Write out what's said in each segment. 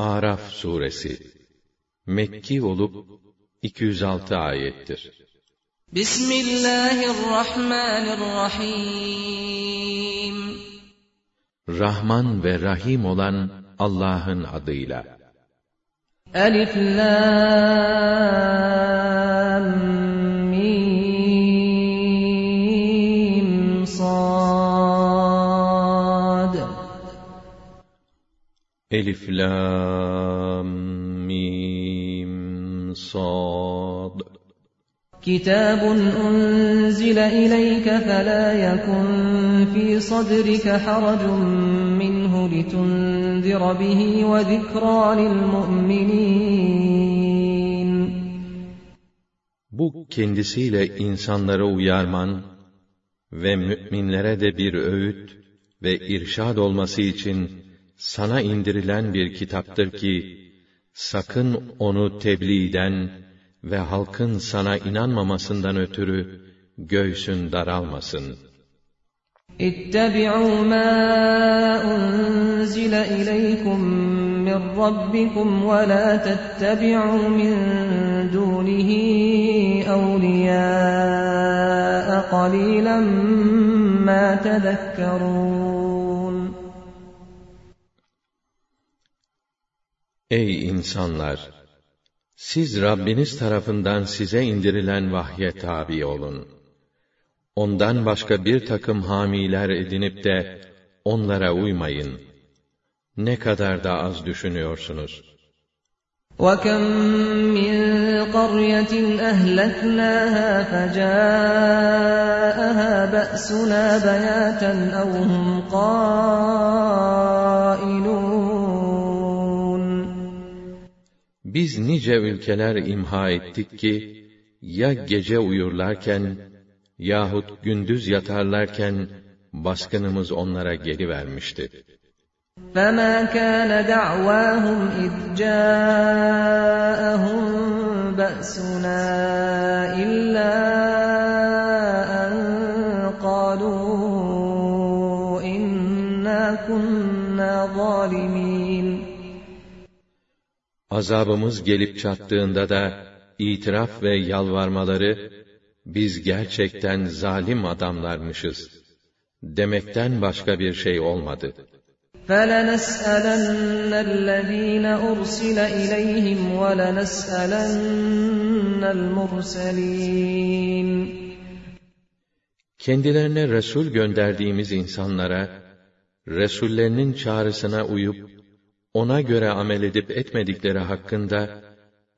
Araf suresi Mekki olup 206 ayettir. Bismillahirrahmanirrahim. Rahman ve Rahim olan Allah'ın adıyla. Elif Lam Elif Lam Mim Sad كتاب أنزل إليك فلا يكن في صدرك حرج منه لتنذر به وذكرى للمؤمنين Bu kendisiyle insanları uyarman ve müminlere de bir öğüt ve irşad olması için sana indirilen bir kitaptır ki, sakın onu tebliğden ve halkın sana inanmamasından ötürü göğsün daralmasın. اتبعوا ما أنزل إليكم من ربكم ولا تتبعوا من دونه أولياء قليلا ما تذكرون Ey insanlar! Siz Rabbiniz tarafından size indirilen vahye tabi olun. Ondan başka bir takım hamiler edinip de onlara uymayın. Ne kadar da az düşünüyorsunuz. وكم من قرية أهلكناها فجاءها بأسنا بياتا أو هم قائلون Biz nice ülkeler imha ettik ki, ya gece uyurlarken, yahut gündüz yatarlarken, baskınımız onlara gelivermişti. فما كان دعواهم إذ جاءهم بأسنا إلا أن قالوا إنا كنا ظالمين Azabımız gelip çattığında da, itiraf ve yalvarmaları, biz gerçekten zalim adamlarmışız, demekten başka bir şey olmadı. فلنسألن الذين أرسل إليهم ولنسألن المرسلين Kendilerine Resul gönderdiğimiz insanlara, Resullerinin çağrısına uyup, ona göre amel edip etmedikleri hakkında,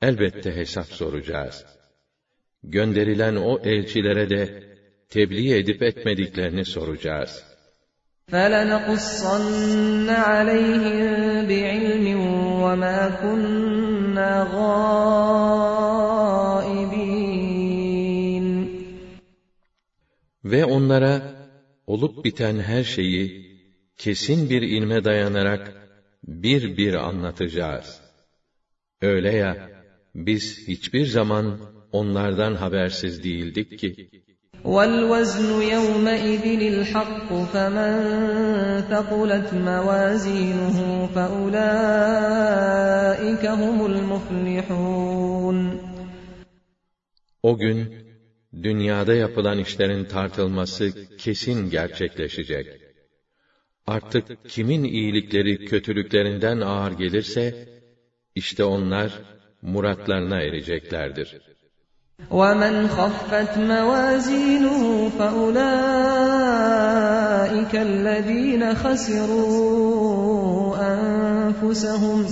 elbette hesap soracağız. Gönderilen o elçilere de, tebliğ edip etmediklerini soracağız. فلنقصن عليهم بعلم وما كنا غائبين Ve onlara, olup biten her şeyi, kesin bir ilme dayanarak, bir bir anlatacağız. Öyle ya, biz hiçbir zaman onlardan habersiz değildik ki, والوزن يومئذ الحق فمن ثقلت موازينه فأولئك هم المفلحون O gün, dünyada yapılan işlerin tartılması kesin gerçekleşecek. Artık kimin iyilikleri kötülüklerinden ağır gelirse, işte onlar muratlarına ereceklerdir. ومن خفت موازينه فأولئك الذين خسروا أنفسهم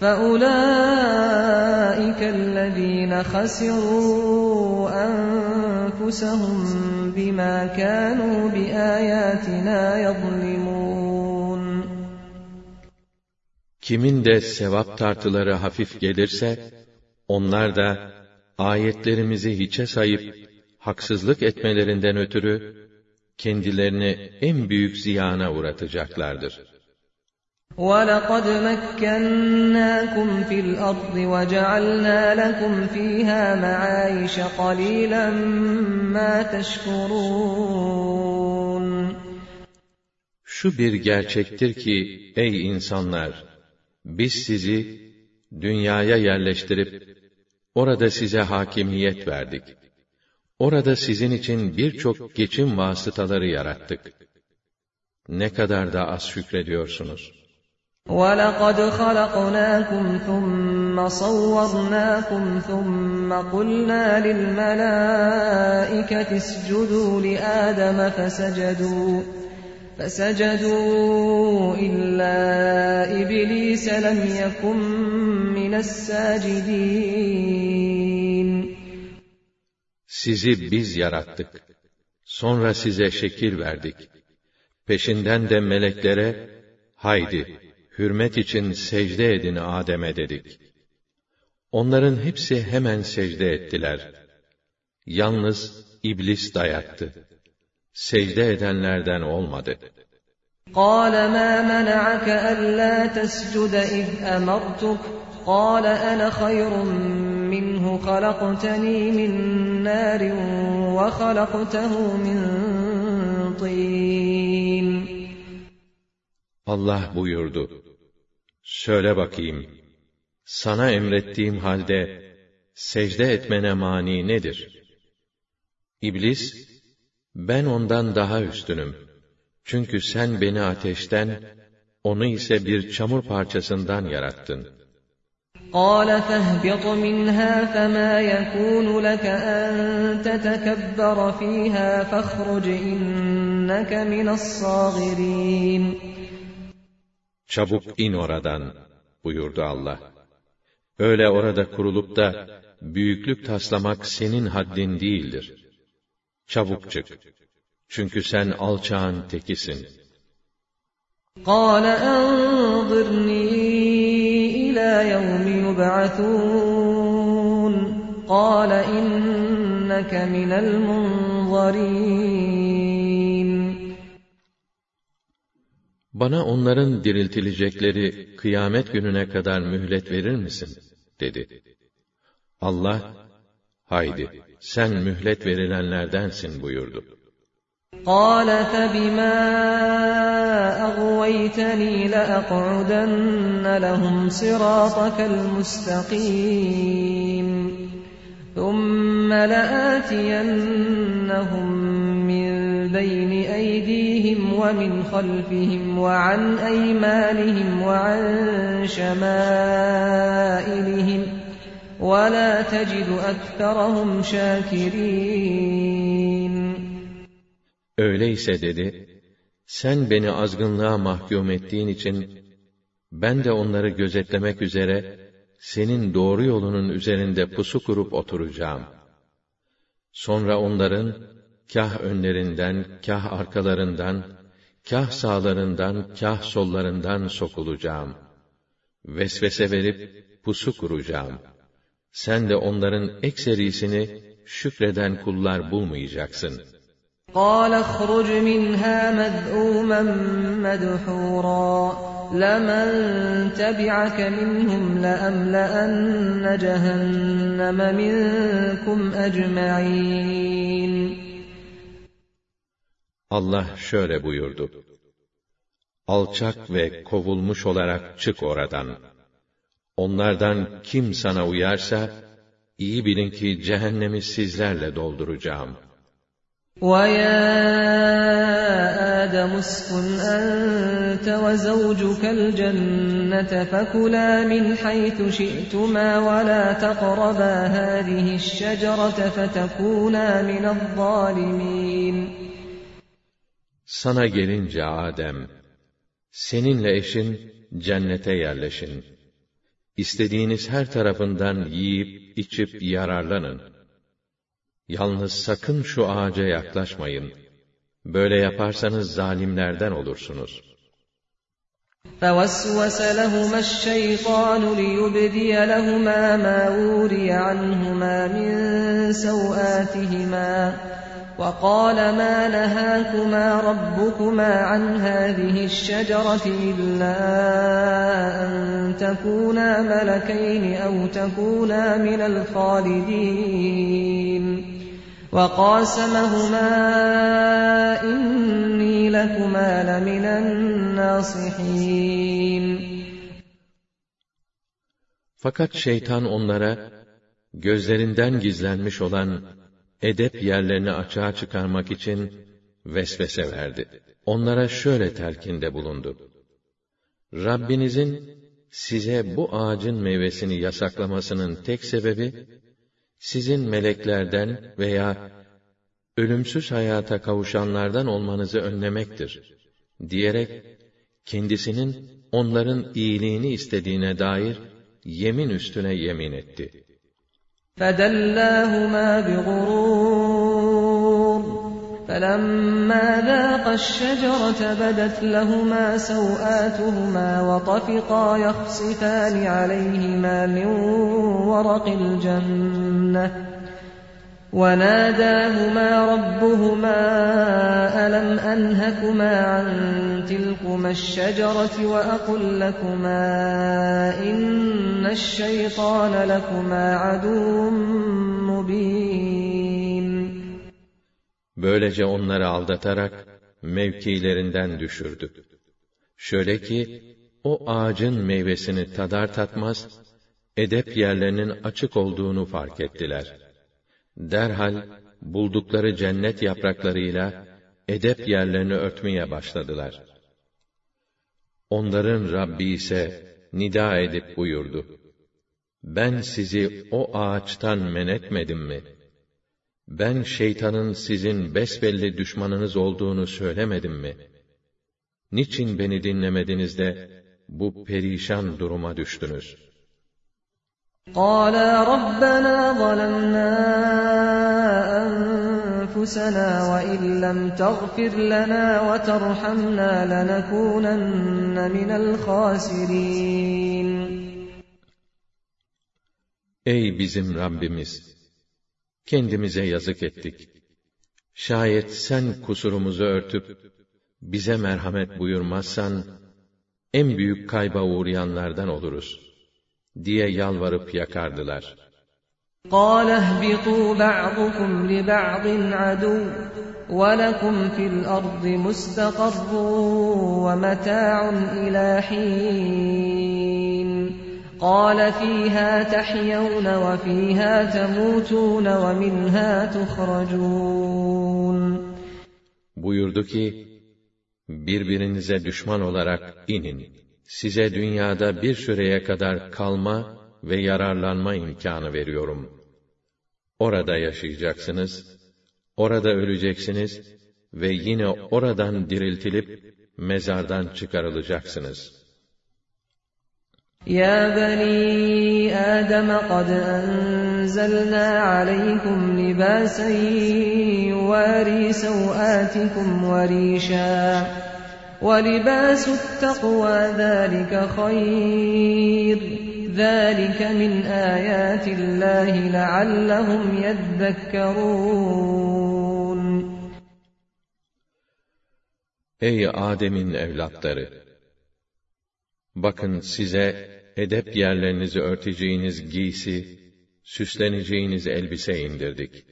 فأولئك الذين خسروا أنفسهم بما كانوا بآياتنا يظلمون Kimin de sevap tartıları hafif gelirse, onlar da ayetlerimizi hiçe sayıp haksızlık etmelerinden ötürü kendilerini en büyük ziyana uğratacaklardır. وَلَقَدْ مَكَّنَّاكُمْ فِي الْأَرْضِ وَجَعَلْنَا لَكُمْ فِيهَا مَعَايِشَ قَلِيلًا مَا تَشْكُرُونَ Şu bir gerçektir ki ey insanlar Biz sizi dünyaya yerleştirip orada size hakimiyet verdik. Orada sizin için birçok geçim vasıtaları yarattık. Ne kadar da az şükrediyorsunuz. وَلَقَدْ خَلَقْنَاكُمْ ثُمَّ صَوَّرْنَاكُمْ ثُمَّ قُلْنَا لِلْمَلَائِكَةِ اسْجُدُوا لِآدَمَ فَسَجَدُوا فَسَجَدُوا إِلَّا إِبْلِيسَ لَمْ يَكُنْ مِنَ السَّاجِدِينَ Sizi biz yarattık. Sonra size şekil verdik. Peşinden de meleklere, haydi, hürmet için secde edin Adem'e dedik. Onların hepsi hemen secde ettiler. Yalnız iblis dayattı. Secde edenlerden olmadı. قَالَ مَا مَنَعَكَ أَلَّا تَسْجُدَ إِذْ أَمَرْتُكَ قَالَ أَنَا خَيْرٌ مِّنْهُ خَلَقْتَنِي مِنْ نَارٍ وَخَلَقْتَهُ مِنْ طِينٍ Allah buyurdu. Söyle bakayım, sana emrettiğim halde secde etmene mani nedir? İblis, ben ondan daha üstünüm. Çünkü sen beni ateşten, onu ise bir çamur parçasından yarattın. قال فاهبط منها فما يكون لك أن تتكبر فيها فاخرج إنك من الصاغرين Çabuk in oradan, buyurdu Allah. Öyle orada kurulup da, büyüklük taslamak senin haddin değildir. Çabuk çık. Çünkü sen alçağın tekisin. قال أنظرني إلى يوم يبعثون قال إنك من المنظرين Bana onların diriltilecekleri kıyamet gününe kadar mühlet verir misin? dedi. Allah, haydi sen mühlet verilenlerdensin buyurdu. قال فبما أغويتني لأقعدن لهم صراطك المستقيم ثم لآتينهم من بين أيديهم ومن خلفهم وعن أيمانهم وعن شمائلهم ولا تجد أكثرهم شاكرين Öyleyse dedi, sen beni azgınlığa mahkum ettiğin için, ben de onları gözetlemek üzere, senin doğru yolunun üzerinde pusu kurup oturacağım. Sonra onların, kah önlerinden, kah arkalarından, kah sağlarından, kah sollarından sokulacağım. Vesvese verip, pusu kuracağım. Sen de onların ekserisini, şükreden kullar bulmayacaksın.'' قال اخرج منها مذءوما مدحورا لمن تبعك منهم لأملأن جهنم منكم أجمعين Allah şöyle buyurdu. Alçak ve kovulmuş olarak çık oradan. Onlardan kim sana uyarsa, iyi bilin ki cehennemi sizlerle dolduracağım.'' وَيَا آدَمُ اسْكُنْ أَنْتَ وَزَوْجُكَ الْجَنَّةَ فَكُلَا مِنْ حَيْثُ شِئْتُمَا وَلَا تَقْرَبَا هَٰذِهِ الشَّجَرَةَ فَتَكُونَا مِنَ الظَّالِمِينَ Sana gelince Adem, seninle eşin cennete yerleşin. İstediğiniz her tarafından yiyip içip yararlanın. Yalnız sakın şu ağaca yaklaşmayın. Böyle yaparsanız zalimlerden olursunuz. فوسوس لهما الشيطان ليبدي لهما ما وري عنهما من سوآتهما وقال ما نهاكما ربكما عن هذه الشجرة إلا أن تكونا ملكين أو تكونا من الخالدين وقاسمهما إني لكما لمن الناصحين Fakat şeytan onlara, gözlerinden gizlenmiş olan edep yerlerini açığa çıkarmak için vesvese verdi. Onlara şöyle telkinde bulundu. Rabbinizin size bu ağacın meyvesini yasaklamasının tek sebebi, sizin meleklerden veya ölümsüz hayata kavuşanlardan olmanızı önlemektir, diyerek, kendisinin onların iyiliğini istediğine dair yemin üstüne yemin etti. فَدَلَّاهُمَا بِغُرُورٍ. فَلَمَّا ذَاقَا الشَّجَرَةَ بَدَتْ لَهُمَا سَوْآتُهُمَا وَطَفِقَا يَخْصِفَانِ عَلَيْهِمَا مِنْ وَرَقِ الْجَنَّةِ. وَنَادَاهُمَا رَبُّهُمَا أَلَمْ أَنْهَكُمَا عَنْ تِلْكُمَا الشَّجَرَةِ وَأَقُلْ لَكُمَا إِنَّ الشَّيْطَانَ لَكُمَا عَدُوٌّ مُّبِينٌ Böylece onları aldatarak mevkilerinden düşürdü. Şöyle ki, o ağacın meyvesini tadar tatmaz, edep yerlerinin açık olduğunu fark ettiler. Derhal, buldukları cennet yapraklarıyla, edep yerlerini örtmeye başladılar. Onların Rabbi ise, nida edip buyurdu. Ben sizi o ağaçtan men etmedim mi? Ben şeytanın sizin besbelli düşmanınız olduğunu söylemedim mi? Niçin beni dinlemediniz de bu perişan duruma düştünüz? قَالَا رَبَّنَا ظَلَمْنَا أَنفُسَنَا وَإِن لَّمْ تَغْفِرْ لَنَا وَتَرْحَمْنَا لَنَكُونَنَّ مِنَ الْخَاسِرِينَ Ey bizim Rabbimiz! Kendimize yazık ettik. Şayet sen kusurumuzu örtüp, bize merhamet buyurmazsan, en büyük kayba uğrayanlardan oluruz, diye yalvarıp yakardılar. قَالَ اهْبِطُوا بَعْضُكُمْ لِبَعْضٍ عَدُوٌّ وَلَكُمْ فِي الْأَرْضِ مُسْتَقَرٌّ وَمَتَاعٌ إِلَى حِينٍ قَالَ فِيهَا تَحْيَوْنَ وَفِيهَا تَمُوتُونَ وَمِنْهَا تُخْرَجُونَ Buyurdu ki, birbirinize düşman olarak inin. size dünyada bir süreye kadar kalma ve yararlanma imkanı veriyorum. Orada yaşayacaksınız, orada öleceksiniz ve yine oradan diriltilip mezardan çıkarılacaksınız. Ya bani Adem kad enzelna aleykum libasen yuvari sevatikum ve. ولباس التقوى ذلك خير ذلك من آيات الله لعلهم يذكرون Ey Adem'in evlatları! Bakın size edep yerlerinizi örteceğiniz giysi, süsleneceğiniz elbise indirdik.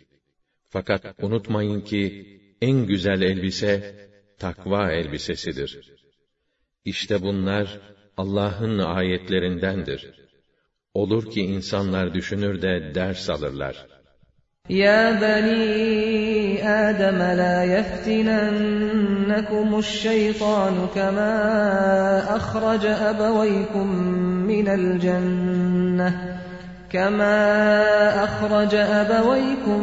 Fakat unutmayın ki en güzel elbise takva elbisesidir. İşte bunlar Allah'ın ayetlerindendir. Olur ki insanlar düşünür de ders alırlar. يا بني آدم لا يفتننكم الشيطان كما أخرج أبويكم من الجنة كما أخرج أبويكم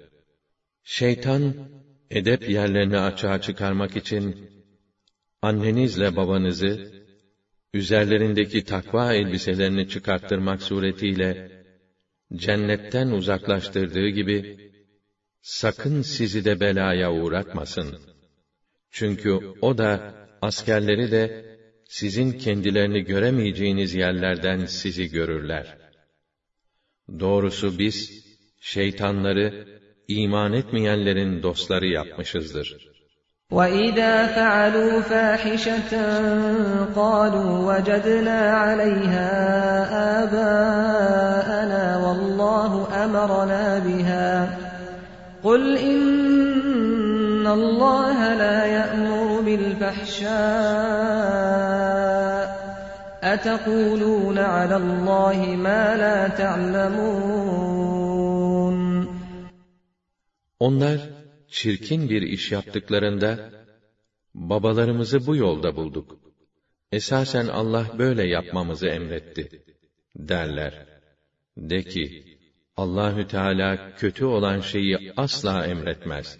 Şeytan, edep yerlerini açığa çıkarmak için, annenizle babanızı, üzerlerindeki takva elbiselerini çıkarttırmak suretiyle, cennetten uzaklaştırdığı gibi, sakın sizi de belaya uğratmasın. Çünkü o da, askerleri de, sizin kendilerini göremeyeceğiniz yerlerden sizi görürler. Doğrusu biz, şeytanları, iman etmeyenlerin dostları yapmışızdır. وَإِذَا فَعَلُوا فَاحِشَةً قَالُوا وَجَدْنَا عَلَيْهَا آبَاءَنَا وَاللَّهُ أَمَرَنَا بِهَا قُلْ إِنَّ اللَّهَ لَا يَأْمُرُ بِالْفَحْشَاءِ أَتَقُولُونَ عَلَى اللَّهِ مَا لَا تَعْلَمُونَ Onlar, çirkin bir iş yaptıklarında, babalarımızı bu yolda bulduk. Esasen Allah böyle yapmamızı emretti, derler. De ki, Allahü Teala kötü olan şeyi asla emretmez.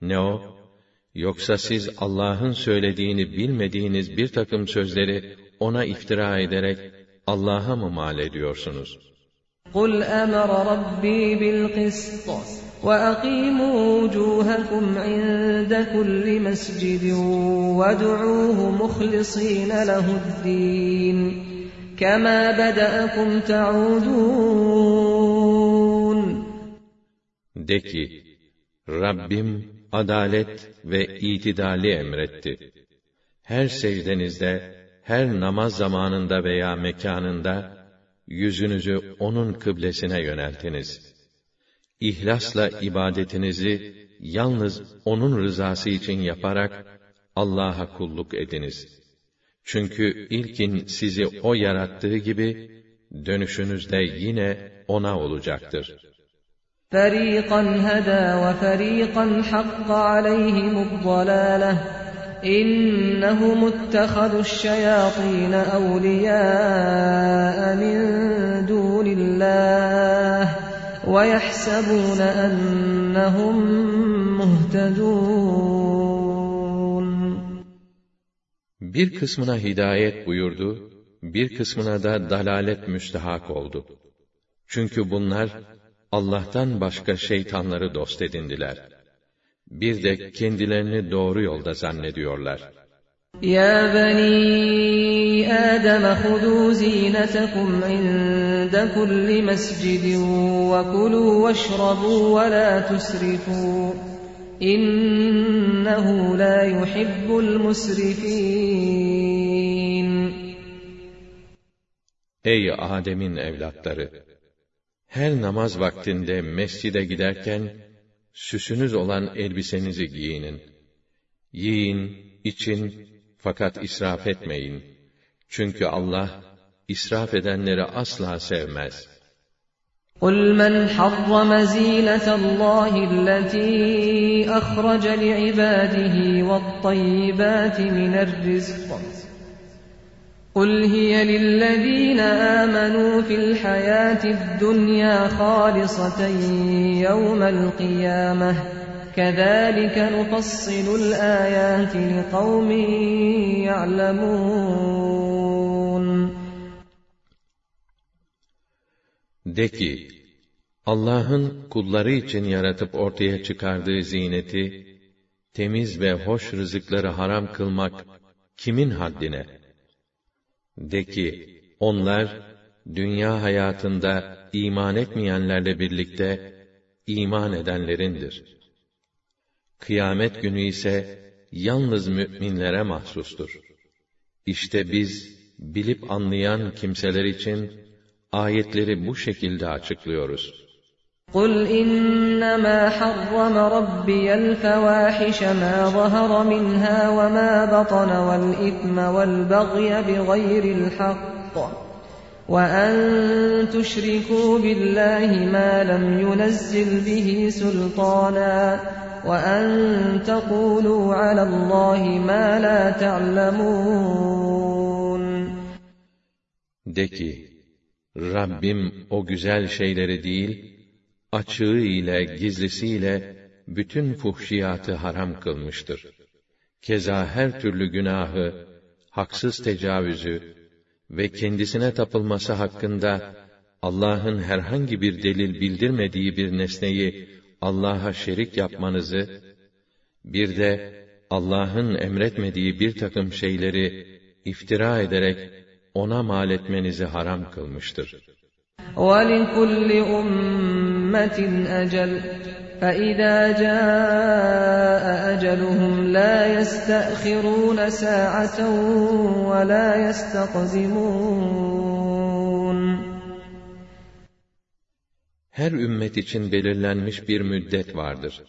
Ne o? Yoksa siz Allah'ın söylediğini bilmediğiniz bir takım sözleri ona iftira ederek Allah'a mı mal ediyorsunuz? قُلْ أَمَرَ رَبِّي بِالْقِسْطِ وَأَقِيمُوا وُجُوهَكُمْ عِندَ كُلِّ مَسْجِدٍ وَادْعُوهُ مُخْلِصِينَ لَهُ الدِّينَ كَمَا بَدَأَكُمْ تَعُودُونَ De ki, Rabbim adalet ve itidali emretti. Her secdenizde, her namaz zamanında veya mekanında, yüzünüzü O'nun kıblesine yöneltiniz. İhlasla ibadetinizi yalnız O'nun rızası için yaparak Allah'a kulluk ediniz. Çünkü ilkin sizi O yarattığı gibi dönüşünüzde yine O'na olacaktır. فَرِيقًا هَدَى وَفَرِيقًا حَقَّ عَلَيْهِمُ الضَّلَالَةُ إِنَّهُمُ اتَّخَذُوا الشَّيَاطِينَ أَوْلِيَاءَ مِن دُونِ اللَّهِ وَيَحْسَبُونَ أَنَّهُم مُهْتَدُونَ Bir kısmına hidayet buyurdu, bir kısmına da dalalet müstehak oldu. Çünkü bunlar Allah'tan başka şeytanları dost edindiler. Bir de kendilerini doğru yolda zannediyorlar. يا بني آدم خذوا زينتكم عند كل مسجد وكلوا واشربوا ولا تسرفوا إنه لا يحب المسرفين Ey Adem'in evlatları! Her namaz vaktinde mescide giderken, süsünüz olan elbisenizi giyinin. Yiyin, için, fakat israf etmeyin. Çünkü Allah, israf edenleri asla sevmez. قل من حرم زينة الله التي أخرج لعباده والطيبات من الرزق قل هي للذين آمنوا في الحياة الدنيا خالصة يوم القيامة كذلك نفصل الآيات لقوم يعلمون De ki, Allah'ın kulları için yaratıp ortaya çıkardığı zineti, temiz ve hoş rızıkları haram kılmak kimin haddine? De ki, onlar, dünya hayatında iman etmeyenlerle birlikte, iman edenlerindir. Kıyamet günü ise, yalnız müminlere mahsustur. İşte biz, bilip anlayan kimseler için, ayetleri bu şekilde açıklıyoruz. قل إنما حرم ربي الفواحش ما ظهر منها وما بطن والإثم والبغي بغير الحق وأن تشركوا بالله ما لم ينزل به سلطانا وأن تقولوا على الله ما لا تعلمون De ki, Rabbim o güzel şeyleri değil, açığı ile gizlisiyle bütün fuhşiyatı haram kılmıştır. Keza her türlü günahı, haksız tecavüzü ve kendisine tapılması hakkında Allah'ın herhangi bir delil bildirmediği bir nesneyi Allah'a şerik yapmanızı, bir de Allah'ın emretmediği bir takım şeyleri iftira ederek ona mal etmenizi haram kılmıştır. وَلِكُلِّ أُمَّةٍ أَجَلٌ فَإِذَا جَاءَ أَجَلُهُمْ لَا يَسْتَأْخِرُونَ سَاعَةً وَلَا يَسْتَقْدِمُونَ her ümmet için belirlenmiş bir müddet vardır.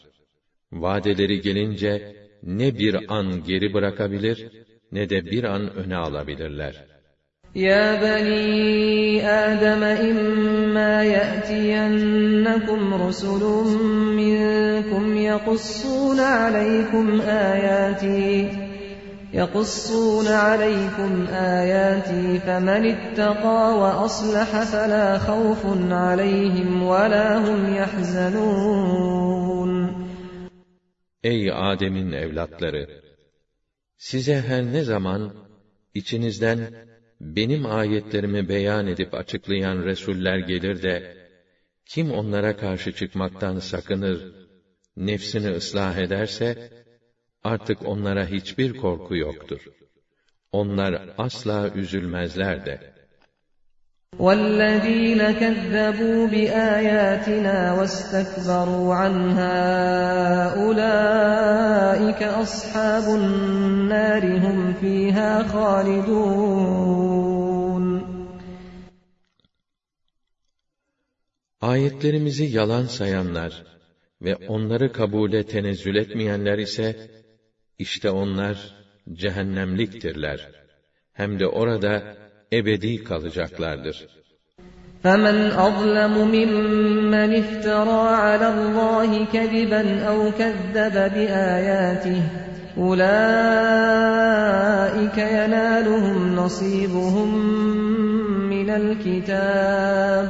Vadeleri gelince ne bir an geri bırakabilir ne de bir an öne alabilirler. Ya bani Adem imma yatiyannakum rusulun minkum yakussun aleykum ayati يقصون عليكم آياتي فمن اتقى وأصلح فلا خوف عليهم ولا هم يحزنون Ey Adem'in evlatları! Size her ne zaman içinizden benim ayetlerimi beyan edip açıklayan resuller gelir de, kim onlara karşı çıkmaktan sakınır, nefsini ıslah ederse, artık onlara hiçbir korku yoktur. Onlar asla üzülmezler de. وَالَّذ۪ينَ كَذَّبُوا بِآيَاتِنَا وَاسْتَكْبَرُوا عَنْهَا أُولَٰئِكَ أَصْحَابُ النَّارِ هُمْ ف۪يهَا خَالِدُونَ Ayetlerimizi yalan sayanlar ve onları kabule tenezzül etmeyenler ise, işte onlar cehennemliktirler. Hem de orada ebedi kalacaklardır. فَمَنْ أَظْلَمُ مِمَّنِ افْتَرَى عَلَى اللّٰهِ كَذِبًا أَوْ كَذَّبَ بِآيَاتِهِ أُولَٰئِكَ يَنَالُهُمْ نَصِيبُهُم مِّنَ الْكِتَابِ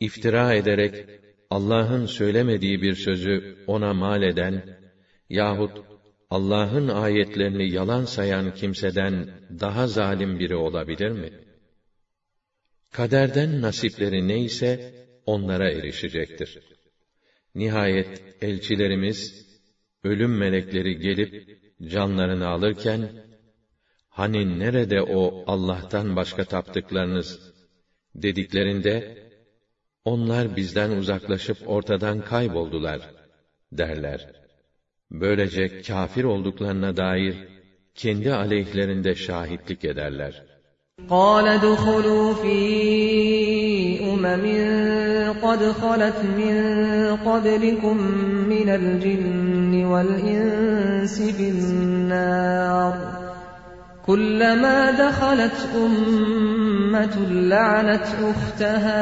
İftira ederek Allah'ın söylemediği bir sözü ona mal eden yahut Allah'ın ayetlerini yalan sayan kimseden daha zalim biri olabilir mi? Kaderden nasipleri neyse onlara erişecektir. Nihayet elçilerimiz, ölüm melekleri gelip canlarını alırken, hani nerede o Allah'tan başka taptıklarınız dediklerinde, onlar bizden uzaklaşıp ortadan kayboldular derler. Böylece kafir olduklarına dair kendi aleyhlerinde şahitlik ederler. قال ادخلوا في أمم قد خلت من قبلكم من الجن والإنس في النار كلما دخلت أمة لعنت أختها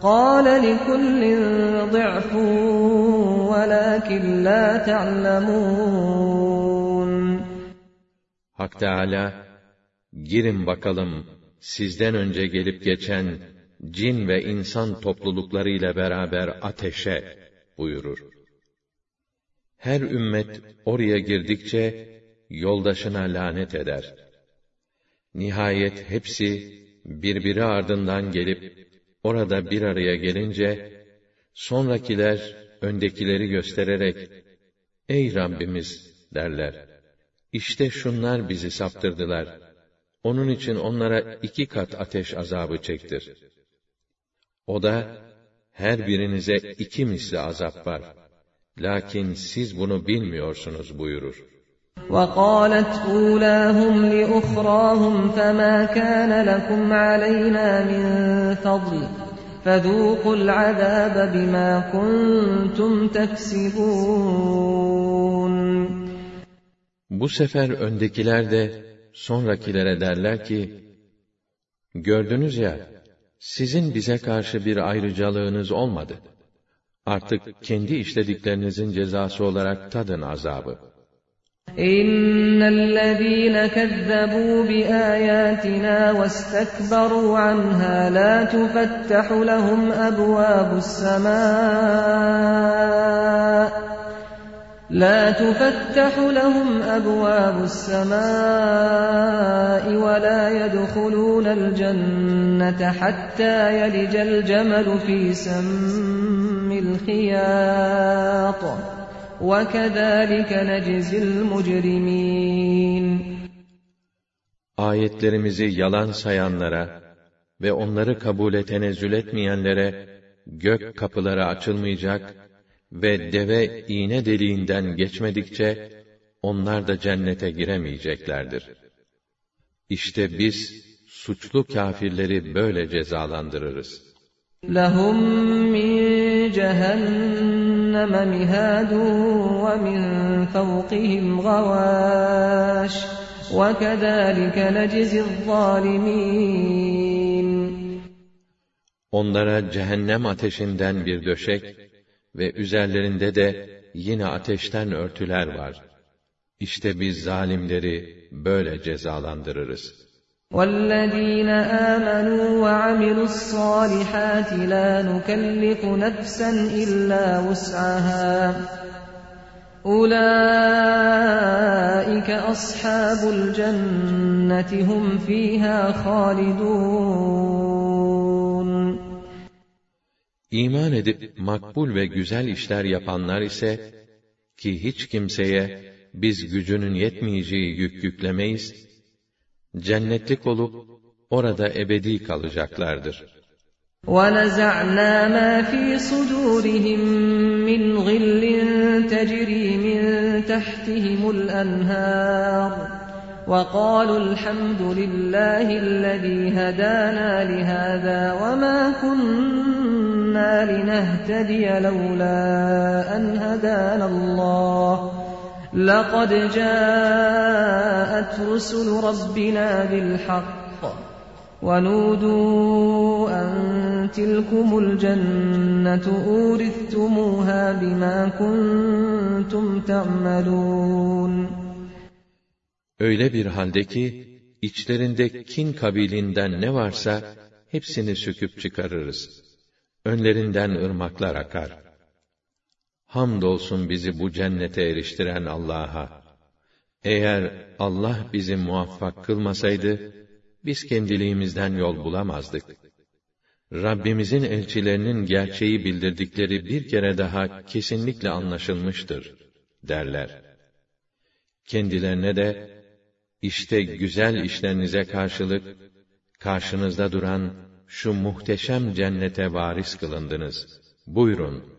قال لكل ضعف ولكن لا تعلمون Hak Teala, girin bakalım sizden önce gelip geçen cin ve insan toplulukları ile beraber ateşe buyurur. Her ümmet oraya girdikçe yoldaşına lanet eder. Nihayet hepsi birbiri ardından gelip Orada bir araya gelince, sonrakiler öndekileri göstererek, Ey Rabbimiz derler, İşte şunlar bizi saptırdılar. Onun için onlara iki kat ateş azabı çektir. O da, her birinize iki misli azap var. Lakin siz bunu bilmiyorsunuz buyurur. وقالت أولاهم لأخراهم فما كان لكم علينا من فضل فذوقوا العذاب بما كنتم تكسبون Bu sefer öndekiler de sonrakilere derler ki, Gördünüz ya, sizin bize karşı bir ayrıcalığınız olmadı. Artık kendi işlediklerinizin cezası olarak tadın azabı. إن الذين كذبوا بآياتنا واستكبروا عنها لا تفتح لهم أبواب السماء لا تفتح لهم أبواب السماء ولا يدخلون الجنة حتى يلج الجمل في سم الخياط وَكَذَٰلِكَ نَجْزِي الْمُجْرِمِينَ Ayetlerimizi yalan sayanlara ve onları kabule tenezzül etmeyenlere gök kapıları açılmayacak ve deve iğne deliğinden geçmedikçe onlar da cennete giremeyeceklerdir. İşte biz suçlu kâfirleri böyle cezalandırırız. لَهُمْ مِنْ جَهَنَّمَ مِهَادٌ وَمِنْ فَوْقِهِمْ غَوَاشٍ وَكَذَٰلِكَ نَجْزِي الظَّالِمِينَ Onlara cehennem ateşinden bir döşek ve üzerlerinde de yine ateşten örtüler var. İşte biz zalimleri böyle cezalandırırız. وَالَّذِينَ آمَنُوا وَعَمِلُوا الصَّالِحَاتِ لَا نُكَلِّفُ نَفْسًا إِلَّا وُسْعَهَا أُولَٰئِكَ أَصْحَابُ الْجَنَّةِ هُمْ فِيهَا خَالِدُونَ İman edip makbul ve güzel işler yapanlar ise ki hiç kimseye biz gücünün yetmeyeceği yük yüklemeyiz cennetlik olup orada ebedi kalacaklardır. وَنَزَعْنَا مَا فِي صُدُورِهِم مِّنْ غِلٍّ تَجْرِي مِن تَحْتِهِمُ الْأَنْهَارُ وَقَالُوا الْحَمْدُ لِلَّهِ الَّذِي هَدَانَا لِهَٰذَا وَمَا كُنَّا لِنَهْتَدِيَ لَوْلَا أَنْ هَدَانَا اللَّهُ لَقَدْ جَاءَتْ رُسُلُ رَبِّنَا بِالْحَقِّ وَنُودُوا أَن تِلْكُمُ الْجَنَّةُ أُورِثْتُمُوهَا بِمَا كُنتُمْ تَعْمَلُونَ Öyle bir halde ki, içlerinde kin kabilinden ne varsa, hepsini söküp çıkarırız. Önlerinden ırmaklar akar. Hamdolsun bizi bu cennete eriştiren Allah'a. Eğer Allah bizi muvaffak kılmasaydı, biz kendiliğimizden yol bulamazdık. Rabbimizin elçilerinin gerçeği bildirdikleri bir kere daha kesinlikle anlaşılmıştır, derler. Kendilerine de, işte güzel işlerinize karşılık, karşınızda duran şu muhteşem cennete varis kılındınız. Buyurun,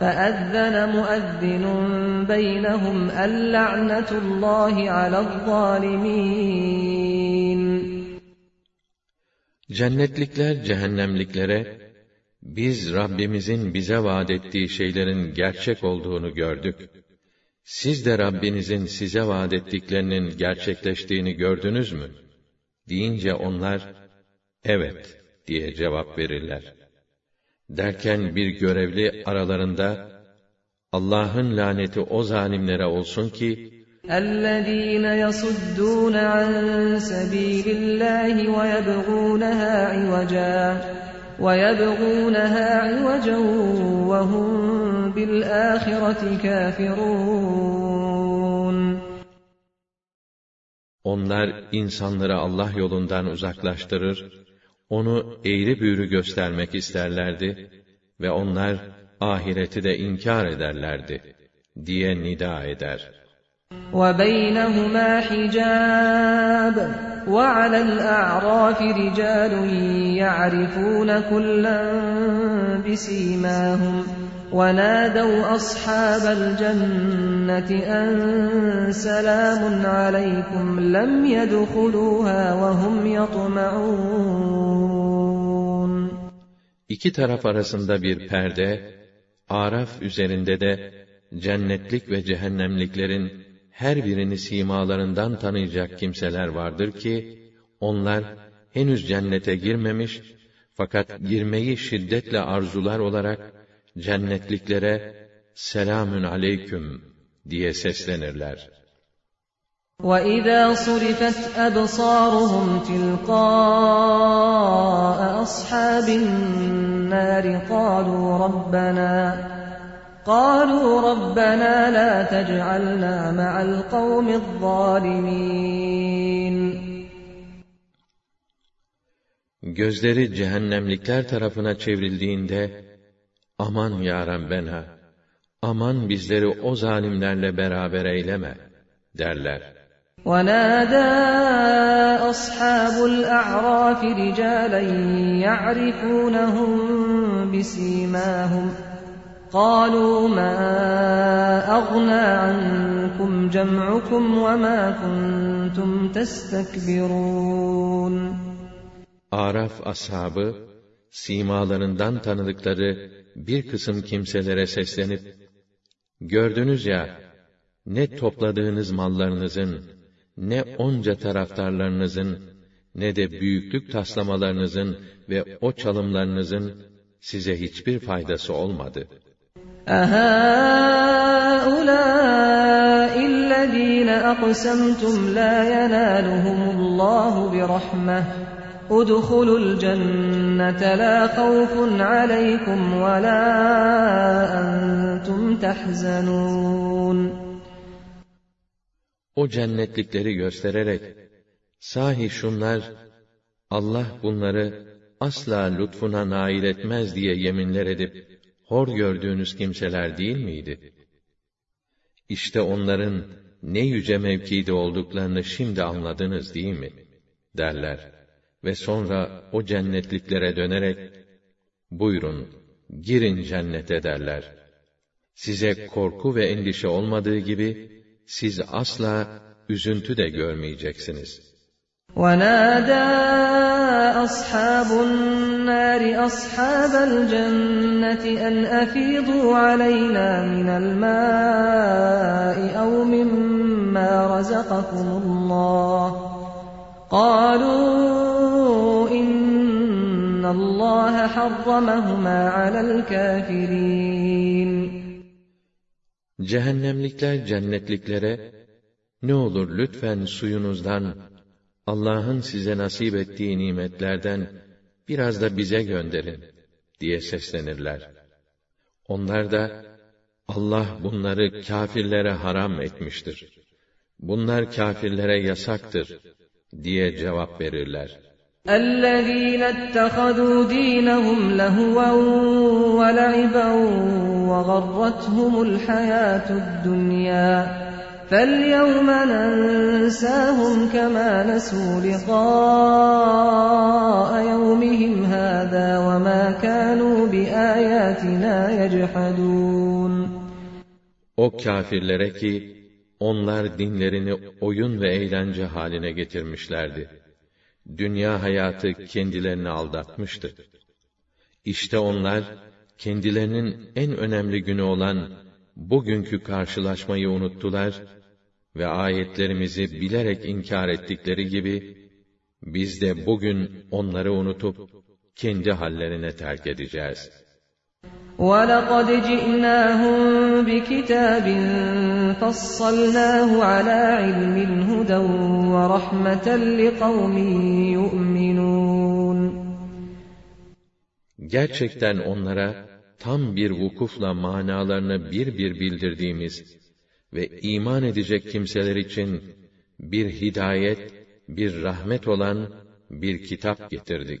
فَأَذَّنَ مُؤَذِّنٌ بَيْنَهُمْ اللَّعْنَةُ اللّٰهِ عَلَى الظَّالِمِينَ Cennetlikler cehennemliklere, biz Rabbimizin bize vaat ettiği şeylerin gerçek olduğunu gördük. Siz de Rabbinizin size vaat ettiklerinin gerçekleştiğini gördünüz mü? Deyince onlar, evet diye cevap verirler. Derken bir görevli aralarında, Allah'ın laneti o zalimlere olsun ki, الذين يصدون عن سبيل الله ويبغونها عوجا ويبغونها عوجا وهم بالآخرة كافرون Onlar insanları Allah yolundan uzaklaştırır, onu eğri büğrü göstermek isterlerdi ve onlar ahireti de inkar ederlerdi diye nida eder. وبينهما حجاب وعلى الأعراف رجال يعرفون كلا بسيماهم ونادوا أصحاب الجنة أن سلام عليكم لم يدخلوها وهم يطمعون İki taraf arasında bir perde, Araf üzerinde de cennetlik ve cehennemliklerin her birini simalarından tanıyacak kimseler vardır ki, onlar henüz cennete girmemiş, fakat girmeyi şiddetle arzular olarak, cennetliklere, selamün aleyküm diye seslenirler. وَإِذَا صُرِفَتْ أَبْصَارُهُمْ تِلْقَاءَ أَصْحَابِ النَّارِ قَالُوا رَبَّنَا قَالُوا رَبَّنَا لَا تَجْعَلْنَا مَعَ الْقَوْمِ الظَّالِمِينَ Gözleri cehennemlikler tarafına çevrildiğinde, aman ya Rabbena, aman bizleri o zalimlerle beraber eyleme, derler. ونادى أصحاب الأعراف رجالا يعرفونهم بسيماهم قالوا ما أغنى عنكم جمعكم وما كنتم تستكبرون Araf ashabı, simalarından tanıdıkları bir kısım kimselere seslenip, gördünüz ya, ne topladığınız mallarınızın, ne onca taraftarlarınızın, ne de büyüklük taslamalarınızın ve o çalımlarınızın size hiçbir faydası olmadı. Aha ulâ'illezîne aqsemtum lâ yenâluhumullâhu bi rahmeh. ادخلوا الجنة لا خوف عليكم ولا أنتم تحزنون O cennetlikleri göstererek, sahi şunlar, Allah bunları asla lütfuna nail etmez diye yeminler edip, hor gördüğünüz kimseler değil miydi? İşte onların ne yüce mevkide olduklarını şimdi anladınız değil mi? derler. Ve sonra o cennetliklere dönerek, buyurun, girin cennete derler. Size korku ve endişe olmadığı gibi, siz asla üzüntü de görmeyeceksiniz. ونادى أصحاب النار أصحاب الجنة أن أفيضوا علينا من الماء أو مما رزقكم الله قالوا إن الله حرمهما على الكافرين Cehennemlikler cennetliklere, ne olur lütfen suyunuzdan, Allah'ın size nasip ettiği nimetlerden biraz da bize gönderin diye seslenirler. Onlar da Allah bunları kâfirlere haram etmiştir. Bunlar kâfirlere yasaktır diye cevap verirler. الذين اتخذوا دينهم لهوا ولعبا وغرتهم الحياة الدنيا فاليوم ننساهم كما نسوا لقاء يومهم هذا وما كانوا بآياتنا يجحدون O kâfirlere ki, onlar dinlerini oyun ve eğlence haline getirmişlerdi. Dünya hayatı kendilerini aldatmıştı. İşte onlar, kendilerinin en önemli günü olan bugünkü karşılaşmayı unuttular ve ayetlerimizi bilerek inkar ettikleri gibi, biz de bugün onları unutup, kendi hallerine terk edeceğiz. وَلَقَدْ جِئْنَاهُمْ بِكِتَابٍ فَصَّلْنَاهُ عَلَى عِلْمٍ هُدًى وَرَحْمَةً لِقَوْمٍ يُؤْمِنُونَ Gerçekten onlara tam bir vukufla manalarını bir bir bildirdiğimiz ve iman edecek kimseler için bir hidayet, bir rahmet olan bir kitap getirdik.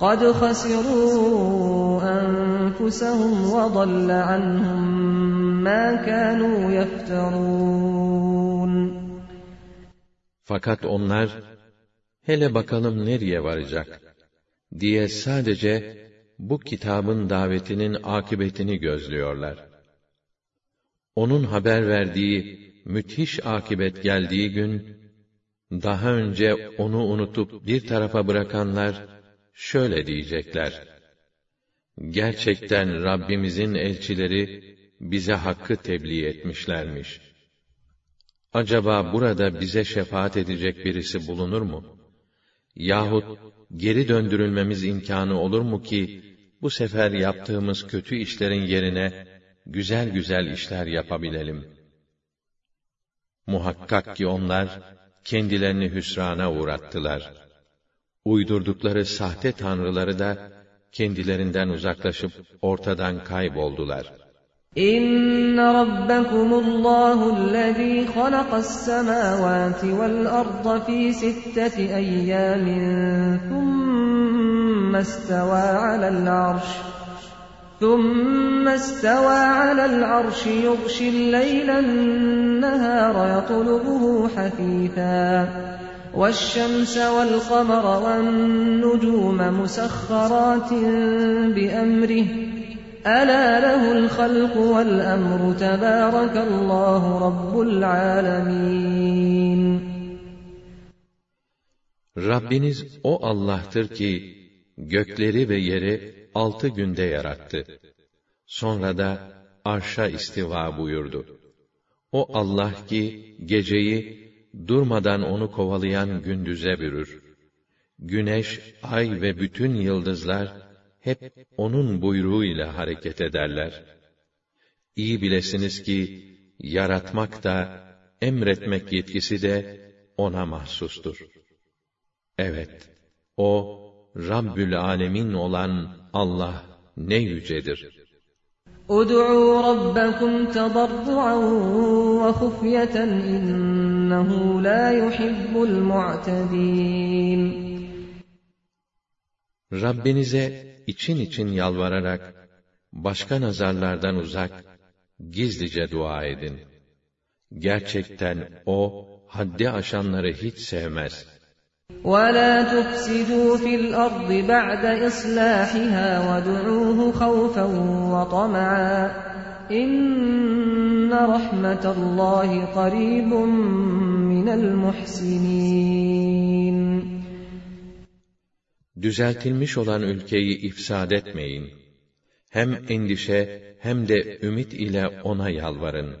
قد خسروا أنفسهم وضل عنهم ما كانوا يفترون Fakat onlar, hele bakalım nereye varacak, diye sadece bu kitabın davetinin akıbetini gözlüyorlar. Onun haber verdiği müthiş akibet geldiği gün, daha önce onu unutup bir tarafa bırakanlar, şöyle diyecekler. Gerçekten Rabbimizin elçileri, bize hakkı tebliğ etmişlermiş. Acaba burada bize şefaat edecek birisi bulunur mu? Yahut geri döndürülmemiz imkanı olur mu ki, bu sefer yaptığımız kötü işlerin yerine, güzel güzel işler yapabilelim. Muhakkak ki onlar, kendilerini hüsrana uğrattılar Uydurdukları sahte tanrıları da, kendilerinden uzaklaşıp ortadan kayboldular. İnne rabbekumullahu halaqas semavati vel arda fi sitteti eyyamin thumma istawa alel arş ثم استوى على العرش يغشي الليل النهار يطلبه حثيثا والشمس والقمر والنجوم مسخرات بأمره ألا له الخلق والأمر تبارك الله رب العالمين Rabbiniz o Allah'tır ki gökleri ve yeri altı günde yarattı. Sonra da arşa istiva buyurdu. O Allah ki geceyi durmadan onu kovalayan gündüze bürür. Güneş, ay ve bütün yıldızlar hep onun buyruğuyla hareket ederler. İyi bilesiniz ki yaratmak da emretmek yetkisi de ona mahsustur. Evet, o Rabbül Alemin olan Allah ne yücedir. اُدْعُوا رَبَّكُمْ تَضَرُّعًا وَخُفْيَةً اِنَّهُ لَا يُحِبُّ الْمُعْتَدِينَ Rabbinize için için yalvararak, başka nazarlardan uzak, gizlice dua edin. Gerçekten O, haddi aşanları hiç sevmez.'' ولا تفسدوا في الأرض بعد إصلاحها وادعوه خوفا وطمعا إن رحمة الله قريب من المحسنين Düzeltilmiş olan ülkeyi ifsad etmeyin. Hem endişe hem de ümit ile ona yalvarın.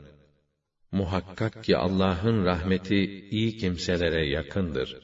Muhakkak ki Allah'ın rahmeti iyi kimselere yakındır.''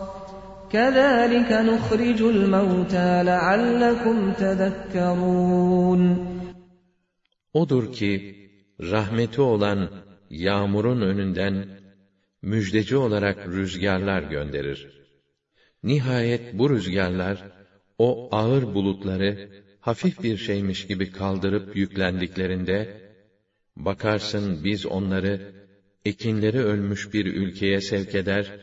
كَذَٰلِكَ نُخْرِجُ الْمَوْتَى لَعَلَّكُمْ تَذَكَّرُونَ Odur ki, rahmeti olan yağmurun önünden müjdeci olarak rüzgarlar gönderir. Nihayet bu rüzgarlar, o ağır bulutları hafif bir şeymiş gibi kaldırıp yüklendiklerinde, bakarsın biz onları, ekinleri ölmüş bir ülkeye sevk eder,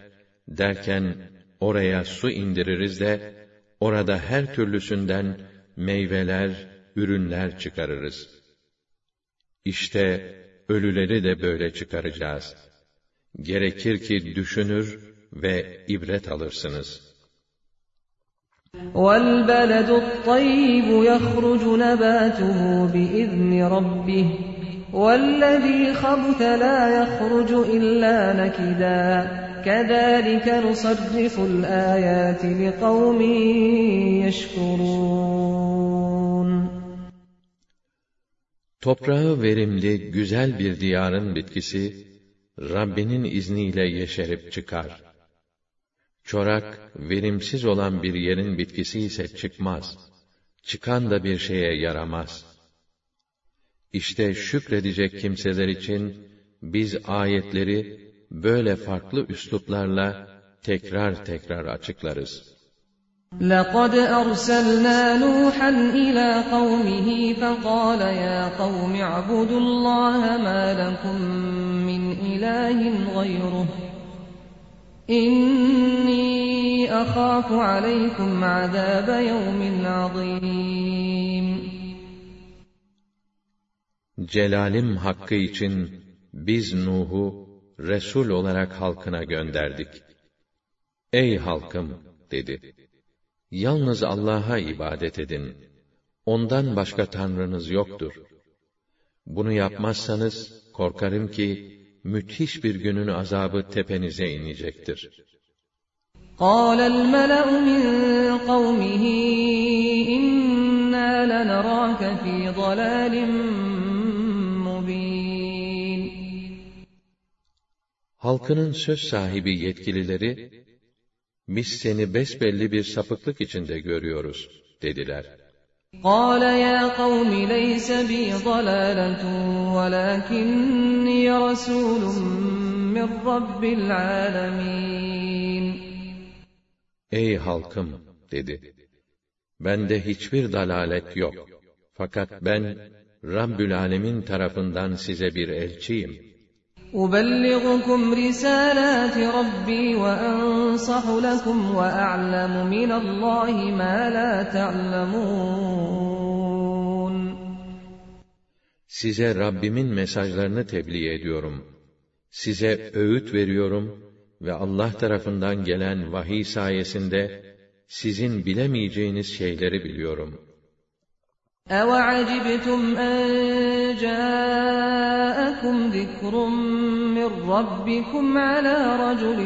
derken Oraya su indiririz de, orada her türlüsünden meyveler, ürünler çıkarırız. İşte ölüleri de böyle çıkaracağız. Gerekir ki düşünür ve ibret alırsınız. وَالْبَلَدُ الطَّيِّبُ يَخْرُجُ نَبَاتُهُ بِإِذْنِ رَبِّهِ وَالَّذ۪ي خَبُثَ لَا يَخْرُجُ إِلَّا نَكِدًا كَذَٰلِكَ نُصَرِّفُ الْآيَاتِ لِقَوْمٍ يَشْكُرُونَ Toprağı verimli, güzel bir diyarın bitkisi, Rabbinin izniyle yeşerip çıkar. Çorak, verimsiz olan bir yerin bitkisi ise çıkmaz. Çıkan da bir şeye yaramaz. İşte şükredecek kimseler için, biz ayetleri, böyle farklı üsluplarla, tekrar tekrar açıklarız. لقد أرسلنا نوحا إلى قومه فقال يا قوم اعبدوا الله ما لكم من إله غيره إني أخاف عليكم عذاب يوم عظيم Celalim hakkı için biz Nuh'u Resul olarak halkına gönderdik. Ey halkım dedi. Yalnız Allah'a ibadet edin. Ondan başka tanrınız yoktur. Bunu yapmazsanız korkarım ki müthiş bir günün azabı tepenize inecektir. قال الملأ من قومه إنا لنراك في ضلال Halkının söz sahibi yetkilileri, biz seni besbelli bir sapıklık içinde görüyoruz, dediler. قال يا قوم ليس بي ضلالة ولكني رسول من رب العالمين Ey halkım, dedi. Bende hiçbir dalalet yok. Fakat ben, Rabbül Alemin tarafından size bir elçiyim. أبلغكم رسالات ربي وأنصح لكم وأعلم من الله ما لا تعلمون Size Rabbimin mesajlarını tebliğ ediyorum. Size öğüt veriyorum ve Allah tarafından gelen vahiy sayesinde sizin bilemeyeceğiniz şeyleri biliyorum. أَوَعَجِبْتُمْ أَنْ جَاءَكُمْ ذِكْرٌ مِّنْ رَبِّكُمْ عَلَى رَجُلٍ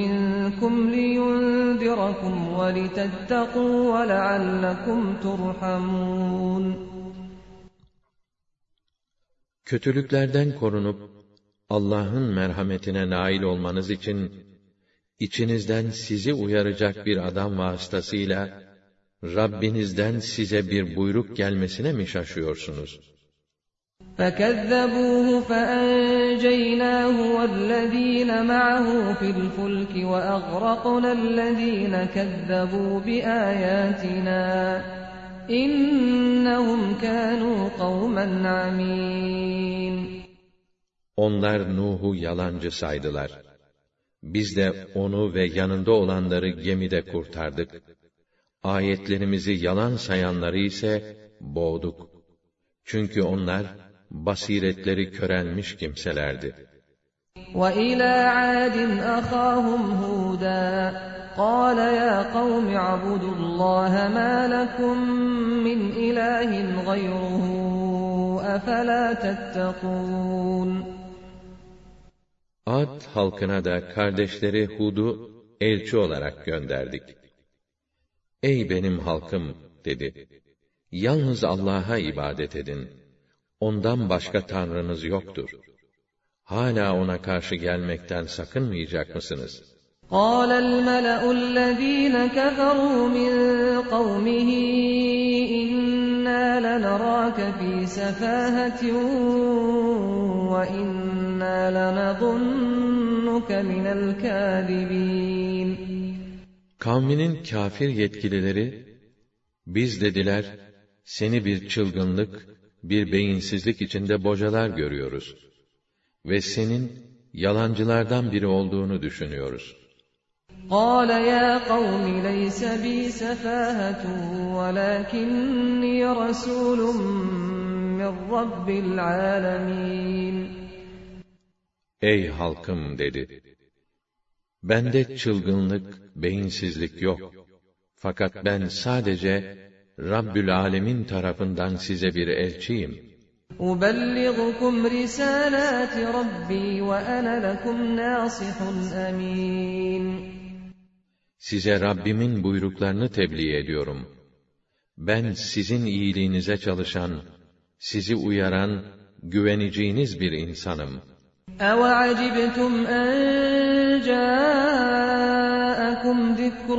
مِّنْكُمْ لِيُنْذِرَكُمْ وَلِتَتَّقُوا وَلَعَلَّكُمْ تُرْحَمُونَ Kötülüklerden korunup Allah'ın merhametine nail olmanız için içinizden sizi uyaracak bir adam vasıtasıyla Rabbinizden size bir buyruk gelmesine mi şaşıyorsunuz? فَكَذَّبُوهُ فَأَنْجَيْنَاهُ وَالَّذ۪ينَ مَعَهُ فِي الْفُلْكِ وَأَغْرَقْنَا الَّذ۪ينَ كَذَّبُوا بِآيَاتِنَا إِنَّهُمْ كَانُوا قَوْمًا عَمِينَ Onlar Nuh'u yalancı saydılar. Biz de onu ve yanında olanları gemide kurtardık. Ayetlerimizi yalan sayanları ise boğduk. Çünkü onlar basiretleri körelmiş kimselerdi. وَإِلَى عَادٍ أَخَاهُمْ هُودًا قَالَ يَا قَوْمِ اعْبُدُوا اللَّهَ مَا لَكُمْ مِنْ إِلَٰهٍ غَيْرُهُ أَفَلَا تَتَّقُونَ Ad halkına da kardeşleri Hud'u elçi olarak gönderdik. Ey benim halkım dedi. Yalnız Allah'a ibadet edin. Ondan başka tanrınız yoktur. Hala ona karşı gelmekten sakınmayacak mısınız? قال الملأ الذين كفروا من قومه إنا لنراك في سفاهة وإنا لنظنك من الكاذبين Kavminin kafir yetkilileri, biz dediler, seni bir çılgınlık, bir beyinsizlik içinde bocalar görüyoruz. Ve senin yalancılardan biri olduğunu düşünüyoruz. قال يا قوم ليس بي سفاهة ولكني رسول من رب العالمين Ey halkım dedi. Bende çılgınlık, beyinsizlik yok. Fakat ben sadece Rabbül Alemin tarafından size bir elçiyim. أُبَلِّغُكُمْ رِسَالَاتِ رَبِّي وَأَنَا لَكُمْ نَاصِحٌ أَمِينٌ Size Rabbimin buyruklarını tebliğ ediyorum. Ben sizin iyiliğinize çalışan, sizi uyaran, güveneceğiniz bir insanım. أَوَعَجِبْتُمْ أَنْ جَاءَكُمْ ذِكْرٌ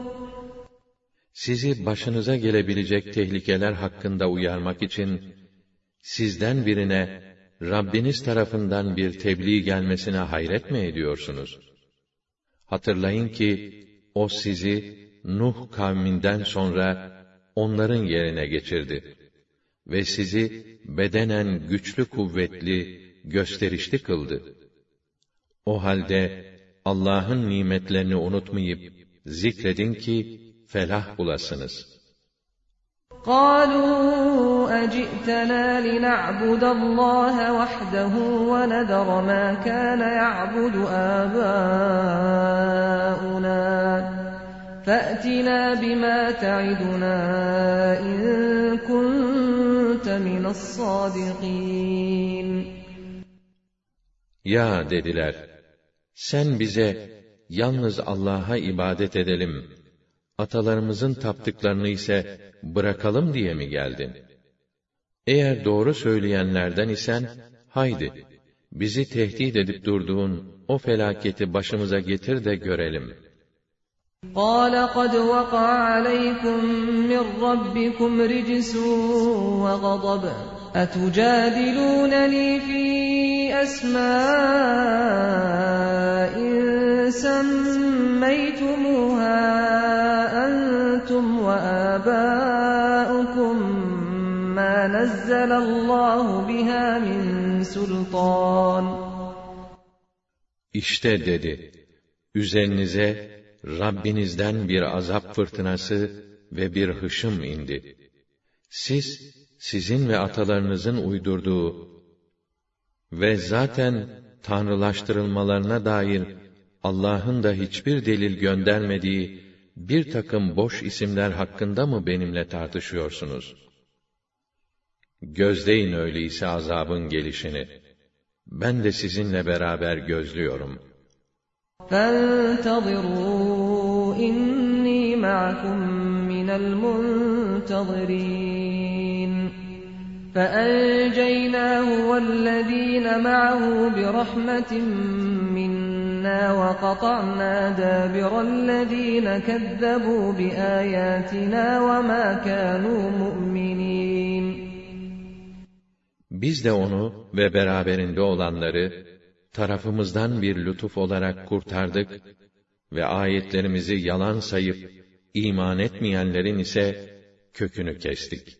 Sizi başınıza gelebilecek tehlikeler hakkında uyarmak için, sizden birine, Rabbiniz tarafından bir tebliğ gelmesine hayret mi ediyorsunuz? Hatırlayın ki, o sizi, Nuh kavminden sonra, onların yerine geçirdi. Ve sizi, bedenen güçlü kuvvetli, gösterişli kıldı. O halde, Allah'ın nimetlerini unutmayıp, zikredin ki, felah bulasınız. قالوا أجئتنا لنعبد الله وحده ونذر ما كان يعبد آباؤنا فأتنا بما تعدنا إن كنت من الصادقين Ya dediler, sen bize yalnız Allah'a ibadet edelim, atalarımızın taptıklarını ise bırakalım diye mi geldin? Eğer doğru söyleyenlerden isen, haydi, bizi tehdit edip durduğun o felaketi başımıza getir de görelim. قال قد وقع عليكم من ربكم رجس وغضب أتجادلونني في أسماء سميتموها أنتم وآباؤكم ما نزل الله بها من سلطان İşte dedi, üzerinize Rabbinizden bir azap fırtınası ve bir hışım indi. Siz, sizin ve atalarınızın uydurduğu ve zaten tanrılaştırılmalarına dair Allah'ın da hiçbir delil göndermediği bir takım boş isimler hakkında mı benimle tartışıyorsunuz? Gözleyin öyleyse azabın gelişini. Ben de sizinle beraber gözlüyorum. فانتظروا إني معكم من المنتظرين فأنجيناه والذين معه برحمة منا وقطعنا دابر الذين كذبوا بآياتنا وما كانوا مؤمنين Biz de onu ve beraberinde olanları tarafımızdan bir lütuf olarak kurtardık ve ayetlerimizi yalan sayıp iman etmeyenlerin ise kökünü kestik.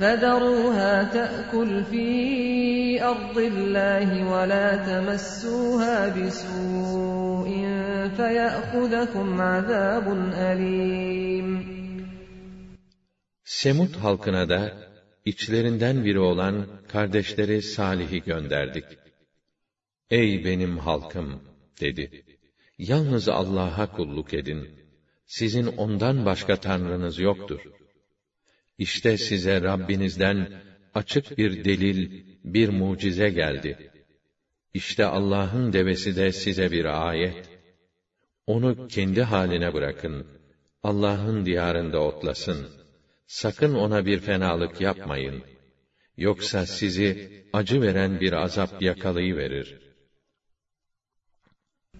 فَذَرُوهَا تَأْكُلْ فِي أَرْضِ اللَّهِ وَلَا تَمَسُّوهَا بِسُوءٍ فَيَأْخُذَكُمْ عَذَابٌ أَلِيمٌ Semut halkına da içlerinden biri olan kardeşleri Salih'i gönderdik. Ey benim halkım dedi. Yalnız Allah'a kulluk edin. Sizin ondan başka tanrınız yoktur. İşte size Rabbinizden açık bir delil, bir mucize geldi. İşte Allah'ın devesi de size bir ayet. Onu kendi haline bırakın. Allah'ın diyarında otlasın. Sakın ona bir fenalık yapmayın. Yoksa sizi acı veren bir azap yakalayıverir.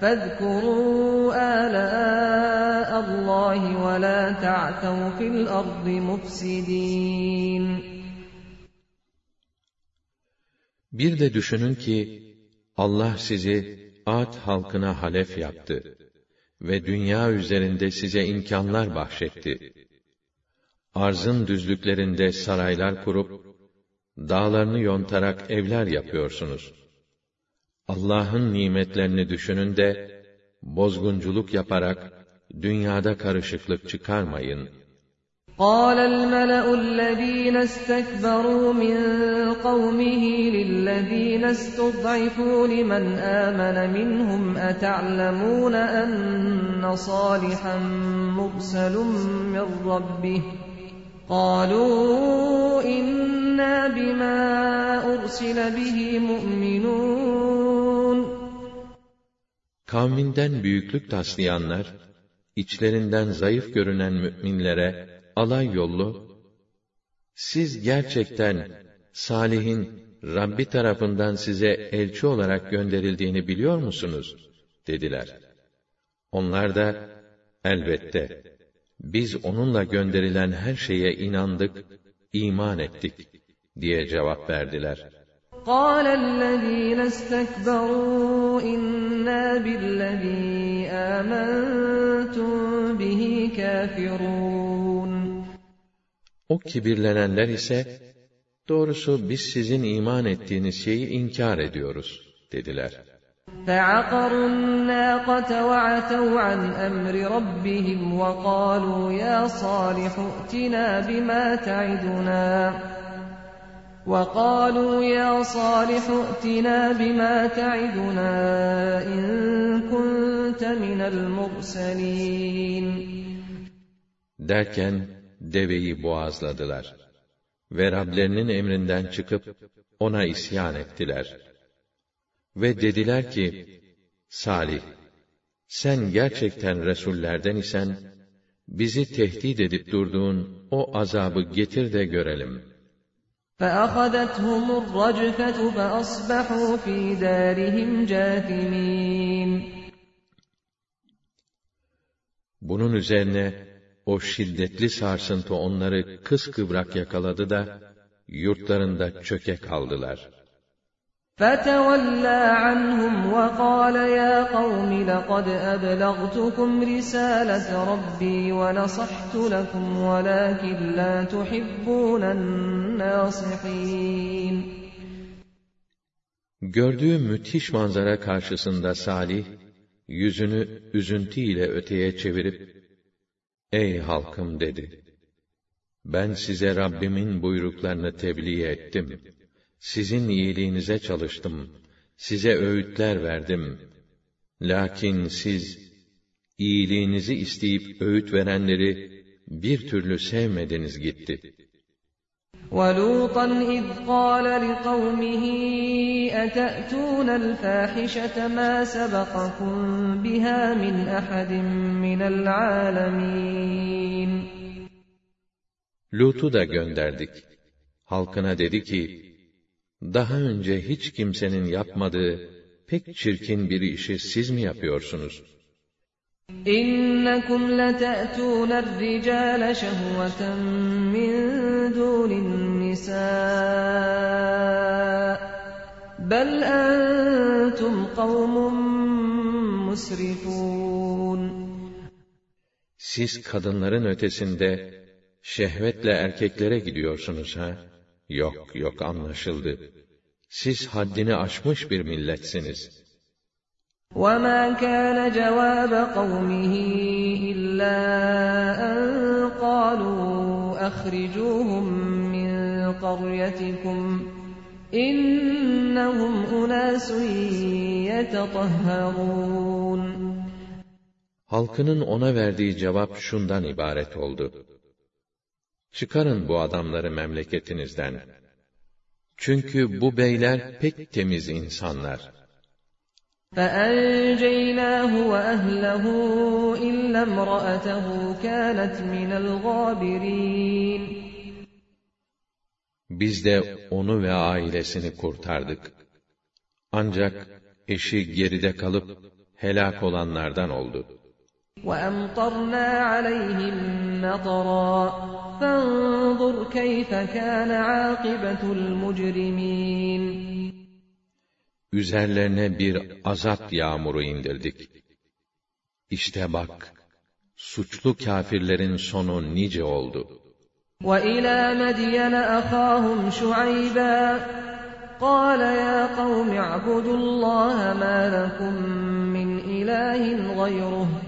فاذكروا آلاء الله ولا تعثوا في الأرض مفسدين Bir de düşünün ki Allah sizi Ad halkına halef yaptı ve dünya üzerinde size imkanlar bahşetti. Arzın düzlüklerinde saraylar kurup dağlarını yontarak evler yapıyorsunuz. Allah'ın nimetlerini düşünün de bozgunculuk yaparak dünyada karışıklık çıkarmayın. قال الملأ الذين استكبروا من قومه للذين استضعفوا لمن آمن منهم أتعلمون أن صالحا مرسل من ربه قالوا إنا بما أرسل به مؤمنون Kavminden büyüklük taslayanlar, içlerinden zayıf görünen müminlere alay yollu, siz gerçekten Salih'in Rabbi tarafından size elçi olarak gönderildiğini biliyor musunuz? dediler. Onlar da, elbette, biz onunla gönderilen her şeye inandık, iman ettik, diye cevap verdiler. قال الذين استكبروا إنا بالذي آمنتم به كافرون O kibirlenenler ise, doğrusu biz sizin iman ettiğiniz şeyi inkar ediyoruz, dediler. فعقروا الناقة وعتوا عن أمر ربهم وقالوا يا صالح ائتنا بما تعدنا وقالوا يا صالح ائتنا بما تعدنا إن كنت من المرسلين Derken deveyi boğazladılar ve Rablerinin emrinden çıkıp ona isyan ettiler. Ve dediler ki, Salih, sen gerçekten Resullerden isen, bizi tehdit edip durduğun o azabı getir de görelim. فأخذتهم الرجفة فأصبحوا في دارهم جاثمين Bunun üzerine o şiddetli sarsıntı onları kıskıvrak yakaladı da yurtlarında çöke kaldılar. فتولى عنهم وقال يا قوم لقد أبلغتكم رسالة ربي ونصحت لكم ولكن لا تحبون الناصحين Gördüğü müthiş manzara karşısında Salih, yüzünü üzüntü ile öteye çevirip, Ey halkım dedi, ben size Rabbimin buyruklarını tebliğ ettim. Sizin iyiliğinize çalıştım. Size öğütler verdim. Lakin siz, iyiliğinizi isteyip öğüt verenleri bir türlü sevmediniz gitti. ولوطا إذ قال لقومه أتأتون الفاحشة ما سبقكم بها من أحد من العالمين Lut'u da gönderdik. Halkına dedi ki, daha önce hiç kimsenin yapmadığı pek çirkin bir işi siz mi yapıyorsunuz? İnnekum lete'tûne r-ricâle şehveten min dûnin nisâ. Bel entum kavmun musrifûn. Siz kadınların ötesinde şehvetle erkeklere gidiyorsunuz ha? Yok yok anlaşıldı. Siz haddini aşmış bir milletsiniz. وما كان جواب قومه إلا أن قالوا أخرجوهم من قريتكم إنهم أناس يتطهرون Halkının ona verdiği cevap şundan ibaret oldu. Çıkarın bu adamları memleketinizden. Çünkü bu beyler pek temiz insanlar. فَأَنْجَيْنَاهُ وَأَهْلَهُ إِلَّا امْرَأَتَهُ كَانَتْ مِنَ الْغَابِرِينَ Biz de onu ve ailesini kurtardık. Ancak eşi geride kalıp helak olanlardan oldu. وَأَمْطَرْنَا عَلَيْهِمْ مَطَرًا فَانظُرْ كَيْفَ كَانَ عَاقِبَةُ الْمُجْرِمِينَ Üzerlerine bir azap yağmuru indirdik. İşte bak, suçlu kâfirlerin sonu nice oldu. وَإِلَى مَدْيَنَ أَخَاهُمْ شُعَيْبًا قَالَ يَا قَوْمِ اعْبُدُوا اللَّهَ مَا لَكُمْ مِنْ إِلَٰهٍ غَيْرُهُ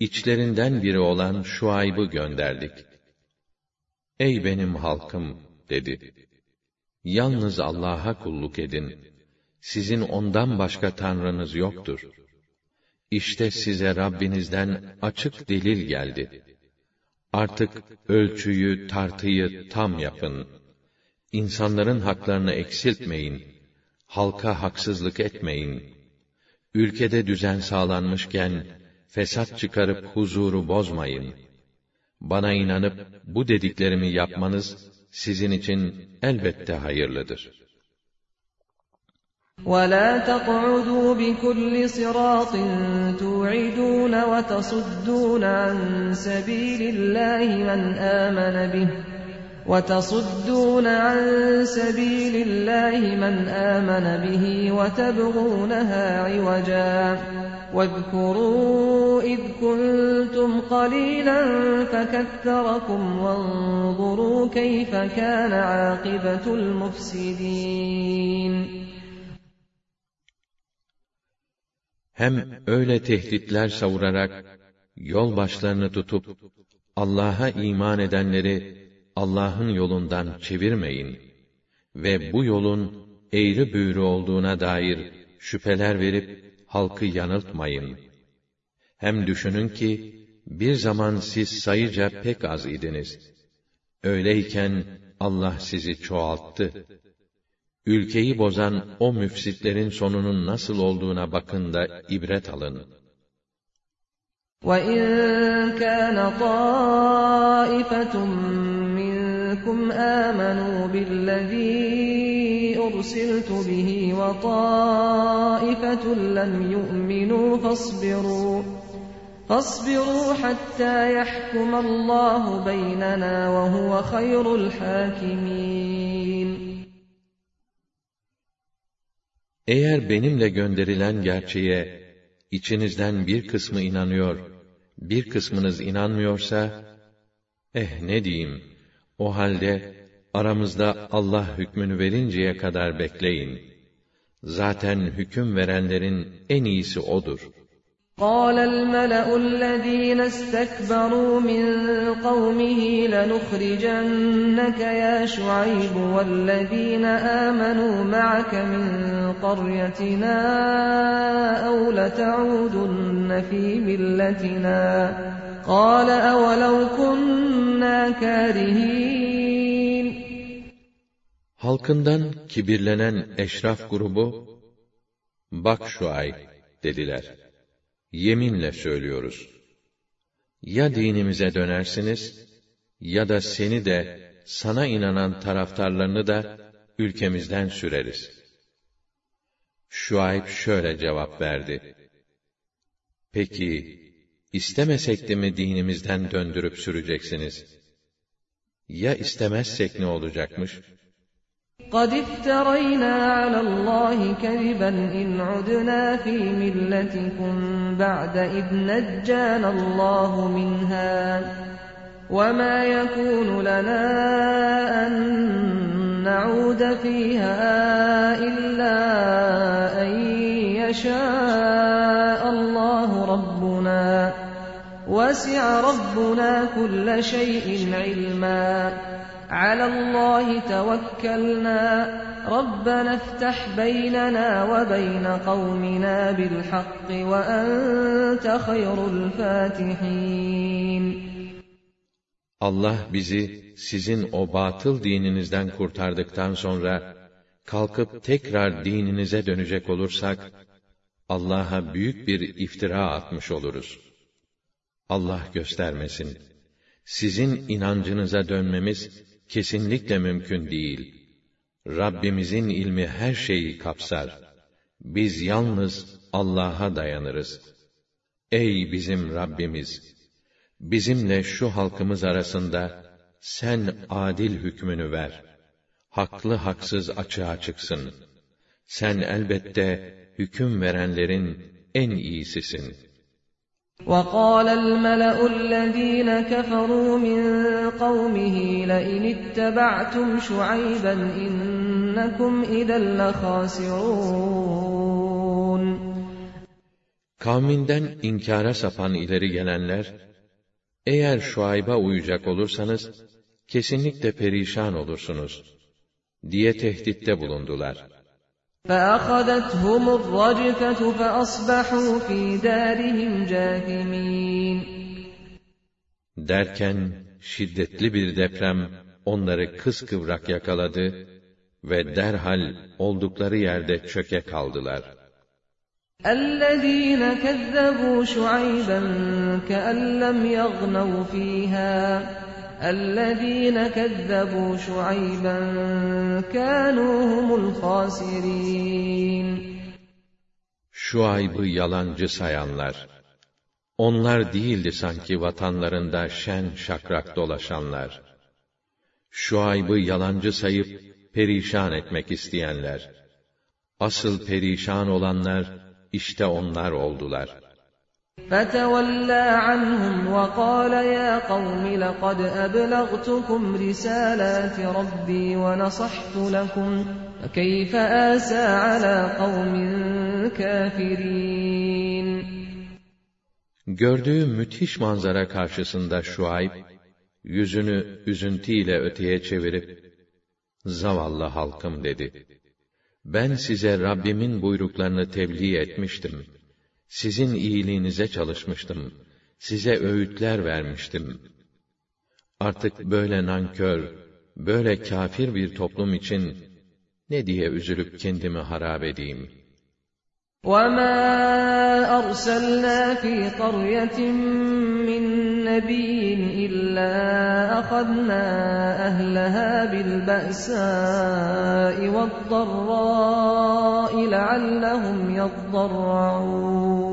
içlerinden biri olan Şuayb'ı gönderdik. Ey benim halkım! dedi. Yalnız Allah'a kulluk edin. Sizin ondan başka tanrınız yoktur. İşte size Rabbinizden açık delil geldi. Artık ölçüyü, tartıyı tam yapın. İnsanların haklarını eksiltmeyin. Halka haksızlık etmeyin. Ülkede düzen sağlanmışken, fesat çıkarıp huzuru bozmayın. Bana inanıp bu dediklerimi yapmanız sizin için elbette hayırlıdır. وَلَا تَقْعُدُوا بِكُلِّ صِرَاطٍ تُوعِدُونَ وَتَصُدُّونَ عَن سَبِيلِ اللَّهِ مَنْ آمَنَ بِهِ وَتَصُدُّونَ عَن سَبِيلِ اللَّهِ مَنْ آمَنَ بِهِ وَتَبْغُونَهَا عِوَجًا واذكروا إذ كنتم قليلا فكثركم وانظروا كيف كان عاقبة المفسدين Hem öyle tehditler savurarak yol başlarını tutup Allah'a iman edenleri Allah'ın yolundan çevirmeyin ve bu yolun eğri büğrü olduğuna dair şüpheler verip halkı yanıltmayın. Hem düşünün ki, bir zaman siz sayıca pek az idiniz. Öyleyken Allah sizi çoğalttı. Ülkeyi bozan o müfsitlerin sonunun nasıl olduğuna bakın da ibret alın. وَاِنْ كَانَ طَائِفَةٌ مِّنْكُمْ آمَنُوا بِالَّذ۪ي أُرْسِلْتُ بِهِ وَطَائِفَةٌ لَّمْ يُؤْمِنُوا فَاصْبِرُوا فَاصْبِرُوا حَتَّى يَحْكُمَ اللّٰهُ بَيْنَنَا وَهُوَ خَيْرُ الْحَاكِمِينَ Eğer benimle gönderilen gerçeğe içinizden bir kısmı inanıyor, bir kısmınız inanmıyorsa, eh ne diyeyim, o halde aramızda Allah hükmünü verinceye kadar bekleyin. Zaten hüküm verenlerin en iyisi O'dur. قال الملأ الذين استكبروا من قومه لنخرجنك يا شعيب والذين آمنوا معك من قريتنا أو لتعودن في ملتنا قال أولو كنا كارهين Halkından kibirlenen eşraf grubu, bak şu ay dediler. Yeminle söylüyoruz. Ya dinimize dönersiniz, ya da seni de, sana inanan taraftarlarını da ülkemizden süreriz. Şuayb şöyle cevap verdi. Peki, istemesek de mi dinimizden döndürüp süreceksiniz? Ya istemezsek ne olacakmış? قد افترينا على الله كذبا إن عدنا في ملتكم بعد إذ نجانا الله منها وما يكون لنا أن نعود فيها إلا أن يشاء الله ربنا وسع ربنا كل شيء علما على الله توكلنا ربنا افتح بيننا وبين قومنا بالحق وأنت خير الفاتحين Allah bizi sizin o batıl dininizden kurtardıktan sonra kalkıp tekrar dininize dönecek olursak Allah'a büyük bir iftira atmış oluruz. Allah göstermesin. Sizin inancınıza dönmemiz kesinlikle mümkün değil. Rabbimizin ilmi her şeyi kapsar. Biz yalnız Allah'a dayanırız. Ey bizim Rabbimiz! Bizimle şu halkımız arasında sen adil hükmünü ver. Haklı haksız açığa çıksın. Sen elbette hüküm verenlerin en iyisisin. وقال الملأ الذين كفروا من قومه لئن اتبعتم شعيبا إنكم إذا لخاسرون Kavminden inkara sapan ileri gelenler, eğer Şuayb'a uyacak olursanız, kesinlikle perişan olursunuz, diye tehditte bulundular. فأخذتهم الرجفة فأصبحوا في دارهم جاثمين Derken, şiddetli bir deprem onları kıskıvrak yakaladı ve derhal oldukları yerde çöke kaldılar. الذين كذبوا شعيبا كأن لم يغنوا فيها الذين كذبوا شعيبا كانوا هم الخاسرين Şuayb'ı yalancı sayanlar, onlar değildi sanki vatanlarında şen şakrak dolaşanlar. Şuayb'ı yalancı sayıp perişan etmek isteyenler. Asıl perişan olanlar işte onlar oldular. فتولى عنهم وقال يا قوم لقد أبلغتكم رسالات ربي ونصحت لكم فكيف آسى على قوم كافرين Gördüğü müthiş manzara karşısında Şuayb, yüzünü üzüntüyle öteye çevirip, Zavallı halkım dedi. Ben size Rabbimin buyruklarını tebliğ etmiştim. Sizin iyiliğinize çalışmıştım. Size öğütler vermiştim. Artık böyle nankör, böyle kafir bir toplum için ne diye üzülüp kendimi harap edeyim? وما أرسلنا في قرية من نبي إلا أخذنا أهلها بالبأساء والضراء لعلهم يضرعون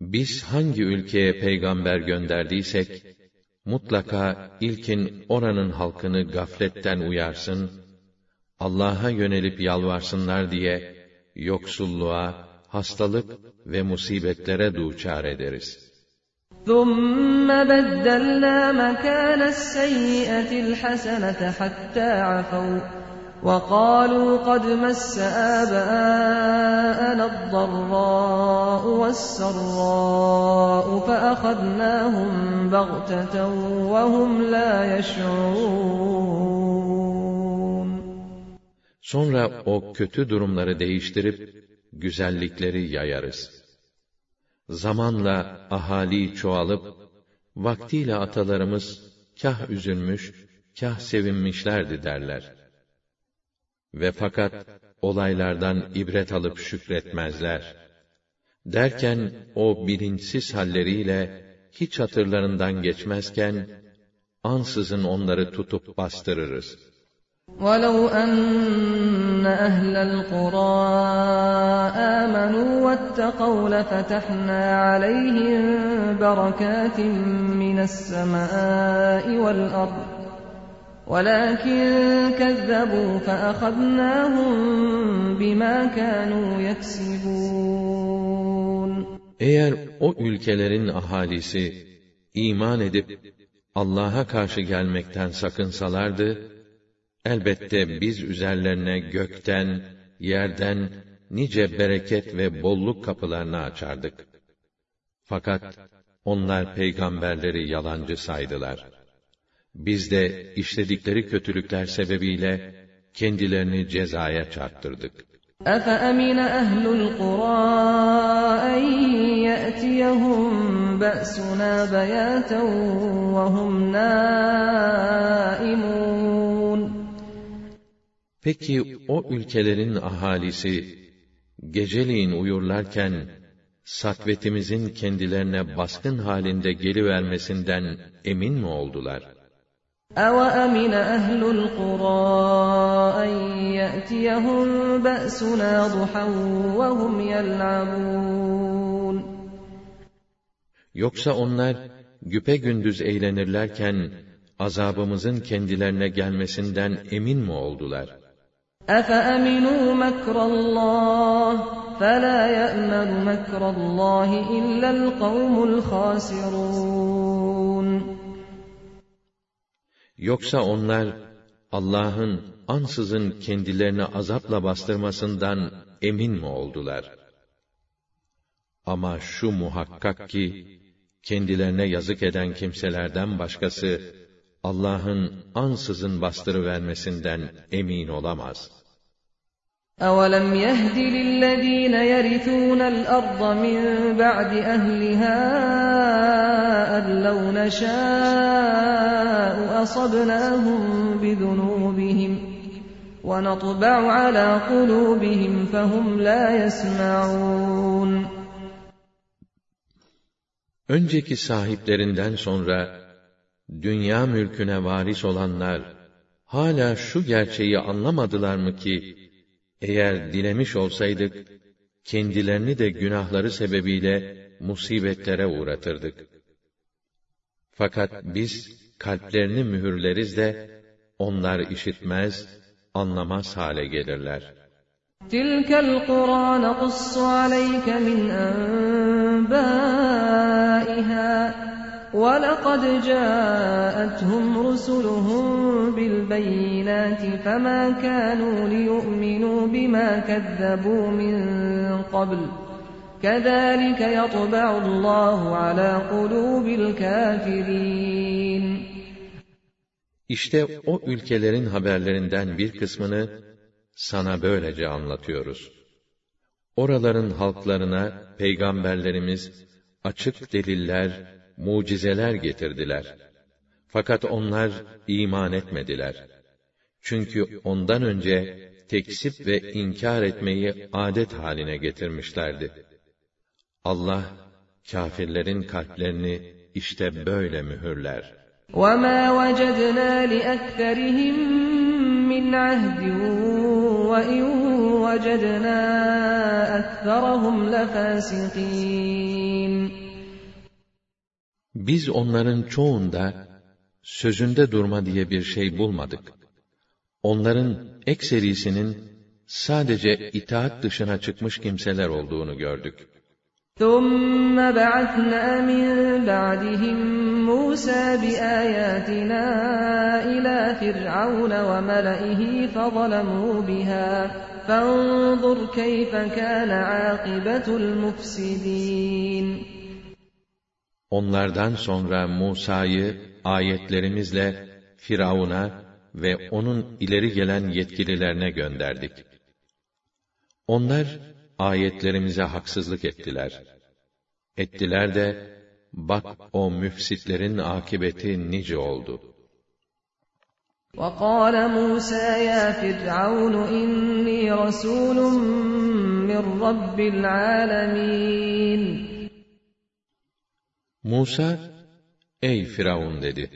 Biz hangi ülkeye peygamber gönderdiysek, mutlaka ilkin oranın halkını gafletten uyarsın, Allah'a yönelip yalvarsınlar diye, yoksulluğa, hastalık ve musibetlere duçar ederiz. ثم بدلنا مكان السيئة الحسنة حتى عفوا وقالوا قد مس آباءنا الضراء والسراء فأخذناهم بغتة وهم لا يشعرون Sonra o kötü durumları değiştirip, güzellikleri yayarız. Zamanla ahali çoğalıp, vaktiyle atalarımız kah üzülmüş, kah sevinmişlerdi derler. Ve fakat olaylardan ibret alıp şükretmezler. Derken o bilinçsiz halleriyle hiç hatırlarından geçmezken ansızın onları tutup bastırırız. ولو أن أهل القرى آمنوا واتقوا لفتحنا عليهم بركات من السماء والأرض ولكن كذبوا فأخذناهم بما كانوا يكسبون Eğer o ülkelerin ahalisi iman edip Allah'a karşı gelmekten sakınsalardı, elbette biz üzerlerine gökten, yerden nice bereket ve bolluk kapılarını açardık. Fakat onlar peygamberleri yalancı saydılar. Biz de işledikleri kötülükler sebebiyle kendilerini cezaya çarptırdık. أَفَأَمِنَ أَهْلُ الْقُرَىٰ أَن يَأْتِيَهُم بَأْسُنَا بَيَاتًا وَهُمْ نَائِمُونَ Peki o ülkelerin ahalisi geceliğin uyurlarken satvetimizin kendilerine baskın halinde gelivermesinden emin mi oldular? أَوَأَمِنَ أَهْلُ الْقُرَىٰ أَن يَأْتِيَهُم بَأْسُنَا ضُحًى وَهُمْ يَلْعَبُونَ Yoksa onlar güpegündüz eğlenirlerken azabımızın kendilerine gelmesinden emin mi oldular? أَفَأَمِنُوا مَكْرَ اللّٰهِ فَلَا يَأْمَنُ مَكْرَ اللّٰهِ إِلَّا الْقَوْمُ الْخَاسِرُونَ Yoksa onlar Allah'ın ansızın kendilerini azapla bastırmasından emin mi oldular? Ama şu muhakkak ki kendilerine yazık eden kimselerden başkası Allah'ın ansızın bastırıvermesinden emin olamaz.'' أَوَلَمْ يَهْدِ لِلَّذ۪ينَ يَرِثُونَ الْأَرْضَ مِنْ بَعْدِ أَهْلِهَا أَنْ لَوْ نَشَاءُ أَصَبْنَاهُمْ بِذُنُوبِهِمْ وَنَطْبَعُ عَلَى قُلُوبِهِمْ فَهُمْ لَا يَسْمَعُونَ Önceki sahiplerinden sonra dünya mülküne varis olanlar hala şu gerçeği anlamadılar mı ki eğer dilemiş olsaydık, kendilerini de günahları sebebiyle musibetlere uğratırdık. Fakat biz kalplerini mühürleriz de onlar işitmez, anlamaz hale gelirler. تِلْكَ الْقُرَى نَقُصُّ عَلَيْكَ مِنْ أَنْبَائِهَا وَلَقَدْ جَاءَتْهُمْ رُسُلُهُم بِالْبَيِّنَاتِ فَمَا كَانُوا لِيُؤْمِنُوا بِمَا كَذَّبُوا مِن قَبْلُ كَذَٰلِكَ يَطْبَعُ اللّٰهُ عَلَى قُلُوبِ الْكَافِرِينَ İşte o ülkelerin haberlerinden bir kısmını sana böylece anlatıyoruz. Oraların halklarına peygamberlerimiz açık deliller, mucizeler getirdiler. Fakat onlar iman etmediler. Çünkü ondan önce tekzip ve inkar etmeyi adet haline getirmişlerdi. Allah kâfirlerin kalplerini işte böyle mühürler. وَمَا وَجَدْنَا لِأَكْثَرِهِمْ مِنْ عَهْدٍ وَإِنْ وَجَدْنَا أَكْثَرَهُمْ لَفَاسِقِينَ Biz onların çoğunda sözünde durma diye bir şey bulmadık. Onların ekserisinin sadece itaat dışına çıkmış kimseler olduğunu gördük. ثُمَّ بَعَثْنَا مِنْ بَعْدِهِمْ مُوسَى بِآيَاتِنَا إِلَى فِرْعَوْنَ وَمَلَئِهِ فَظَلَمُوا بِهَا فَانظُرْ كَيْفَ كَانَ عَاقِبَةُ الْمُفْسِدِينَ Onlardan sonra Musa'yı ayetlerimizle Firavun'a ve onun ileri gelen yetkililerine gönderdik. Onlar ayetlerimize haksızlık ettiler. Ettiler de bak o müfsitlerin akibeti nice oldu. وَقَالَ مُوسَى يَا فِرْعَوْنُ إِنِّي رَسُولٌ مِّن رَّبِّ الْعَالَمِينَ Musa, ey Firavun dedi.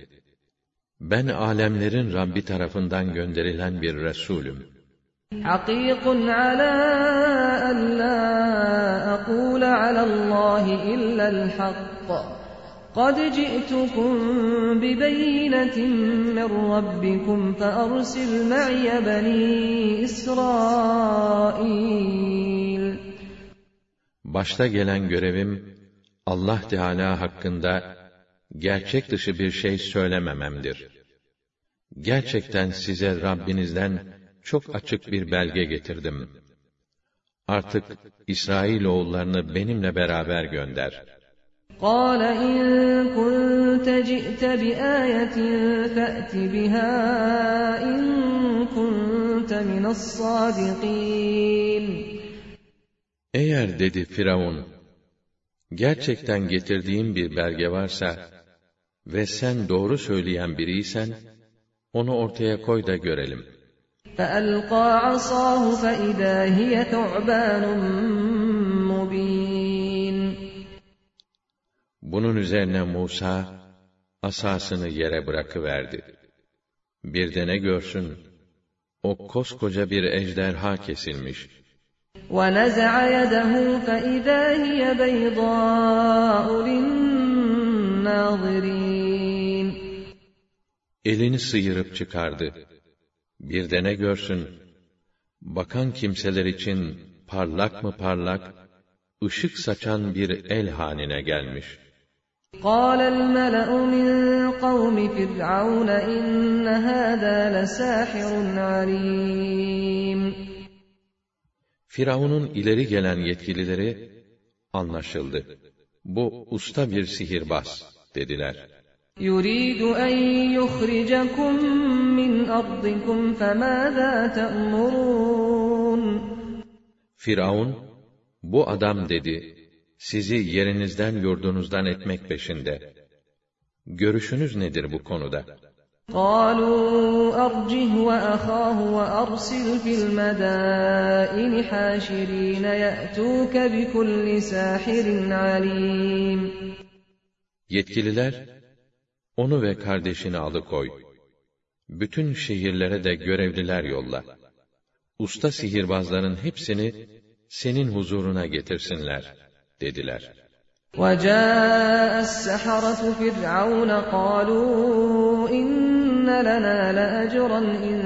Ben alemlerin Rabbi tarafından gönderilen bir Resulüm. حقيق على أن لا أقول على الله إلا الحق قد جئتكم ببينة من ربكم فأرسل معي بني إسرائيل Başta gelen görevim, Allah Teala hakkında gerçek dışı bir şey söylemememdir. Gerçekten size Rabbinizden çok açık bir belge getirdim. Artık İsrail oğullarını benimle beraber gönder. قال إن كنت جئت بآية فأت بها إن كنت من الصادقين Eğer dedi Firavun, gerçekten getirdiğim bir belge varsa ve sen doğru söyleyen biriysen, onu ortaya koy da görelim. فألقى عصاه فإذا هي ثعبان مبين Bunun üzerine Musa, asasını yere bırakıverdi. Bir de ne görsün, o koskoca bir ejderha kesilmiş. ونزع يده فإذا هي بيضاء للناظرين Elini sıyırıp çıkardı. Bir de ne görsün, bakan kimseler için parlak mı parlak, ışık saçan bir el haline gelmiş. قال الملأ من قوم فرعون إن هذا لساحر عليم Firavun'un ileri gelen yetkilileri, anlaşıldı. Bu usta bir sihirbaz, dediler. يريد أن يخرجكم من أرضكم فماذا تأمرون Firavun, bu adam dedi, sizi yerinizden yurdunuzdan etmek peşinde. Görüşünüz nedir bu konuda? قالوا أرجه وأخاه وأرسل في المدائن حاشرين يأتوك بكل ساحر عليم Yetkililer, onu ve kardeşini alıkoy. Bütün şehirlere de görevliler yolla. Usta sihirbazların hepsini senin huzuruna getirsinler, dediler. وجاء السحرة فرعون قالوا إن لنا لأجرا إن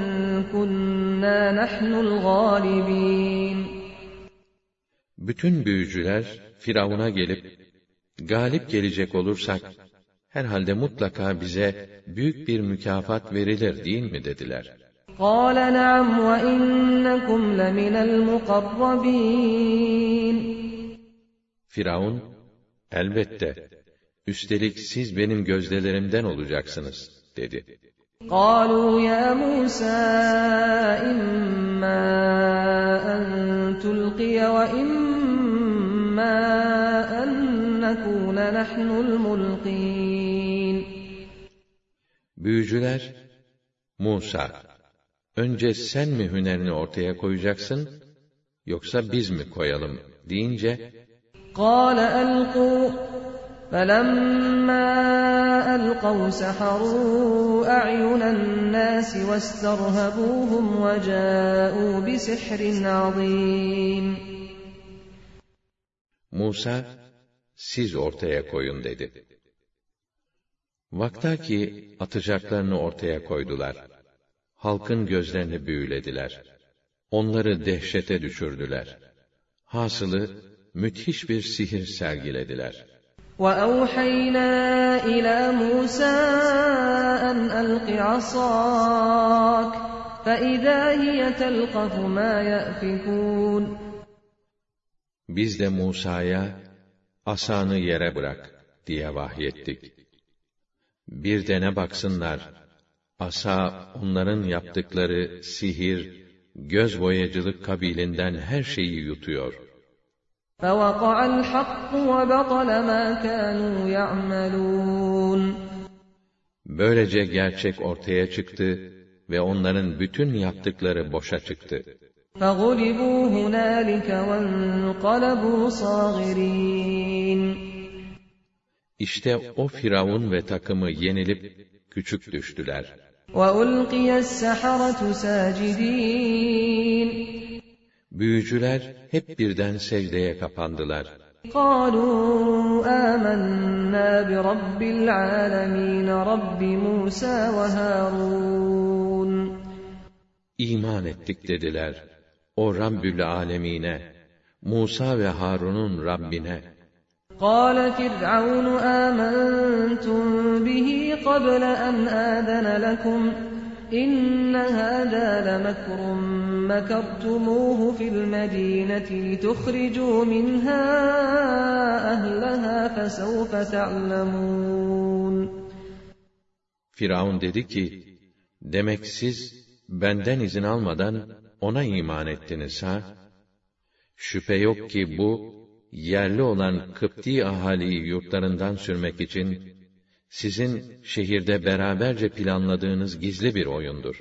كنا نحن الغالبين Bütün büyücüler Firavun'a gelip galip gelecek olursak herhalde mutlaka bize büyük bir mükafat verilir değil mi dediler. قال نعم وإنكم لمن المقربين Firavun Elbette. Üstelik siz benim gözdelerimden olacaksınız, dedi. قالوا يا موسى إما أن تلقي وإما أن نكون نحن Büyücüler, Musa, önce sen mi hünerini ortaya koyacaksın, yoksa biz mi koyalım deyince, قال ألقوا فلما ألقوا سحروا أعين الناس واسترهبوهم وجاءوا بسحر عظيم Musa, siz ortaya koyun dedi. Vaktaki atacaklarını ortaya koydular. Halkın gözlerini büyülediler. Onları dehşete düşürdüler. Hasılı, müthiş bir sihir sergilediler. وأوحينا إلى موسى أن ألق عصاك فإذا هي تلقف ما يأفكون Biz de Musa'ya, asanı yere bırak diye vahyettik. Bir de ne baksınlar, asa onların yaptıkları sihir, göz boyacılık kabilinden her şeyi yutuyor. فوقع الحق وبطل ما كانوا يعملون Böylece gerçek ortaya çıktı ve onların bütün yaptıkları boşa çıktı. فغلبوا هنالك وانقلبوا صاغرين İşte o Firavun ve takımı yenilip küçük düştüler. وألقي السحرة ساجدين Büyücüler hep birden secdeye kapandılar. قالوا آمنا برب العالمين رب موسى وهارون İman ettik dediler. O Rabbül Alemine, Musa ve Harun'un Rabbine. قال فرعون آمنتم به قبل أن آذن لكم إن هذا لمكر مكرتموه في المدينة لتخرجوا منها أهلها فسوف تعلمون Firavun dedi ki, demek siz benden izin almadan ona iman ettiniz ha? Şüphe yok ki bu, yerli olan Kıpti ahaliyi yurtlarından sürmek için, sizin şehirde beraberce planladığınız gizli bir oyundur.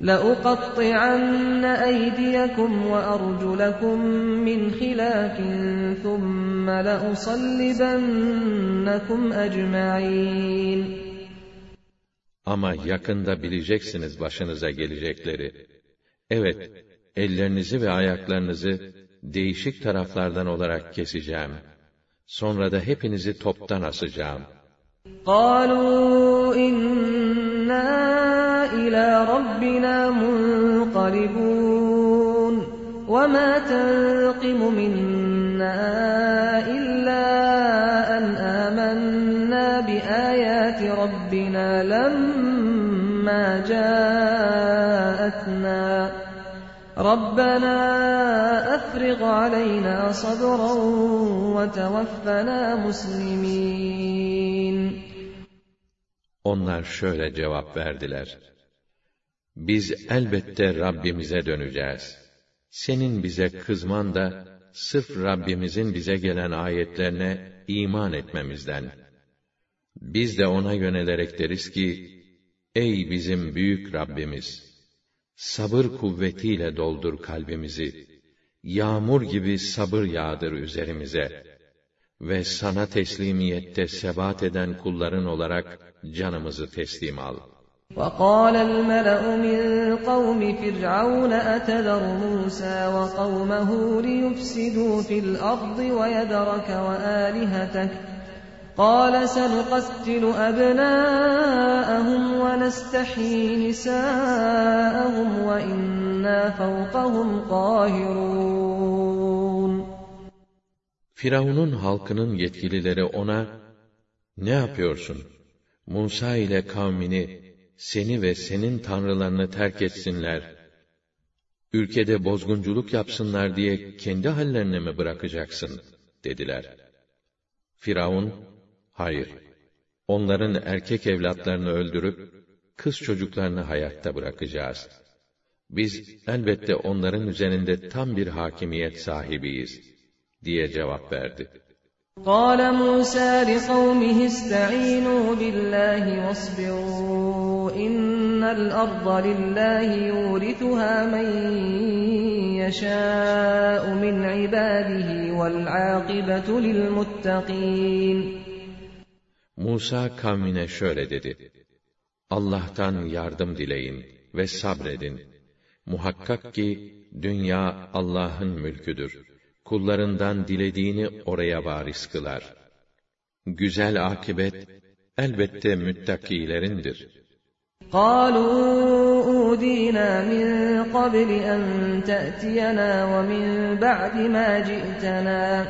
لأقطعن أيديكم وأرجلكم من خلاف ثم لأصلبنكم أجمعين Ama yakında bileceksiniz başınıza gelecekleri. Evet, ellerinizi ve ayaklarınızı değişik taraflardan olarak keseceğim. Sonra da hepinizi toptan asacağım. قالوا إنا إلى ربنا منقلبون وما تنقم منا إلا أن آمنا بآيات ربنا لما جاءتنا ربنا أفرغ علينا صبرا وتوفنا مسلمين Onlar şöyle cevap verdiler. Biz elbette Rabbimize döneceğiz. Senin bize kızman da sırf Rabbimizin bize gelen ayetlerine iman etmemizden. Biz de ona yönelerek deriz ki, Ey bizim büyük Rabbimiz! Sabır kuvvetiyle doldur kalbimizi. Yağmur gibi sabır yağdır üzerimize. Ve sana teslimiyette sebat eden kulların olarak canımızı teslim al. وقال الملأ من قوم فرعون أتذر موسى وقومه ليفسدوا في الأرض ويذرك وآلهتك قال سنقتل أبناءهم ونستحيي نساءهم وإنا فوقهم قاهرون Firavun'un halkının yetkilileri ona, ne yapıyorsun? Musa ile kavmini, seni ve senin tanrılarını terk etsinler, ülkede bozgunculuk yapsınlar diye kendi hallerine mi bırakacaksın? dediler. Firavun, hayır, onların erkek evlatlarını öldürüp, kız çocuklarını hayatta bırakacağız. Biz elbette onların üzerinde tam bir hakimiyet sahibiyiz, diye cevap verdi. قال موسى لقومه استعينوا بالله واصبروا إن الأرض لله يورثها من يشاء من عباده والعاقبة للمتقين Musa kavmine şöyle dedi. Allah'tan yardım dileyin ve sabredin. Muhakkak ki dünya Allah'ın mülküdür. Kullarından dilediğini oraya varis kılar. Güzel akibet elbette müttakilerindir. قالوا أودينا من قبل أن تأتينا ومن بعد ما جئتنا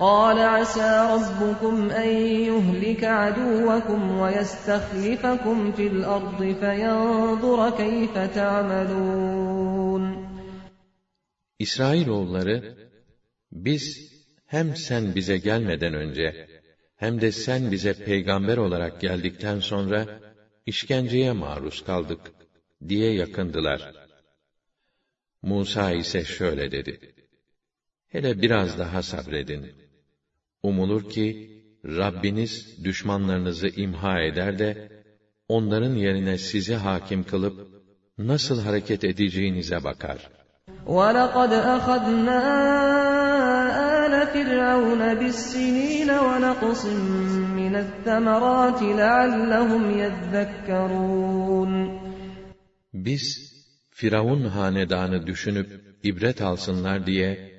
قال عسى ربكم أن يهلك عدوكم ويستخلفكم في الأرض فينظر كيف تعملون İsrailoğulları, biz hem sen bize gelmeden önce, hem de sen bize peygamber olarak geldikten sonra, işkenceye maruz kaldık, diye yakındılar. Musa ise şöyle dedi, Hele biraz daha sabredin. Umulur ki, Rabbiniz düşmanlarınızı imha eder de, onların yerine sizi hakim kılıp, nasıl hareket edeceğinize bakar. وَلَقَدْ أَخَذْنَا آلَ فِرْعَوْنَ بِالسِّنِينَ وَنَقْصٍ مِّنَ الثَّمَرَاتِ لَعَلَّهُمْ يَذَّكَّرُونَ Biz, Firavun hanedanı düşünüp ibret alsınlar diye,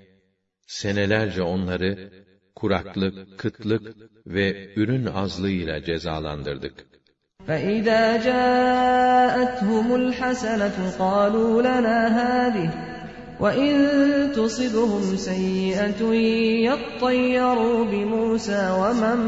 senelerce onları kuraklık, kıtlık ve ürün azlığıyla cezalandırdık. فَإِذَا جَاءَتْهُمُ الْحَسَنَةُ قَالُوا لَنَا هَٰذِهِ وَإِن تُصِبْهُمْ سَيِّئَةٌ يَطَّيَّرُوا بِمُوسَىٰ وَمَن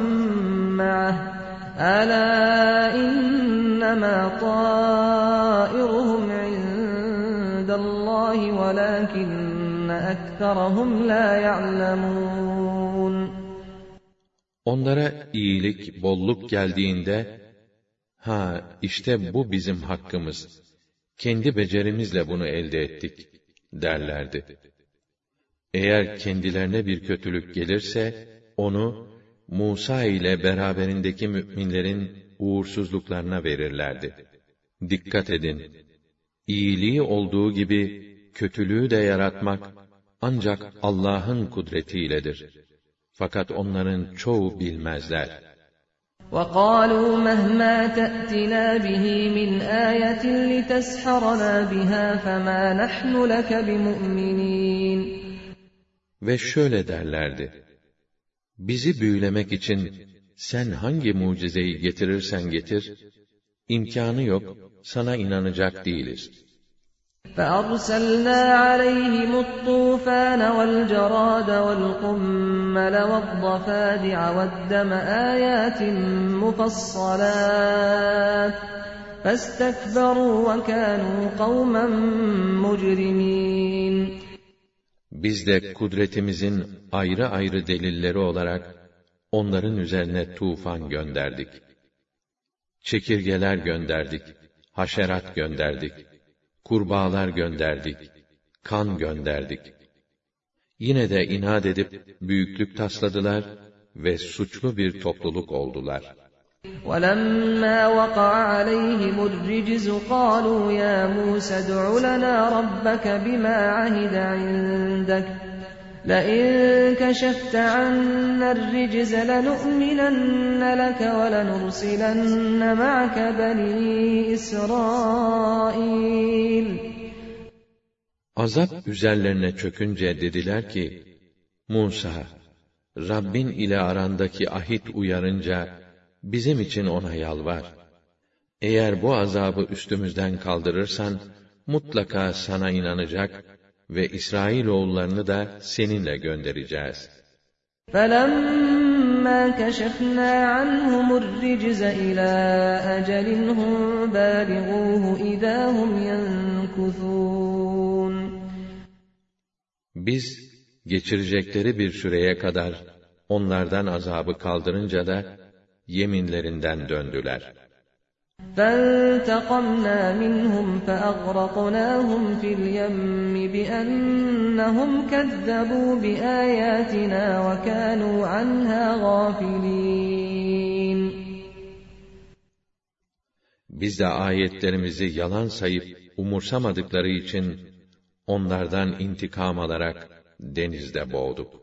مَّعَهُ ألا إنما طائرهم عند الله ولكن أكثرهم لا يعلمون Onlara iyilik, bolluk geldiğinde, ha işte bu bizim hakkımız, kendi becerimizle bunu elde ettik, derlerdi. Eğer kendilerine bir kötülük gelirse, onu, Musa ile beraberindeki müminlerin uğursuzluklarına verirlerdi. Dikkat edin! İyiliği olduğu gibi, kötülüğü de yaratmak, ancak Allah'ın kudretiyledir. Fakat onların çoğu bilmezler. وَقَالُوا مَهْمَا تَأْتِنَا بِهِ مِنْ آيَةٍ لِتَسْحَرَنَا بِهَا فَمَا نَحْنُ لَكَ بِمُؤْمِنِينَ Ve şöyle derlerdi. Bizi büyülemek için sen hangi mucizeyi getirirsen getir, imkanı yok, sana inanacak değiliz.'' فأرسلنا عليهم الطوفان والجراد والقمل والضفادع والدم آيات مفصلات فاستكبروا وكانوا قوما مجرمين Biz de kudretimizin ayrı ayrı delilleri olarak onların üzerine tufan gönderdik. Çekirgeler gönderdik, haşerat gönderdik kurbağalar gönderdik, kan gönderdik. Yine de inat edip büyüklük tasladılar ve suçlu bir topluluk oldular. وَلَمَّا وَقَعَ عَلَيْهِمُ الرِّجْزُ قَالُوا يَا مُوسَى ادْعُ لَنَا رَبَّكَ بِمَا عَهِدَ عِندَكَ لئن كشفت عنا الرجز لنؤمنن لك ولنرسلن معك بني إسرائيل Azap üzerlerine çökünce dediler ki, Musa, Rabbin ile arandaki ahit uyarınca, bizim için ona yalvar. Eğer bu azabı üstümüzden kaldırırsan, mutlaka sana inanacak ve İsrail oğullarını da seninle göndereceğiz. فَلَمَّا كَشَفْنَا عَنْهُمُ الرِّجْزَ إِلَى أَجَلٍ هُمْ بَالِغُوهُ إِذَا هُمْ Biz geçirecekleri bir süreye kadar onlardan azabı kaldırınca da yeminlerinden döndüler. فانتقمنا منهم فأغرقناهم في اليم بأنهم كذبوا بآياتنا وكانوا عنها غافلين Biz de ayetlerimizi yalan sayıp umursamadıkları için onlardan intikam alarak denizde boğduk.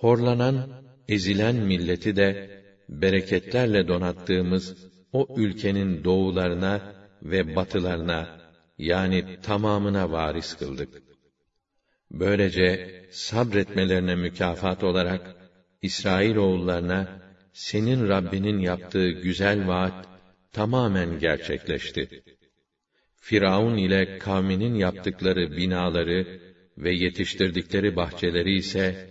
Horlanan, ezilen milleti de bereketlerle donattığımız o ülkenin doğularına ve batılarına yani tamamına varis kıldık. Böylece sabretmelerine mükafat olarak İsrail oğullarına senin Rabbinin yaptığı güzel vaat tamamen gerçekleşti. Firavun ile kavminin yaptıkları binaları ve yetiştirdikleri bahçeleri ise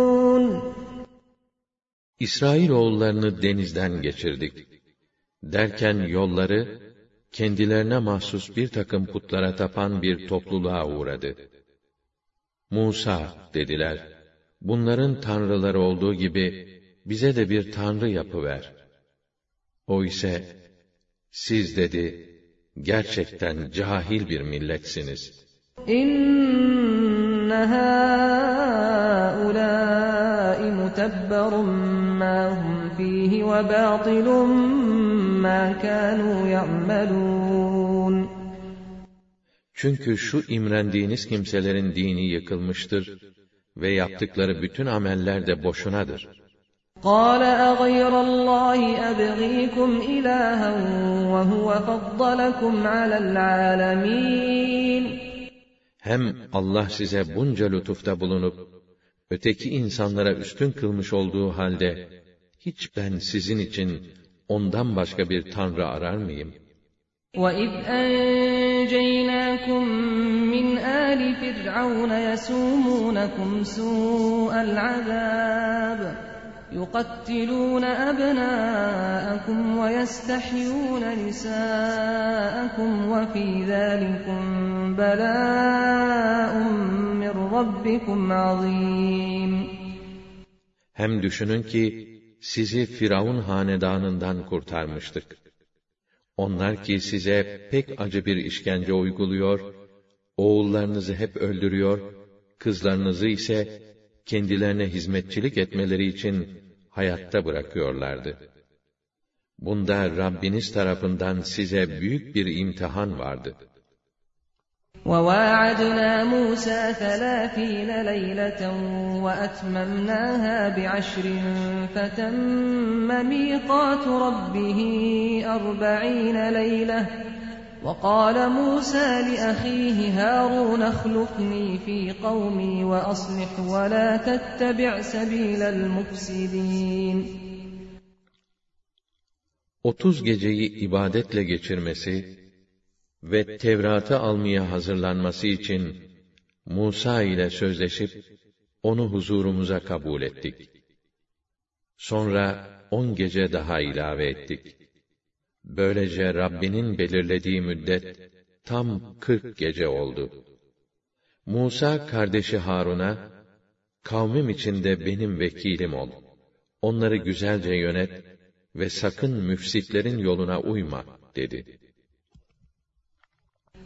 İsrail oğullarını denizden geçirdik. Derken yolları, kendilerine mahsus bir takım putlara tapan bir topluluğa uğradı. Musa, dediler, bunların tanrıları olduğu gibi, bize de bir tanrı yapıver. O ise, Siz dedi, gerçekten cahil bir milletsiniz. İnne hâulâi mutebberun mâ hum fîhi ve bâtilun mâ kânû ya'melûn. Çünkü şu imrendiğiniz kimselerin dini yıkılmıştır ve yaptıkları bütün ameller de boşunadır. قال أغير الله أبغيكم إلها وهو فضلكم على العالمين Hem Allah size bunca lütufta bulunup, öteki insanlara üstün kılmış olduğu halde, hiç ben sizin için ondan başka bir tanrı arar mıyım? وَإِذْ أَنْجَيْنَاكُمْ مِنْ آلِ فِرْعَوْنَ يَسُومُونَكُمْ سُوءَ الْعَذَابِ يُقَتِّلُونَ أَبْنَاءَكُمْ وَيَسْتَحْيُونَ نِسَاءَكُمْ وَفِي ذَلِكُمْ بَلَاءٌ مِّن رَّبِّكُمْ عَظِيمٌ Hem düşünün ki, sizi Firavun hanedanından kurtarmıştık. Onlar ki size pek acı bir işkence uyguluyor, oğullarınızı hep öldürüyor, kızlarınızı ise kendilerine hizmetçilik etmeleri için hayatta bırakıyorlardı. Bunda Rabbiniz tarafından size büyük bir imtihan vardı. وَوَاعَدْنَا مُوسَى ثَلَاثِينَ لَيْلَةً وَأَتْمَمْنَاهَا بِعَشْرٍ فَتَمَّ مِيقَاتُ رَبِّهِ أَرْبَعِينَ لَيْلَةً وقال موسى لأخيه هارون اخلفني في قومي وأصلح ولا تتبع سبيل المفسدين 30 geceyi ibadetle geçirmesi ve Tevrat'ı almaya hazırlanması için Musa ile sözleşip onu huzurumuza kabul ettik. Sonra on gece daha ilave ettik. Böylece Rabbinin belirlediği müddet tam kırk gece oldu. Musa kardeşi Harun'a, kavmim içinde benim vekilim ol. Onları güzelce yönet ve sakın müfsitlerin yoluna uyma, dedi.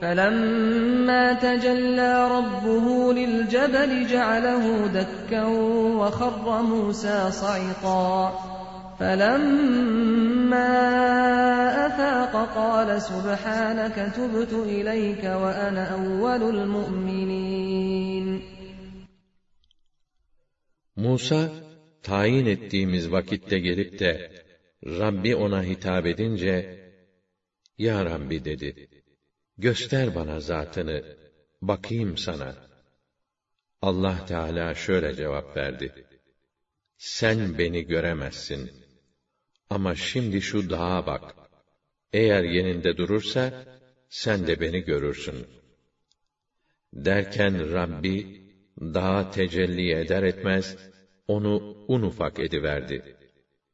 فَلَمَّا تَجَلَّى رَبُّهُ لِلْجَبَلِ جَعَلَهُ دَكًّا وَخَرَّ مُوسَى صَعِقًا. فَلَمَّا أَفَاقَ قَالَ سُبْحَانَكَ تُبْتُ إِلَيْكَ وَأَنَا أَوَّلُ الْمُؤْمِنِينَ. Musa, tayin ettiğimiz vakitte gelip de, Rabbi ona hitap edince, Ya Rabbi dedi, göster bana zatını, bakayım sana. Allah Teala şöyle cevap verdi. Sen beni göremezsin. Ama şimdi şu dağa bak. Eğer yeninde durursa, sen de beni görürsün. Derken Rabbi, dağa tecelli eder etmez, onu un ufak ediverdi.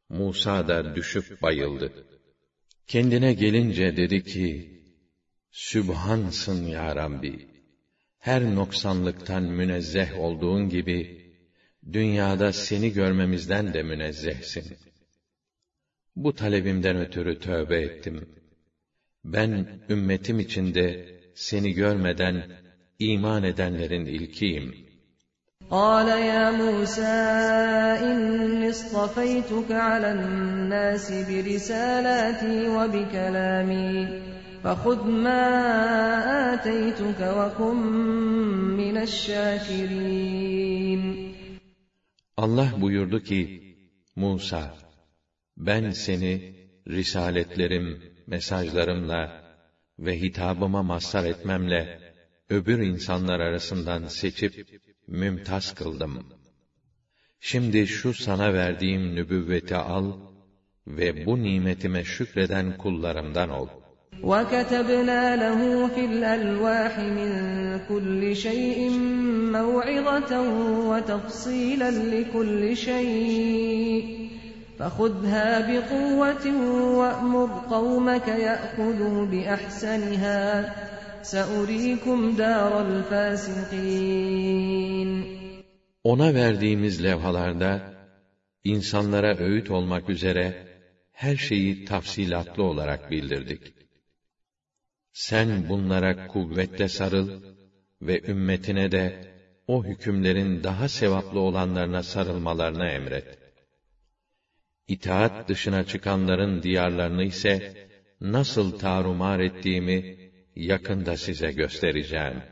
Musa da düşüp bayıldı. Kendine gelince dedi ki, Sübhansın ya Rabbi. Her noksanlıktan münezzeh olduğun gibi, dünyada seni görmemizden de münezzehsin. Bu talebimden ötürü tövbe ettim. Ben ümmetim içinde seni görmeden iman edenlerin ilkiyim. قال يا موسى إني اصطفيتك على الناس برسالاتي وبكلامي فَخُذْ مَا آتَيْتُكَ وَكُنْ مِنَ الشَّاكِرِينَ Allah buyurdu ki, Musa, ben seni risaletlerim, mesajlarımla ve hitabıma mazhar etmemle öbür insanlar arasından seçip mümtaz kıldım. Şimdi şu sana verdiğim nübüvveti al ve bu nimetime şükreden kullarımdan ol.'' وكتبنا له في الألواح من كل شيء موعظة وتفصيلا لكل شيء فخذها بقوة وأمر قومك يأخذوا بأحسنها سأريكم دار الفاسقين Ona verdiğimiz levhalarda insanlara öğüt olmak üzere her şeyi tafsilatlı olarak bildirdik. Sen bunlara kuvvetle sarıl ve ümmetine de o hükümlerin daha sevaplı olanlarına sarılmalarına emret. İtaat dışına çıkanların diyarlarını ise nasıl tarumar ettiğimi yakında size göstereceğim.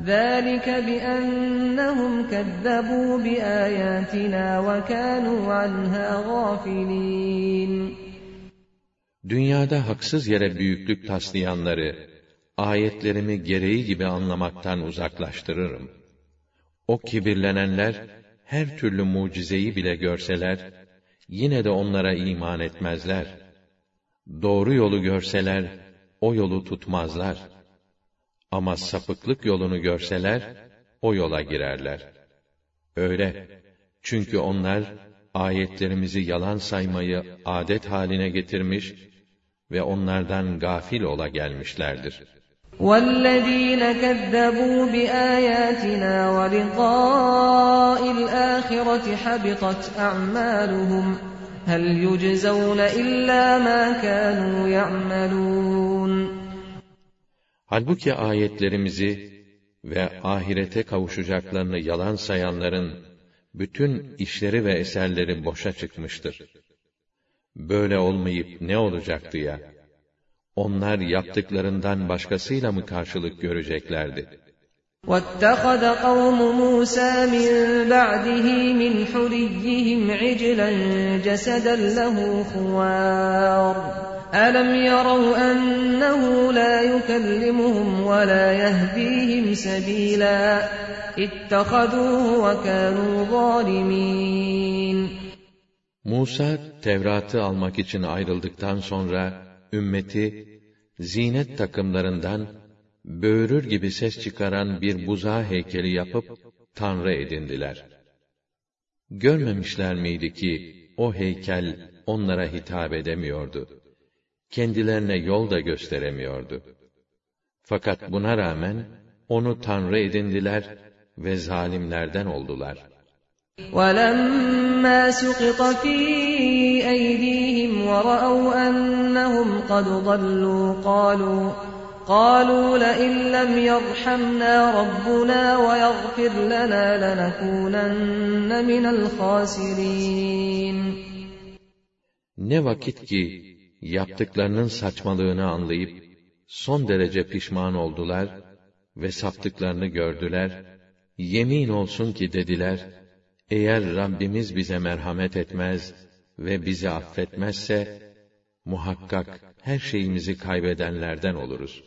ذلك بأنهم كذبوا بآياتنا وكانوا عنها غافلين Dünyada haksız yere büyüklük taslayanları, ayetlerimi gereği gibi anlamaktan uzaklaştırırım. O kibirlenenler, her türlü mucizeyi bile görseler, yine de onlara iman etmezler. Doğru yolu görseler, o yolu tutmazlar. Ama sapıklık yolunu görseler, o yola girerler. Öyle. Çünkü onlar, ayetlerimizi yalan saymayı adet haline getirmiş ve onlardan gafil ola gelmişlerdir. وَالَّذ۪ينَ كَذَّبُوا بِآيَاتِنَا وَلِقَاءِ الْآخِرَةِ حَبِطَتْ أَعْمَالُهُمْ هَلْ يُجْزَوْنَ إِلَّا مَا كَانُوا يَعْمَلُونَ Halbuki ayetlerimizi ve ahirete kavuşacaklarını yalan sayanların bütün işleri ve eserleri boşa çıkmıştır. Böyle olmayıp ne olacaktı ya? Onlar yaptıklarından başkasıyla mı karşılık göreceklerdi? وَاتَّخَذَ قَوْمُ مُوسَى مِنْ بَعْدِهِ مِنْ حُلِيِّهِمْ عِجْلًا جَسَدًا لَهُ خُوَارٌ أَلَمْ يَرَوْا أَنَّهُ لَا يُكَلِّمُهُمْ وَلَا يَهْدِيهِمْ سَبِيلًا اتَّخَذُوهُ وَكَانُوا ظَالِمِينَ Musa, Tevrat'ı almak için ayrıldıktan sonra, ümmeti, zinet takımlarından, böğürür gibi ses çıkaran bir buzağı heykeli yapıp, Tanrı edindiler. Görmemişler miydi ki, o heykel onlara hitap edemiyordu. Kendilerine yol da gösteremiyordu. Fakat buna rağmen, onu Tanrı edindiler ve zalimlerden oldular. وَلَمَّا سُقِطَ فِي أَيْدِيهِمْ وَرَأَوْا أَنَّهُمْ قَدْ ضَلُّوا قَالُوا قالوا لئن لم يرحمنا ربنا ويغفر لنا لنكونن من الخاسرين Ne vakit ki yaptıklarının saçmalığını anlayıp son derece pişman oldular ve saptıklarını gördüler. Yemin olsun ki dediler, eğer Rabbimiz bize merhamet etmez ve bizi affetmezse, muhakkak her şeyimizi kaybedenlerden oluruz.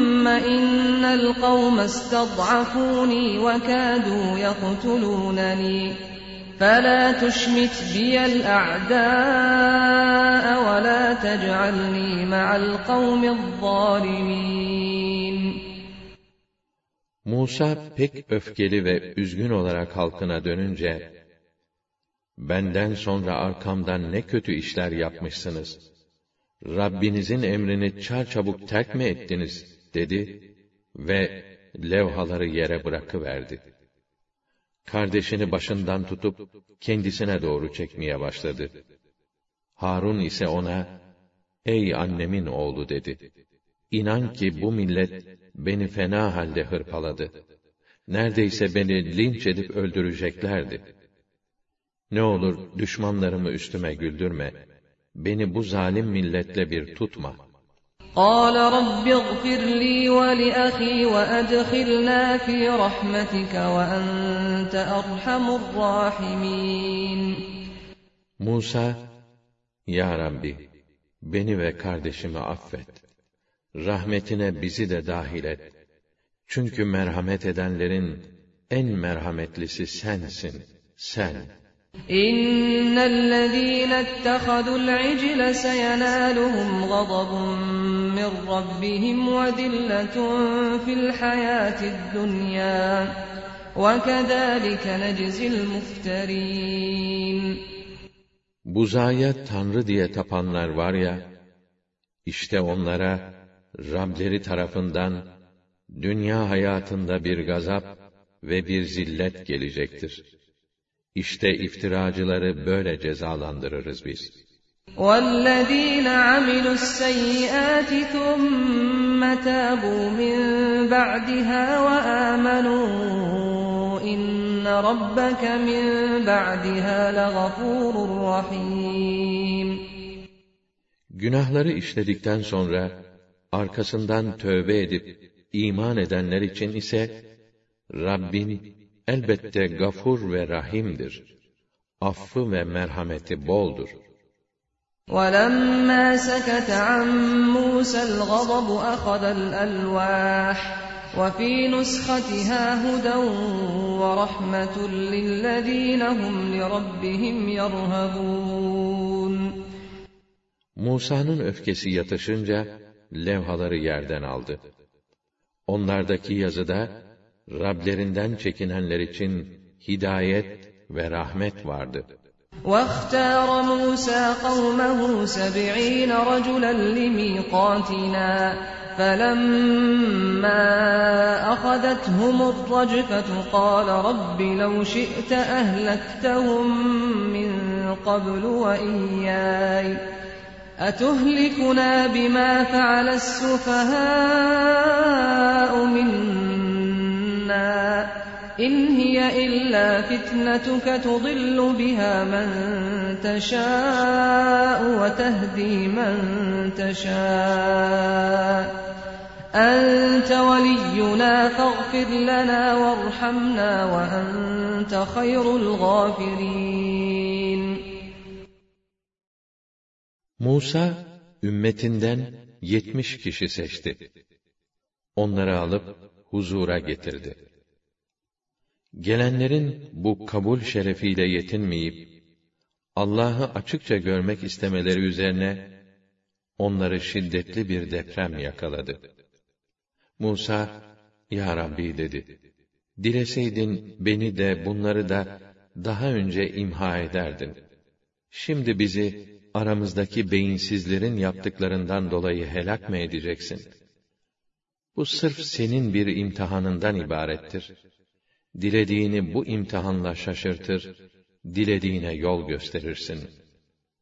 إِنَّ الْقَوْمَ اسْتَضْعَفُونِي وَكَادُوا يَقْتُلُونَنِي فَلَا تُشْمِتْ بِيَ الْأَعْدَاءَ وَلَا تَجْعَلْنِي مَعَ الْقَوْمِ الظَّالِمِينَ Musa pek öfkeli ve üzgün olarak halkına dönünce, benden sonra arkamdan ne kötü işler yapmışsınız. Rabbinizin emrini çarçabuk terk mi ettiniz? Dedi ve levhaları yere bırakıverdi. kardeşini başından tutup kendisine doğru çekmeye başladı. Harun ise ona, Ey annemin oğlu dedi. İnan ki bu millet beni fena halde hırpaladı. Neredeyse beni linç edip öldüreceklerdi. Ne olur düşmanlarımı üstüme güldürme. Beni bu zalim milletle bir tutma. قال رب اغفر لي ولأخي وأدخلنا في رحمتك وأنت أرحم الراحمين Musa, Ya Rabbi, beni ve kardeşimi affet. Rahmetine bizi de dahil et. Çünkü merhamet edenlerin en merhametlisi sensin, sen. إن الذين اتخذوا العجل سينالهم غضب من ربهم وذلة في الحياة الدنيا وكذلك نجزي المفترين Buzaya tanrı diye tapanlar var ya, işte onlara Rableri tarafından dünya hayatında bir gazap ve bir zillet gelecektir. İşte iftiracıları böyle cezalandırırız biz. وَالَّذ۪ينَ عَمِلُوا السَّيِّئَاتِ ثُمَّ تَابُوا مِنْ بَعْدِهَا وَآمَنُوا اِنَّ رَبَّكَ مِنْ بَعْدِهَا لَغَفُورٌ رَحِيمٌ Günahları işledikten sonra, arkasından tövbe edip, iman edenler için ise, Rabbin elbette gafur ve rahimdir. Affı ve merhameti boldur. وَلَمَّا سَكَتَ عَن مُّوسَى الْغَضَبُ أَخَذَ الْأَلْوَاحَ وَفِي نُسْخَتِهَا هُدًى وَرَحْمَةٌ لِّلَّذِينَ هُمْ لِرَبِّهِمْ يَرْهَبُونَ Musa'nın öfkesi yatışınca, levhaları yerden aldı. Onlardaki yazıda, Rablerinden çekinenler için hidayet ve rahmet vardı. وَاخْتَارَ مُوسَى قَوْمَهُ سَبْعِينَ رَجُلًا لِمِيقَاتِنَا فَلَمَّا أَخَذَتْهُمُ الرَّجْفَةُ قَالَ رَبِّ لَوْ شِئْتَ أَهْلَكْتَهُم مِّن قَبْلُ وَإِيَّايَ أَتُهْلِكُنَا بِمَا فَعَلَ السُّفَهَاءُ مِنَّا إِنْ هِيَ إِلَّا فِتْنَتُكَ تُضِلُّ بِهَا مَن تَشَاءُ وَتَهْدِي مَن تَشَاءُ أَنْتَ وَلِيُّنَا فَاغْفِرْ لَنَا وَارْحَمْنَا وَأَنْتَ خَيْرُ الْغَافِرِينَ Musa, ümmetinden yetmiş kişi seçti. Onları alıp huzura getirdi. Gelenlerin bu kabul şerefiyle yetinmeyip, Allah'ı açıkça görmek istemeleri üzerine, onları şiddetli bir deprem yakaladı. Musa, Ya Rabbi dedi, dileseydin beni de bunları da daha önce imha ederdin. Şimdi bizi aramızdaki beyinsizlerin yaptıklarından dolayı helak mı edeceksin? Bu sırf senin bir imtihanından ibarettir Dilediğini bu imtihanla şaşırtır, dilediğine yol gösterirsin.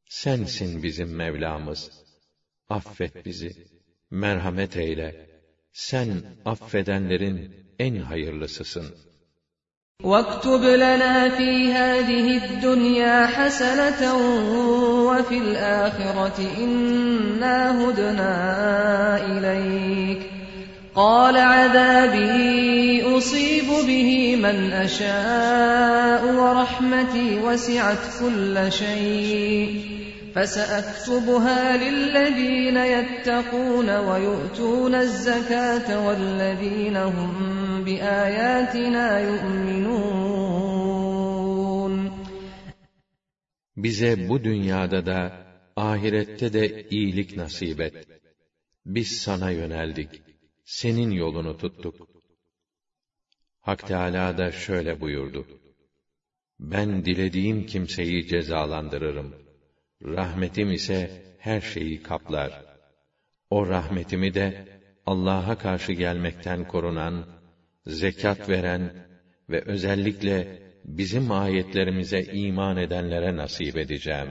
Sensin bizim Mevlamız. Affet bizi, merhamet eyle. Sen affedenlerin en hayırlısısın.'' وَاكْتُبْ لَنَا فِي هَٰذِهِ الدُّنْيَا حَسَنَةً وَفِي الْآخِرَةِ إِنَّا هُدْنَا إِلَيْكَ قَالَ عَذَابِي أُصِيبُ بِهِ مَنْ أَشَاءُ وَرَحْمَتِي وَسِعَتْ كُلَّ شَيْءٍ فَسَأَكْتُبُهَا لِلَّذِينَ يَتَّقُونَ وَيُؤْتُونَ الزَّكَاةَ وَالَّذِينَ هُمْ بِآيَاتِنَا يُؤْمِنُونَ Bize bu dünyada da, ahirette de iyilik nasip et. Biz sana yöneldik. Senin yolunu tuttuk. Hak Teâlâ da şöyle buyurdu. Ben dilediğim kimseyi cezalandırırım. Rahmetim ise her şeyi kaplar. O rahmetimi de Allah'a karşı gelmekten korunan, zekat veren ve özellikle bizim ayetlerimize iman edenlere nasip edeceğim.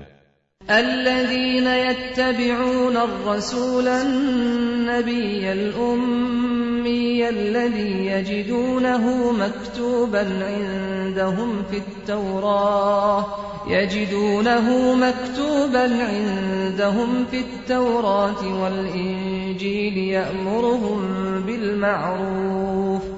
الذين يتبعون الرسول النبي الأمي الذي يجدونه مكتوبا عندهم في التوراة يجدونه مكتوبا عندهم في التوراة والإنجيل يأمرهم بالمعروف.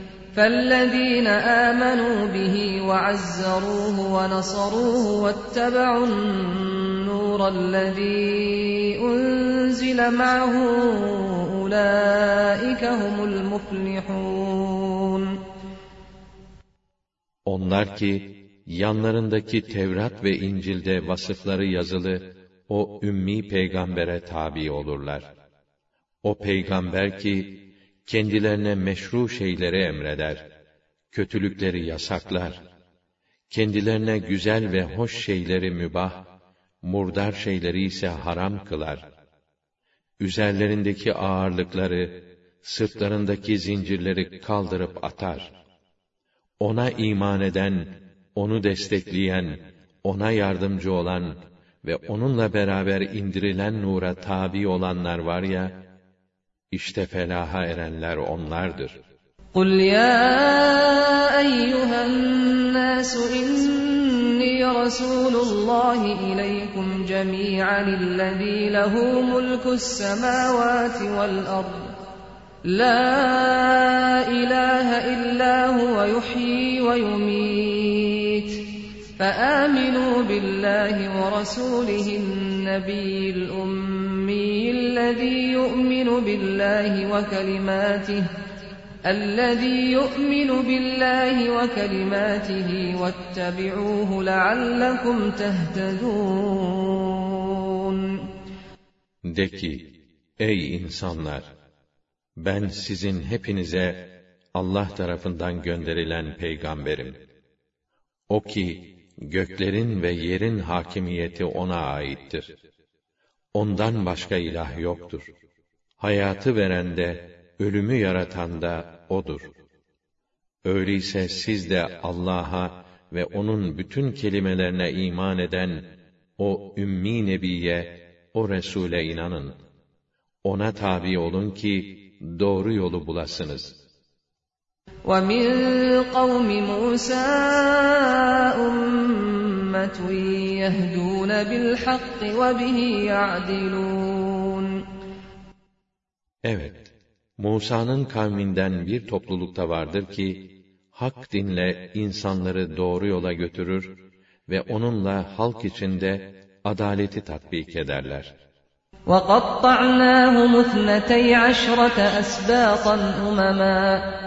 فالذين آمنوا به وعزروه ونصروه واتبعوا النور الذي أنزل معه أولئك هم المفلحون Onlar ki yanlarındaki Tevrat ve İncil'de vasıfları yazılı o ümmi peygambere tabi olurlar. O peygamber ki kendilerine meşru şeyleri emreder, kötülükleri yasaklar, kendilerine güzel ve hoş şeyleri mübah, murdar şeyleri ise haram kılar. Üzerlerindeki ağırlıkları, sırtlarındaki zincirleri kaldırıp atar. Ona iman eden, onu destekleyen, ona yardımcı olan ve onunla beraber indirilen nura tabi olanlar var ya, işte felaha erenler onlardır. قُلْ يَا أَيُّهَا النَّاسُ إِنِّي رَسُولُ اللَّهِ إِلَيْكُمْ جَمِيعًا الَّذِي لَهُ مُلْكُ السَّمَاوَاتِ وَالْأَرْضِ لَا إِلَٰهَ إِلَّا هُوَ يُحْيِي وَيُمِيتُ فآمنوا بالله ورسوله النبي الأمي الذي يؤمن بالله وكلماته الذي يؤمن بالله وكلماته واتبعوه لعلكم تهتدون De ki, ey insanlar! Ben sizin hepinize Allah tarafından gönderilen peygamberim. O ki, göklerin ve yerin hakimiyeti ona aittir. Ondan başka ilah yoktur. Hayatı veren de, ölümü yaratan da O'dur. Öyleyse siz de Allah'a ve O'nun bütün kelimelerine iman eden o ümmi nebiye, o Resul'e inanın. Ona tabi olun ki, doğru yolu bulasınız.'' ومن قوم موسى أمة يهدون بالحق وبه يعدلون Evet, Musa'nın kavminden bir toplulukta vardır ki, hak dinle insanları doğru yola götürür ve onunla halk içinde adaleti tatbik ederler. وَقَطَّعْنَاهُمُ اثْنَتَيْ عَشْرَةَ أَسْبَاطًا أُمَمًا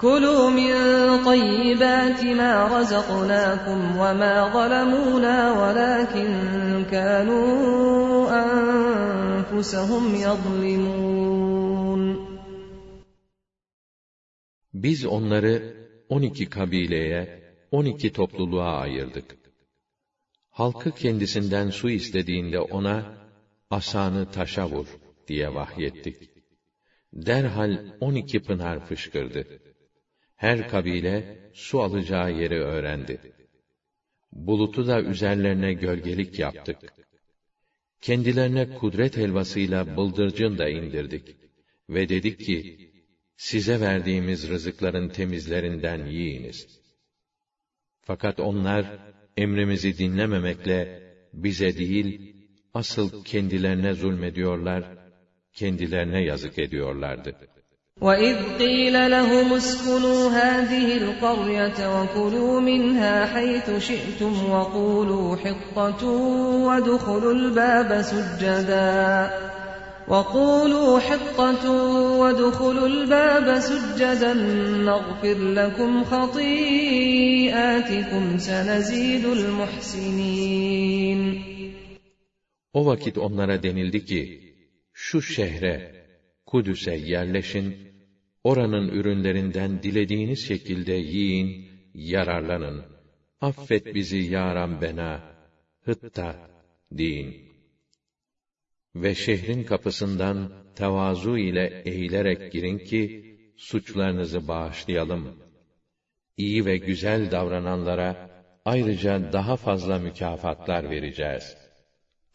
كلوا من طيبات ما رزقناكم وما ظلمونا ولكن كانوا أنفسهم يظلمون Biz onları 12 kabileye, 12 topluluğa ayırdık. Halkı kendisinden su istediğinde ona, asanı taşa vur diye vahyettik. Derhal 12 pınar fışkırdı. Her kabile su alacağı yeri öğrendi. Bulutu da üzerlerine gölgelik yaptık. Kendilerine kudret helvasıyla bıldırcın da indirdik. Ve dedik ki, size verdiğimiz rızıkların temizlerinden yiyiniz. Fakat onlar, emrimizi dinlememekle, bize değil, asıl kendilerine zulmediyorlar kendilerine yazık ediyorlardı. وَإِذْ قِيلَ لَهُمُ اسْكُنُوا هَٰذِهِ الْقَرْيَةَ وَكُلُوا مِنْهَا حَيْثُ شِئْتُمْ وَقُولُوا حِطَّةٌ وَادْخُلُوا الْبَابَ سُجَّدًا وَقُولُوا حِطَّةٌ وَادْخُلُوا الْبَابَ سُجَّدًا نَغْفِرْ لَكُمْ خَطِيئَاتِكُمْ سَنَزِيدُ الْمُحْسِنِينَ O vakit onlara denildi ki, şu şehre, Kudüs'e yerleşin, oranın ürünlerinden dilediğiniz şekilde yiyin, yararlanın. Affet bizi ya Rabbena, hıtta deyin. Ve şehrin kapısından tevazu ile eğilerek girin ki, suçlarınızı bağışlayalım. İyi ve güzel davrananlara, ayrıca daha fazla mükafatlar vereceğiz.''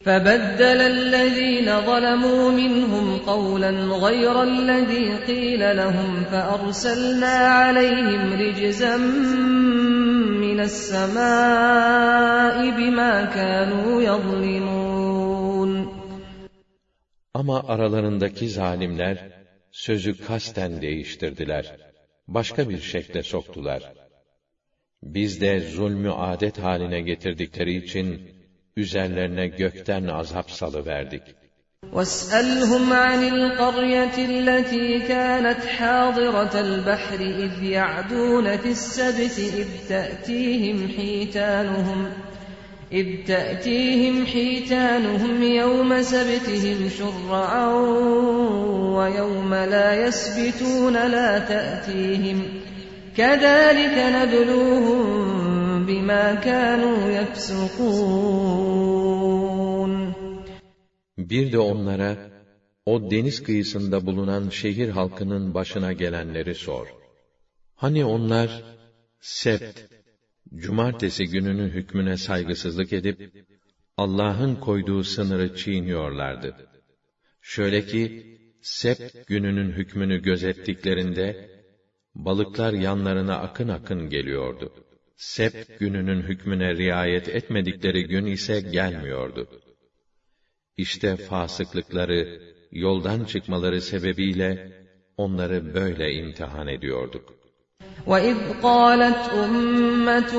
فبدل الذين ظلموا منهم قولا غير الذي قيل لهم فأرسلنا عليهم رجزا من السماء بما كانوا يظلمون Ama aralarındaki zalimler sözü kasten değiştirdiler. Başka bir şekle soktular. Biz de zulmü adet haline getirdikleri için üzerlerine gökten azap salıverdik. واسألهم عن القرية التي كانت حاضرة البحر إذ يعدون في السبت إذ تأتيهم حيتانهم إذ تأتيهم حيتانهم يوم سبتهم شرعا ويوم لا يسبتون لا تأتيهم كذلك نبلوهم بما كانوا يفسقون Bir de onlara, o deniz kıyısında bulunan şehir halkının başına gelenleri sor. Hani onlar, sept, cumartesi gününün hükmüne saygısızlık edip, Allah'ın koyduğu sınırı çiğniyorlardı. Şöyle ki, sept gününün hükmünü gözettiklerinde, balıklar yanlarına akın akın geliyordu. Sept gününün hükmüne riayet etmedikleri gün ise gelmiyordu. İşte fasıklıkları, yoldan çıkmaları sebebiyle onları böyle imtihan ediyorduk. وَإِذْ قَالَتْ أُمَّةٌ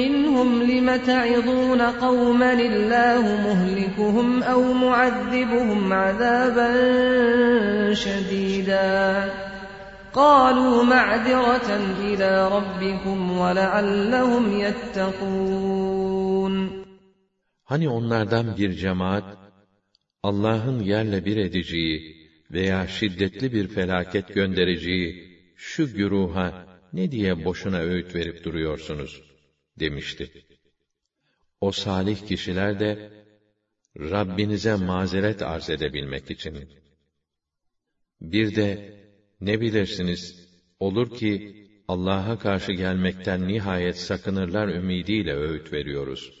مِّنْهُمْ لِمَ تَعِظُونَ قَوْمًا اللَّهُ مُهْلِكُهُمْ أَوْ مُعَذِّبُهُمْ عَذَابًا شَدِيدًا قَالُوا مَعْذِرَةً إِلَى رَبِّكُمْ وَلَعَلَّهُمْ يَتَّقُونَ Hani onlardan bir cemaat, Allah'ın yerle bir edeceği veya şiddetli bir felaket göndereceği şu güruha ne diye boşuna öğüt verip duruyorsunuz? demişti. O salih kişiler de, Rabbinize mazeret arz edebilmek için. Bir de, ne bilirsiniz, olur ki, Allah'a karşı gelmekten nihayet sakınırlar ümidiyle öğüt veriyoruz,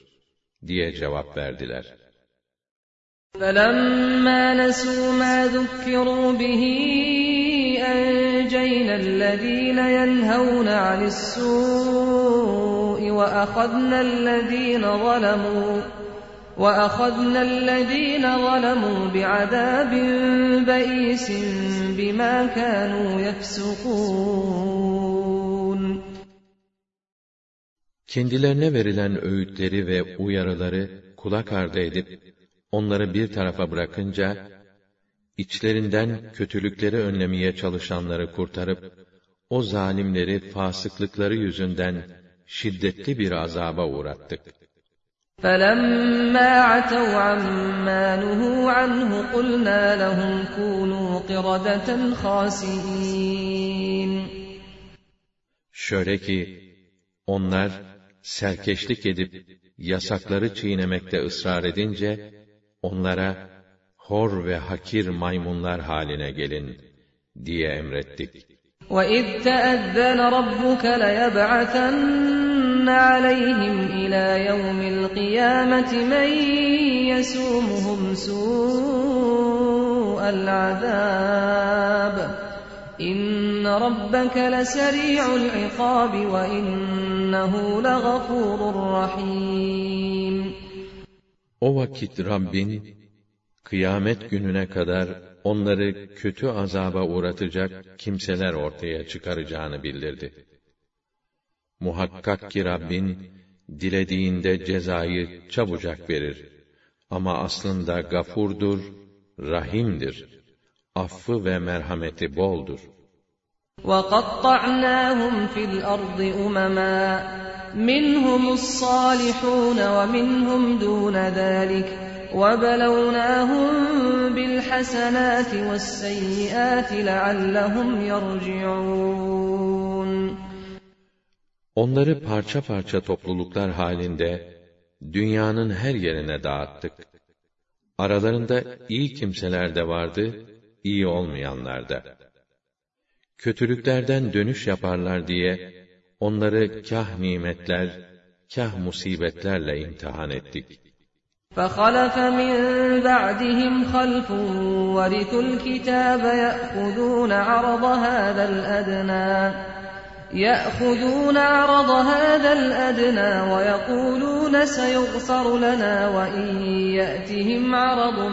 diye cevap verdiler. فَلَمَّا نَسُوا مَا ذُكِّرُوا بِهِ أَنجَيْنَا الَّذِينَ يَنْهَوْنَ عَنِ السُّوءِ وَأَخَذْنَا الَّذِينَ ظَلَمُوا وَأَخَذْنَا الَّذِينَ ظَلَمُوا بِعَذَابٍ بَئِيسٍ بِمَا كَانُوا يَفْسُقُونَ Kendilerine verilen öğütleri ve uyarıları kulak ardı edip, onları bir tarafa bırakınca, içlerinden kötülükleri önlemeye çalışanları kurtarıp, o zalimleri fasıklıkları yüzünden şiddetli bir azaba uğrattık. فَلَمَّا عَتَوْا عَمَّا نُهُوا عَنْهُ قُلْنَا لَهُمْ كُونُوا قِرَدَةً خَاسِئِينَ Şöyle ki, onlar serkeşlik edip yasakları çiğnemekte ısrar edince, onlara hor ve hakir maymunlar haline gelin diye emrettik. وَإِذْ تَأَذَّنَ رَبُّكَ لَيَبْعَثَنَّ عَلَيْهِمْ إِلَى يَوْمِ الْقِيَامَةِ مَن يَسُومُهُمْ سُوءَ الْعَذَابِ إِنَّ رَبَّكَ لَسَرِيعُ الْعِقَابِ وَإِنَّهُ لَغَفُورٌ رَّحِيمٌ O vakit Rabbin, kıyamet gününe kadar onları kötü azaba uğratacak kimseler ortaya çıkaracağını bildirdi. Muhakkak ki Rabbin, dilediğinde cezayı çabucak verir. Ama aslında gafurdur, rahimdir. Affı ve merhameti boldur. وَقَطَّعْنَاهُمْ فِي الْأَرْضِ أُمَمًا مِنْهُمُ الصَّالِحُونَ وَمِنْهُمْ دُونَ ذَلِكَ وَبَلَوْنَاهُمْ بِالْحَسَنَاتِ وَالسَّيِّئَاتِ لَعَلَّهُمْ يَرْجِعُونَ Onları parça parça topluluklar halinde dünyanın her yerine dağıttık. Aralarında iyi kimseler de vardı, iyi olmayanlar da. Kötülüklerden dönüş yaparlar diye onları kah nimetler, kah musibetlerle imtihan ettik. فَخَلَفَ مِنْ بَعْدِهِمْ خَلْفٌ وَرِثُوا الْكِتَابَ يَأْخُذُونَ عَرَضَ هَذَا الْأَدْنَى يأخذون عرض هذا الأدنى ويقولون سيغفر لنا وإن يأتهم عرض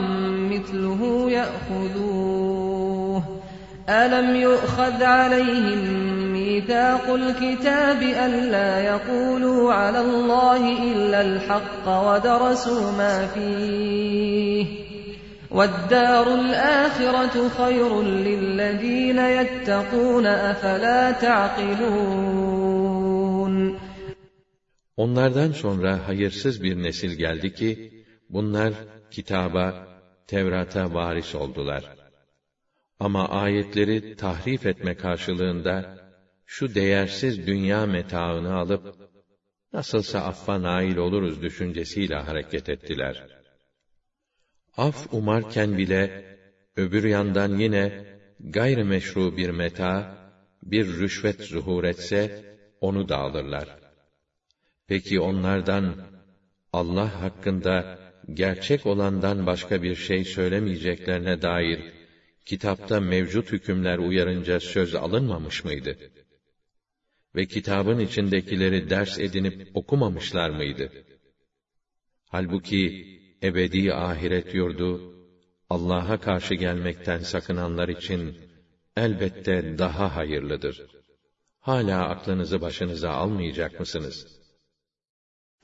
مثله يأخذوه. ألم يؤخذ عليهم ميثاق الكتاب ألا يقولوا على الله إلا الحق ودرسوا ما فيه؟ وَالدَّارُ الْآخِرَةُ خَيْرٌ لِلَّذ۪ينَ يَتَّقُونَ اَفَلَا تَعْقِلُونَ Onlardan sonra hayırsız bir nesil geldi ki, bunlar kitaba, Tevrat'a varis oldular. Ama ayetleri tahrif etme karşılığında, şu değersiz dünya metaını alıp, nasılsa affa nail oluruz düşüncesiyle hareket ettiler.'' Af umarken bile öbür yandan yine gayrimeşru bir meta, bir rüşvet zuhur etse onu da alırlar. Peki onlardan Allah hakkında gerçek olandan başka bir şey söylemeyeceklerine dair kitapta mevcut hükümler uyarınca söz alınmamış mıydı? Ve kitabın içindekileri ders edinip okumamışlar mıydı? Halbuki ebedi ahiret yurdu, Allah'a karşı gelmekten sakınanlar için elbette daha hayırlıdır. Hala aklınızı başınıza almayacak mısınız?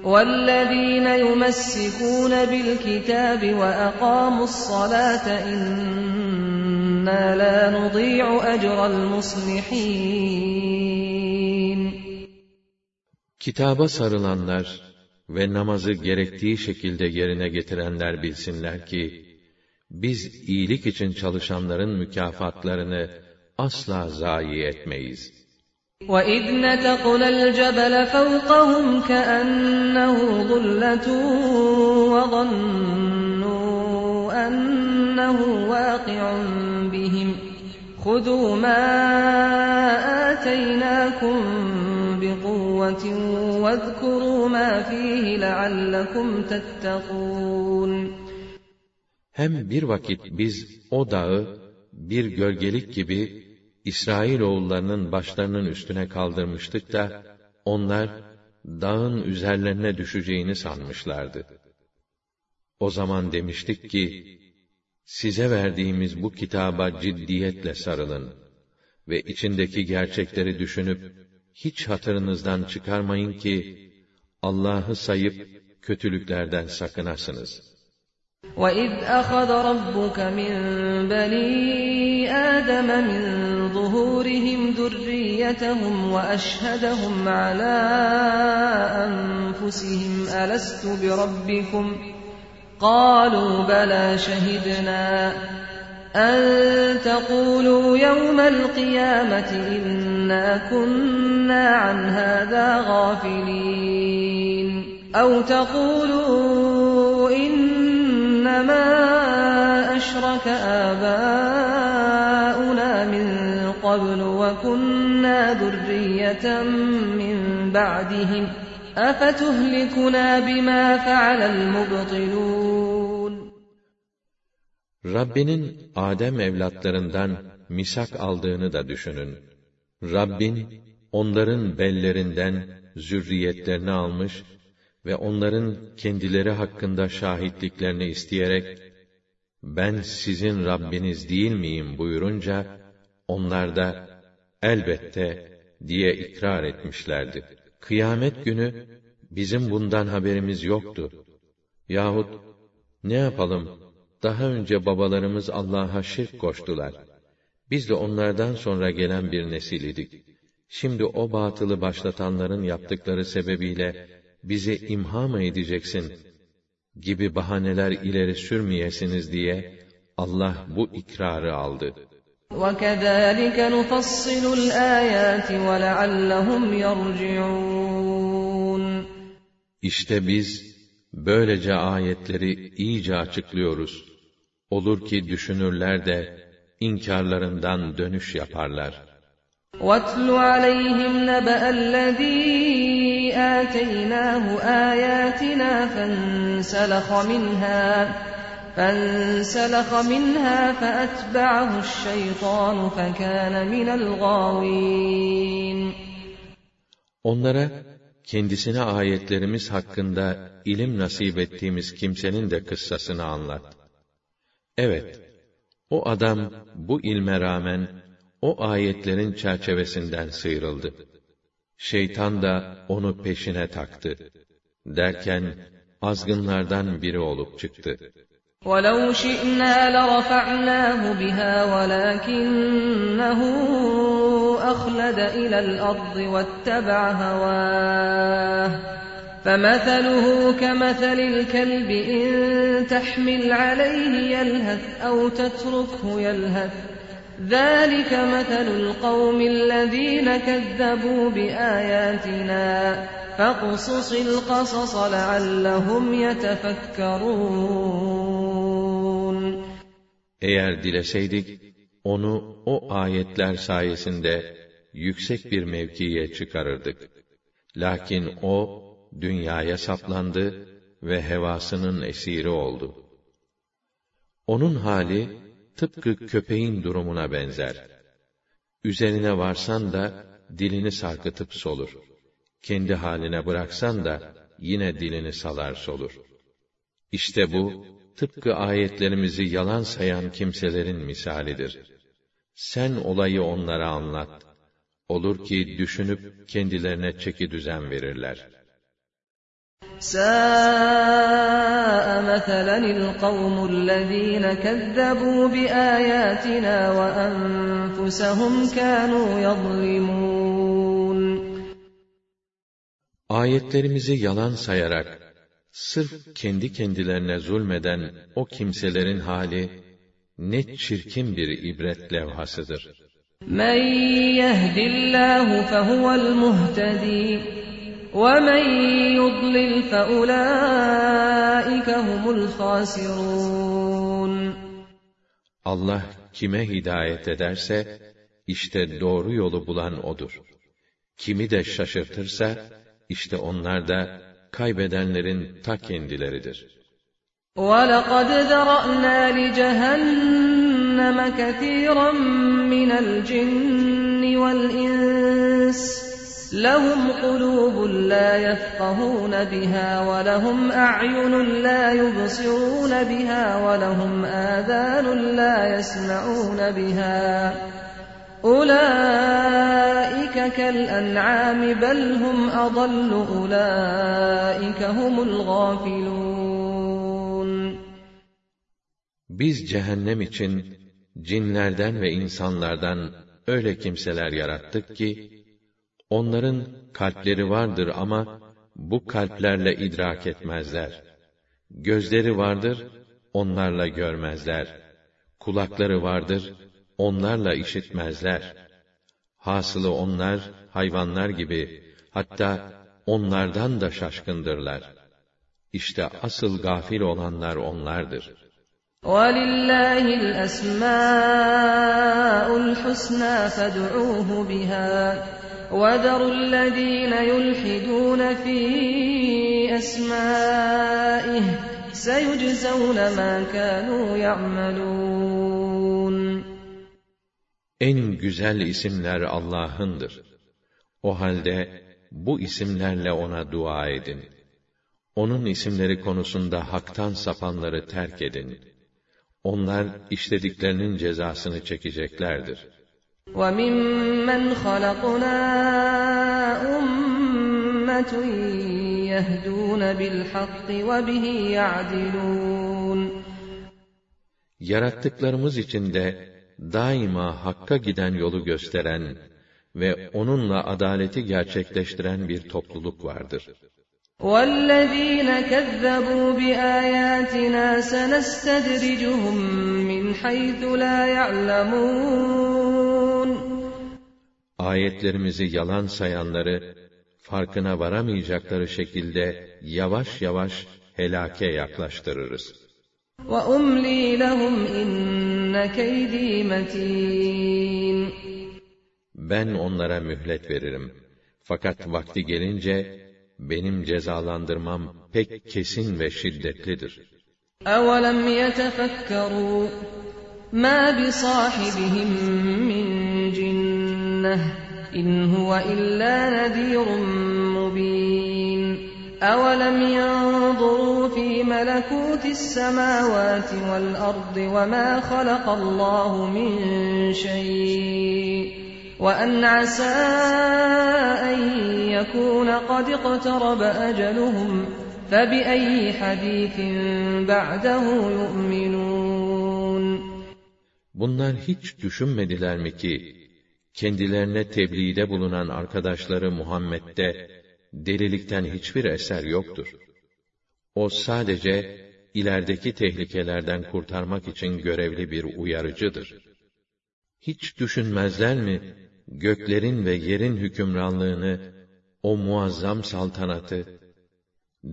وَالَّذ۪ينَ يُمَسِّكُونَ بِالْكِتَابِ وَأَقَامُوا الصَّلَاةَ اِنَّا لَا نُضِيعُ أَجْرَ الْمُصْلِحِينَ Kitaba sarılanlar, ve namazı gerektiği şekilde yerine getirenler bilsinler ki, biz iyilik için çalışanların mükafatlarını asla zayi etmeyiz. وَإِذْ نَتَقْنَا الْجَبَلَ فَوْقَهُمْ كَأَنَّهُ ظُلَّةٌ وَظَنُّوا أَنَّهُ وَاقِعٌ بِهِمْ خُذُوا مَا آتَيْنَاكُمْ بِقُوَّةٍ وَاذْكُرُوا مَا فِيهِ لَعَلَّكُمْ تَتَّقُونَ Hem bir vakit biz o dağı bir gölgelik gibi İsrail oğullarının başlarının üstüne kaldırmıştık da onlar dağın üzerlerine düşeceğini sanmışlardı. O zaman demiştik ki size verdiğimiz bu kitaba ciddiyetle sarılın ve içindeki gerçekleri düşünüp hiç hatırınızdan çıkarmayın ki Allah'ı sayıp kötülüklerden sakınasınız. وَإِذْ أَخَذَ رَبُّكَ مِنْ بَنِي آدَمَ مِنْ ظُهُورِهِمْ ذُرِّيَّتَهُمْ وَأَشْهَدَهُمْ عَلَى أَنفُسِهِمْ أَلَسْتُ بِرَبِّكُمْ قَالُوا بَلَى شَهِدْنَا أَن تَقُولُوا يَوْمَ الْقِيَامَةِ إِنَّا كُنَّا عَنْ هَذَا غَافِلِينَ أَوْ تَقُولُوا إِنَّمَا أَشْرَكَ آبَاؤُنَا مِن قَبْلُ وَكُنَّا ذُرِّيَّةً مِّن بَعْدِهِمْ أَفَتُهْلِكُنَا بِمَا فَعَلَ الْمُبْطِلُونَ Rabbinin Adem evlatlarından misak aldığını da düşünün. Rabbin onların bellerinden zürriyetlerini almış ve onların kendileri hakkında şahitliklerini isteyerek ben sizin Rabbiniz değil miyim buyurunca, onlar da elbette diye ikrar etmişlerdi. Kıyamet günü bizim bundan haberimiz yoktu. Yahut ne yapalım? Daha önce babalarımız Allah'a şirk koştular. Biz de onlardan sonra gelen bir nesil idik. Şimdi o batılı başlatanların yaptıkları sebebiyle bizi imha mı edeceksin gibi bahaneler ileri sürmeyesiniz diye Allah bu ikrarı aldı. وَكَذَٰلِكَ نُفَصِّلُ الْآيَاتِ وَلَعَلَّهُمْ يَرْجِعُونَ İşte biz böylece ayetleri iyice açıklıyoruz. Olur ki düşünürler de inkarlarından dönüş yaparlar. وَاتْلُ عَلَيْهِمْ نَبَأَ الَّذ۪ي آتَيْنَاهُ آيَاتِنَا فَانْسَلَخَ مِنْهَا فانسلخ منها فأتبعه الشيطان فكان من الغاوين Onlara kendisine ayetlerimiz hakkında ilim nasip ettiğimiz kimsenin de kıssasını anlat. Evet, o adam bu ilme rağmen o ayetlerin çerçevesinden sıyrıldı. Şeytan da onu peşine taktı. Derken azgınlardan biri olup çıktı. وَلَوْ شِئْنَا لَرَفَعْنَاهُ بِهَا وَلَكِنَّهُ أَخْلَدَ إِلَى الْأَرْضِ وَاتَّبَعَ هَوَاهُ فَمَثَلُهُ كَمَثَلِ الْكَلْبِ إِن تَحْمِلْ عَلَيْهِ يَلْهَثْ أَوْ تَتْرُكْهُ يَلْهَث ذَلِكَ مَثَلُ الْقَوْمِ الَّذِينَ كَذَّبُوا بِآيَاتِنَا فَاقْصُصِ الْقَصَصَ لَعَلَّهُمْ يَتَفَكَّرُونَ Eğer dileseydik, onu o ayetler sayesinde yüksek bir mevkiye çıkarırdık. Lakin o, dünyaya saplandı ve hevasının esiri oldu. Onun hali, tıpkı köpeğin durumuna benzer. Üzerine varsan da, dilini sarkıtıp solur kendi haline bıraksan da yine dilini salar solur. İşte bu tıpkı ayetlerimizi yalan sayan kimselerin misalidir. Sen olayı onlara anlat. Olur ki düşünüp kendilerine çeki düzen verirler. سَاءَ مَثَلًا الْقَوْمُ الَّذ۪ينَ كَذَّبُوا بِآيَاتِنَا وَأَنفُسَهُمْ كَانُوا يَظْلِمُونَ Ayetlerimizi yalan sayarak, sırf kendi kendilerine zulmeden o kimselerin hali, ne çirkin bir ibret levhasıdır. مَنْ يَهْدِ اللّٰهُ فَهُوَ الْمُهْتَدِي وَمَنْ يُضْلِلْ فَأُولَٰئِكَ هُمُ الْخَاسِرُونَ Allah kime hidayet ederse, işte doğru yolu bulan O'dur. Kimi de şaşırtırsa, işte onlar da kaybedenlerin ta kendileridir. وَلَقَدْ ذَرَأْنَا لِجَهَنَّمَ كَثِيرًا مِنَ الْجِنِّ وَالْإِنسِ لَهُمْ قُلُوبٌ لَا يَفْقَهُونَ بِهَا وَلَهُمْ أَعْيُنٌ لَا يُبْصِرُونَ بِهَا وَلَهُمْ آذَانٌ لَا يَسْمَعُونَ بِهَا أُولَٰئِكَ كَالْأَنْعَامِ بَلْ هُمْ أَضَلُّ أُولَٰئِكَ هُمُ الْغَافِلُونَ Biz cehennem için cinlerden ve insanlardan öyle kimseler yarattık ki, onların kalpleri vardır ama bu kalplerle idrak etmezler. Gözleri vardır, onlarla görmezler. Kulakları vardır, onlarla işitmezler. Hasılı onlar, hayvanlar gibi, hatta onlardan da şaşkındırlar. İşte asıl gafil olanlar onlardır. وَلِلَّهِ الْأَسْمَاءُ الْحُسْنَى فَادْعُوهُ بِهَا وَذَرُوا الَّذ۪ينَ يُلْحِدُونَ ف۪ي أَسْمَائِهِ سَيُجْزَوْنَ مَا كَانُوا يَعْمَلُونَ En güzel isimler Allah'ındır. O halde bu isimlerle ona dua edin. Onun isimleri konusunda haktan sapanları terk edin. Onlar işlediklerinin cezasını çekeceklerdir. وَمِمَّنْ خَلَقْنَا أُمَّةٌ يَهْدُونَ بِالْحَقِّ وَبِهِ يَعْدِلُونَ Yarattıklarımız içinde daima hakka giden yolu gösteren ve onunla adaleti gerçekleştiren bir topluluk vardır. وَالَّذ۪ينَ كَذَّبُوا بِآيَاتِنَا سَنَسْتَدْرِجُهُمْ مِنْ حَيْثُ لَا يَعْلَمُونَ Ayetlerimizi yalan sayanları, farkına varamayacakları şekilde yavaş yavaş helake yaklaştırırız. وَأُمْلِي لَهُمْ اِنَّ كَيْد۪ي مَت۪ينٌ Ben onlara mühlet veririm. Fakat vakti gelince, benim cezalandırmam pek kesin ve şiddetlidir. أَوَلَمْ يَتَفَكَّرُوا مَا بِصَاحِبِهِم مِّن جِنَّةٍ إِنْ هُوَ إِلَّا نَذِيرٌ مُّبِينٌ. أَوَلَمْ يَنظُرُوا فِي مَلَكُوتِ السَّمَاوَاتِ وَالْأَرْضِ وَمَا خَلَقَ اللَّهُ مِن شَيْءٍ وَأَنْ عَسَىٰ أَن يَكُونَ قَدِ اقْتَرَبَ أَجَلُهُمْ فَبِأَيِّ حَد۪يثٍ بَعْدَهُ يُؤْمِنُونَ. Bunlar hiç düşünmediler mi ki, kendilerine tebliğde bulunan arkadaşları Muhammed'de, delilikten hiçbir eser yoktur. O sadece, ilerideki tehlikelerden kurtarmak için görevli bir uyarıcıdır. Hiç düşünmezler mi, göklerin ve yerin hükümranlığını, o muazzam saltanatı,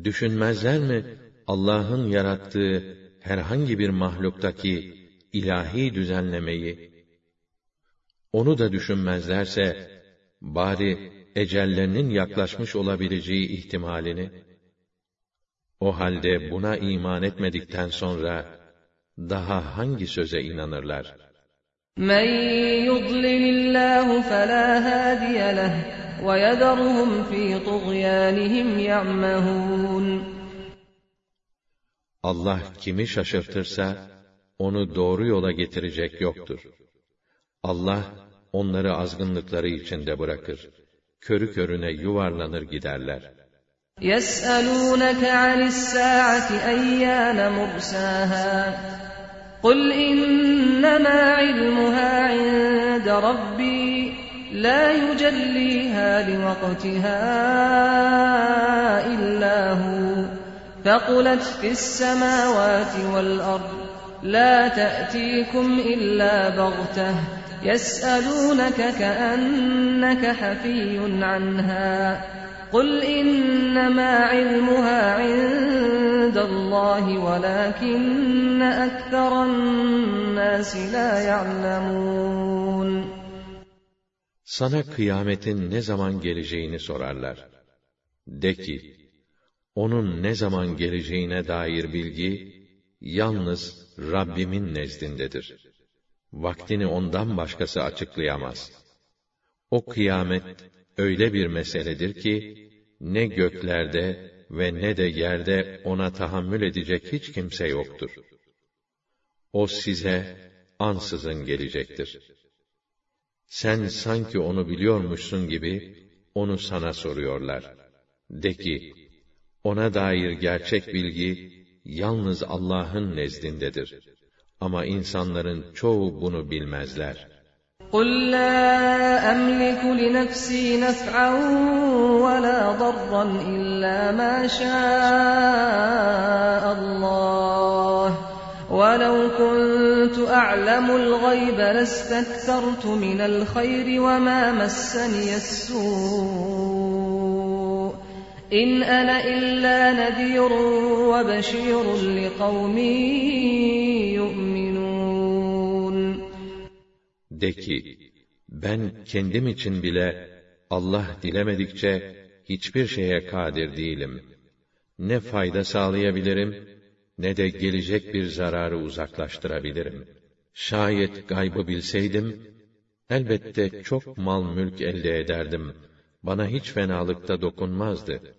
düşünmezler mi Allah'ın yarattığı herhangi bir mahluktaki ilahi düzenlemeyi? Onu da düşünmezlerse, bari ecellerinin yaklaşmış olabileceği ihtimalini, o halde buna iman etmedikten sonra, daha hangi söze inanırlar? مَنْ يُضْلِلِ اللّٰهُ فَلَا هَادِيَ لَهُ وَيَذَرُهُمْ ف۪ي طُغْيَانِهِمْ يَعْمَهُونَ Allah kimi şaşırtırsa, onu doğru yola getirecek yoktur. Allah, onları azgınlıkları içinde bırakır. Körü körüne yuvarlanır giderler. يَسْأَلُونَكَ عَنِ السَّاعَةِ اَيَّانَ مُرْسَاهَا قُلْ إِنَّمَا عِلْمُهَا عِندَ رَبِّي لَا يُجَلِّيهَا لِوَقْتِهَا إِلَّا هُوَ ثَقُلَتْ فِي السَّمَاوَاتِ وَالْأَرْضِ لَا تَأْتِيكُمْ إِلَّا بَغْتَةً يَسْأَلُونَكَ كَأَنَّكَ حَفِيٌّ عَنْهَا قُلْ إِنَّمَا عِلْمُهَا عِندَ اللّٰهِ وَلَٰكِنَّ أَكْثَرَ النَّاسِ لَا يَعْلَمُونَ Sana kıyametin ne zaman geleceğini sorarlar. De ki, onun ne zaman geleceğine dair bilgi, yalnız Rabbimin nezdindedir. Vaktini ondan başkası açıklayamaz. O kıyamet, öyle bir meseledir ki, ne göklerde ve ne de yerde ona tahammül edecek hiç kimse yoktur. O size ansızın gelecektir. Sen sanki onu biliyormuşsun gibi, onu sana soruyorlar. De ki, ona dair gerçek bilgi, yalnız Allah'ın nezdindedir. Ama insanların çoğu bunu bilmezler. قُلْ لَا أَمْلِكُ لِنَفْسِي نَفْعًا وَلَا ضَرًّا إِلَّا مَا شَاءَ اللَّهُ وَلَوْ كُنْتُ أَعْلَمُ الْغَيْبَ لَاسْتَكْثَرْتُ مِنَ الْخَيْرِ وَمَا مَسَّنِيَ السُّوءُ İn ana illa nedirun ve beşirun li yu'minun. De ki, ben kendim için bile Allah dilemedikçe hiçbir şeye kadir değilim. Ne fayda sağlayabilirim, ne de gelecek bir zararı uzaklaştırabilirim. Şayet gaybı bilseydim, elbette çok mal mülk elde ederdim. Bana hiç fenalıkta dokunmazdı.''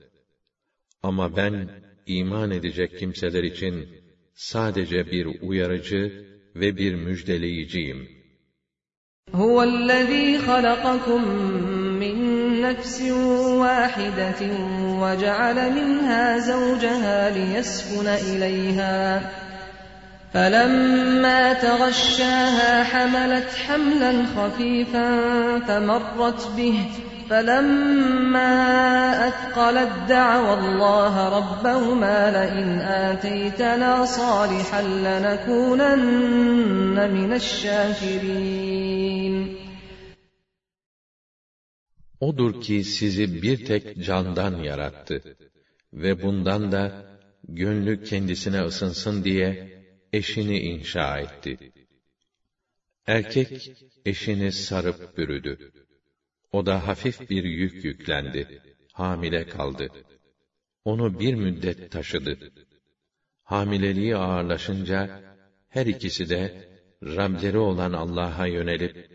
Ama ben, iman edecek kimseler için sadece bir uyarıcı ve bir müjdeleyiciyim. Huvellezî halakakum min nefsin vâhidetin ve ceale minhâ zevcehâ liyeskune ileyhâ فلما تغشاها حملت حملا خفيفا فمرت به فَلَمَّا أَثْقَلَتْ دَعَوَا اللّٰهَ رَبَّهُمَا لَئِنْ آتَيْتَنَا صَالِحًا لَنَكُونَنَّ مِنَ الشَّاكِرِينَ Odur ki sizi bir tek candan yarattı ve bundan da gönlü kendisine ısınsın diye eşini inşa etti. Erkek eşini sarıp bürüdü. O da hafif bir yük yüklendi. Hamile kaldı. Onu bir müddet taşıdı. Hamileliği ağırlaşınca, her ikisi de, Rableri olan Allah'a yönelip,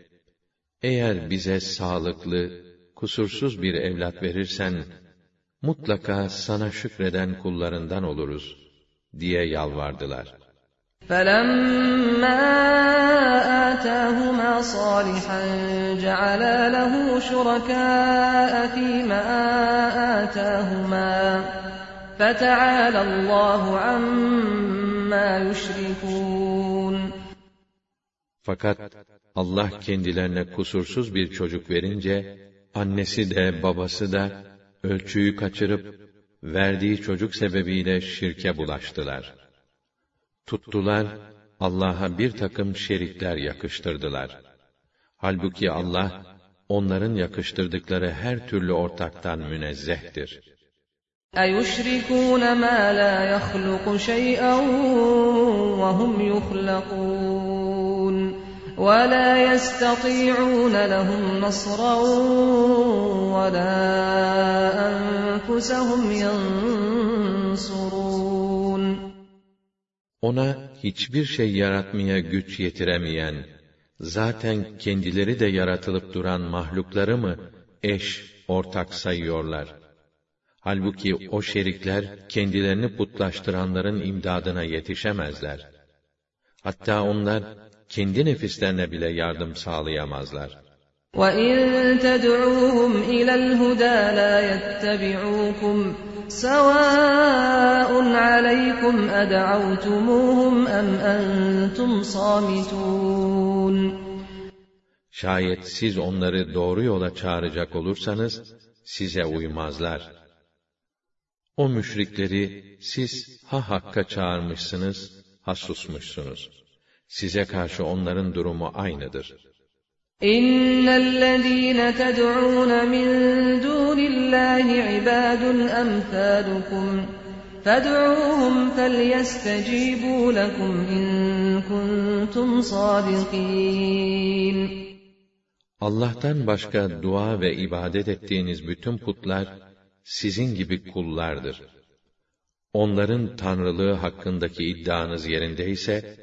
eğer bize sağlıklı, kusursuz bir evlat verirsen, mutlaka sana şükreden kullarından oluruz, diye yalvardılar.'' فَلَمَّا آتَاهُمَا صَالِحًا جَعَلَا لَهُ شُرَكَاءَ فِيمَا آتَاهُمَا فَتَعَالَى اللّٰهُ عَمَّا يُشْرِكُونَ Fakat Allah kendilerine kusursuz bir çocuk verince, annesi de babası da ölçüyü kaçırıp, verdiği çocuk sebebiyle şirke bulaştılar.'' Tuttular, Allah'a bir takım şerikler yakıştırdılar. Halbuki Allah, onların yakıştırdıkları her türlü ortaktan münezzehtir. اَيُشْرِكُونَ مَا لَا يَخْلُقُ شَيْئًا وَهُمْ يُخْلَقُونَ وَلَا يَسْتَطِيعُونَ لَهُمْ نَصْرًا وَلَا أَنفُسَهُمْ يَنصُرُونَ Ona hiçbir şey yaratmaya güç yetiremeyen, zaten kendileri de yaratılıp duran mahlukları mı eş, ortak sayıyorlar? Halbuki o şerikler kendilerini putlaştıranların imdadına yetişemezler. Hatta onlar kendi nefislerine bile yardım sağlayamazlar. وَاِنْ تَدْعُوهُمْ اِلَى الْهُدَى لَا يَتَّبِعُوكُمْ سواء عليكم أدعوتموهم أم أنتم صامتون Şayet siz onları doğru yola çağıracak olursanız, size uymazlar. O müşrikleri siz ha hakka çağırmışsınız, ha susmuşsunuz. Size karşı onların durumu aynıdır.'' إن الذين تدعون من دون الله عباد أمثالكم فادعوهم فليستجيبوا لكم إن كنتم صادقين Allah'tan başka dua ve ibadet ettiğiniz bütün putlar sizin gibi kullardır. Onların tanrılığı hakkındaki iddianız yerindeyse,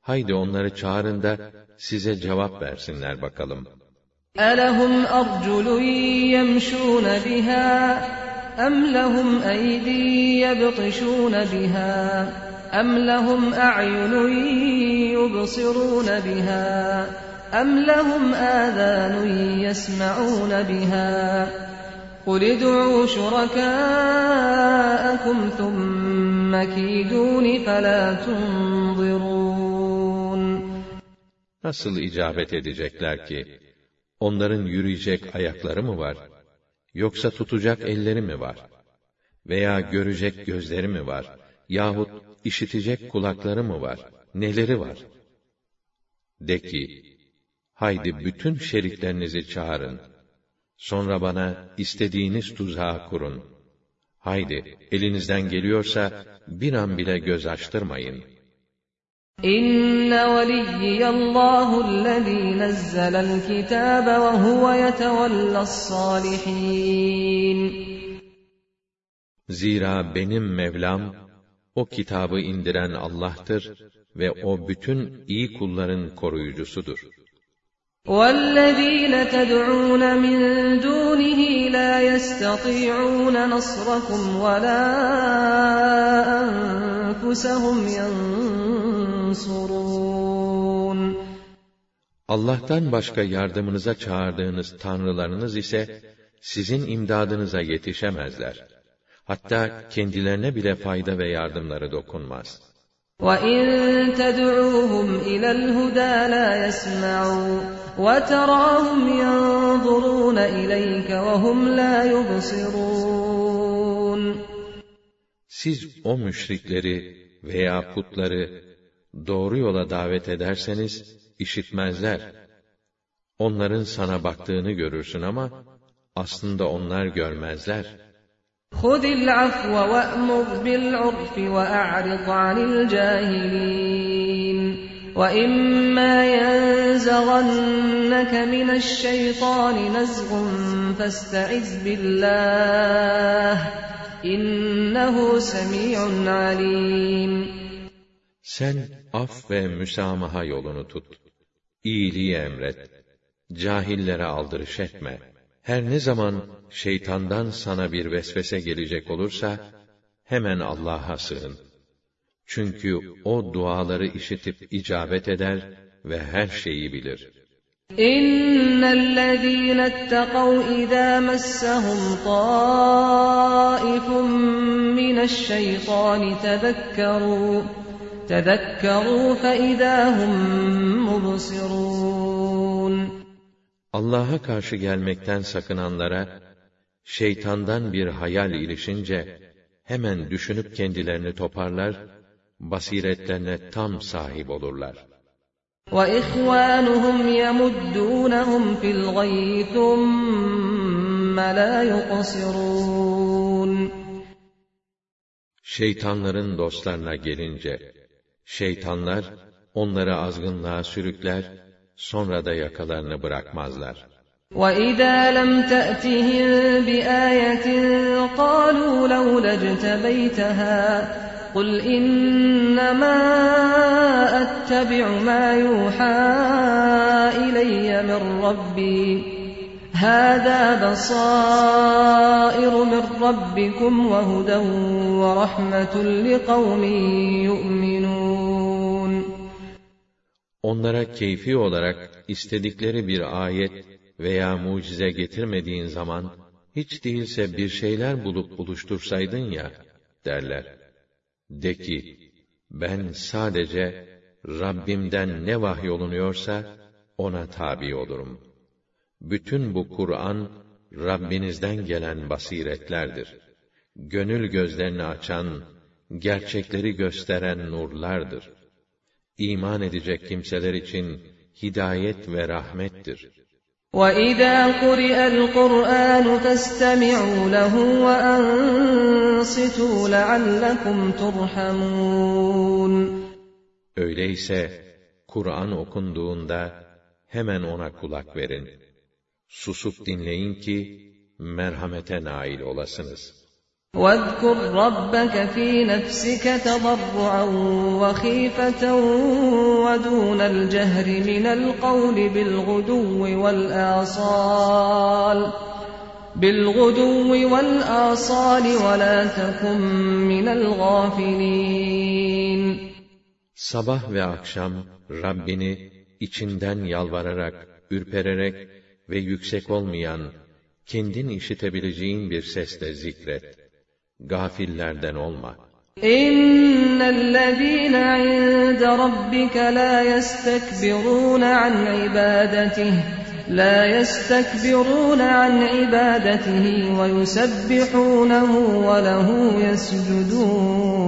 haydi onları çağırın da size cevap versinler bakalım. أَلَهُمْ أَرْجُلٌ يَمْشُونَ بِهَا أَمْ لَهُمْ أَيْدِي يَبْطِشُونَ بِهَا أَمْ لَهُمْ أَعْيُنٌ يُبْصِرُونَ بِهَا أَمْ لَهُمْ آذَانٌ يَسْمَعُونَ بِهَا قُلِ ادْعُوا شُرَكَاءَكُمْ ثُمَّ كِيدُونِ فَلَا تُنظِرُونَ Nasıl icabet edecekler ki? Onların yürüyecek ayakları mı var? Yoksa tutacak elleri mi var? Veya görecek gözleri mi var? Yahut işitecek kulakları mı var? Neleri var? De ki, haydi bütün şeriklerinizi çağırın. Sonra bana istediğiniz tuzağı kurun. Haydi, elinizden geliyorsa bir an bile göz açtırmayın.'' İnne veliyyiyallâhu'llezî nezzelel kitâbe ve huve yetevellâ's-sâlihin. Zira benim Mevlam, o kitabı indiren Allah'tır ve o bütün iyi kulların koruyucusudur. وَالَّذ۪ينَ تَدْعُونَ مِنْ دُونِهِ لَا يَسْتَطِيعُونَ نَصْرَكُمْ وَلَا أَنْفُسَهُمْ يَنْصُرُونَ Allah'tan başka yardımınıza çağırdığınız tanrılarınız ise sizin imdadınıza yetişemezler. Hatta kendilerine bile fayda ve yardımları dokunmaz. وَاِنْ تَدْعُوهُمْ اِلَى الْهُدَى لَا يَسْمَعُوا وَتَرَاهُمْ يَنْظُرُونَ اِلَيْكَ وَهُمْ لَا يُبْصِرُونَ Siz o müşrikleri veya putları doğru yola davet ederseniz işitmezler. Onların sana baktığını görürsün ama aslında onlar görmezler. خُذِ الْعَفْوَ وَأْمُرْ بِالْعُرْفِ وَأَعْرِضْ عَنِ الْجَاهِلِينَ وَإِمَّا يَنزَغَنَّكَ مِنَ الشَّيْطَانِ نَزْغٌ فَاسْتَعِذْ بِاللّٰهِ إِنَّهُ سَمِيعٌ عَلِيمٌ Sen af ve müsamaha yolunu tut. İyiliği emret. Cahillere aldırış etme. Her ne zaman şeytandan sana bir vesvese gelecek olursa, hemen Allah'a sığın. Çünkü o duaları işitip icabet eder ve her şeyi bilir. اِنَّ الَّذ۪ينَ اتَّقَوْا اِذَا مَسَّهُمْ طَائِفٌ مِّنَ الشَّيْطَانِ تَذَكَّرُوا تَذَكَّرُوا فَإِذَا هُمْ مُبْصِرُونَ Allah'a karşı gelmekten sakınanlara, şeytandan bir hayal ilişince, hemen düşünüp kendilerini toparlar, basiretlerine tam sahip olurlar. وَإِخْوَانُهُمْ يَمُدُّونَهُمْ فِي الْغَيِّ ثُمَّ لَا يُقْصِرُونَ Şeytanların dostlarına gelince, şeytanlar onları azgınlığa sürükler, sonra da yakalarını bırakmazlar. وَإِذَا لَمْ تَأْتِهِمْ بِآيَةٍ قَالُوا لَوْلَا اجْتَبَيْتَهَا قُلْ إِنَّمَا أَتَّبِعُ مَا يُوحَى إِلَيَّ مِنْ رَبِّي هَذَا بَصَائِرُ مِنْ رَبِّكُمْ وَهُدًى وَرَحْمَةٌ لِقَوْمٍ يُؤْمِنُونَ Onlara keyfi olarak istedikleri bir ayet veya mucize getirmediğin zaman, hiç değilse bir şeyler bulup buluştursaydın ya, derler. De ki, ben sadece Rabbimden ne vahyolunuyorsa, ona tabi olurum. Bütün bu Kur'an, Rabbinizden gelen basiretlerdir. Gönül gözlerini açan, gerçekleri gösteren nurlardır. İman edecek kimseler için hidayet ve rahmettir. وَإِذَا قُرِئَ الْقُرْآنُ فَاسْتَمِعُوا لَهُ وَأَنصِتُوا لَعَلَّكُمْ تُرْحَمُونَ Öyleyse Kur'an okunduğunda hemen ona kulak verin. Susup dinleyin ki merhamete nail olasınız. وَاذْكُرْ رَبَّكَ فِي نَفْسِكَ تَضَرُّعًا وَخِيفَةً وَدُونَ الْجَهْرِ مِنَ الْقَوْلِ بِالْغُدُوِّ وَالْآصَالِ بِالْغُدُوِّ وَالْآصَالِ وَلَا تَكُن مِّنَ الْغَافِلِينَ Sabah ve akşam Rabbini içinden yalvararak, ürpererek ve yüksek olmayan, kendin işitebileceğin bir sesle zikret. Gafillerden olma. اِنَّ الَّذ۪ينَ عِنْدَ رَبِّكَ لَا يَسْتَكْبِرُونَ عَنْ عِبَادَتِهِ لَا يَسْتَكْبِرُونَ عَنْ عِبَادَتِهِ وَيُسَبِّحُونَهُ وَلَهُ يَسْجُدُونَ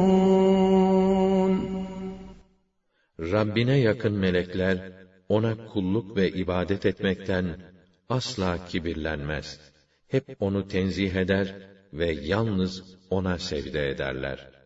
Rabbine yakın melekler, ona kulluk ve ibadet etmekten asla kibirlenmez. Hep onu tenzih eder ve yalnız ona secde ederler.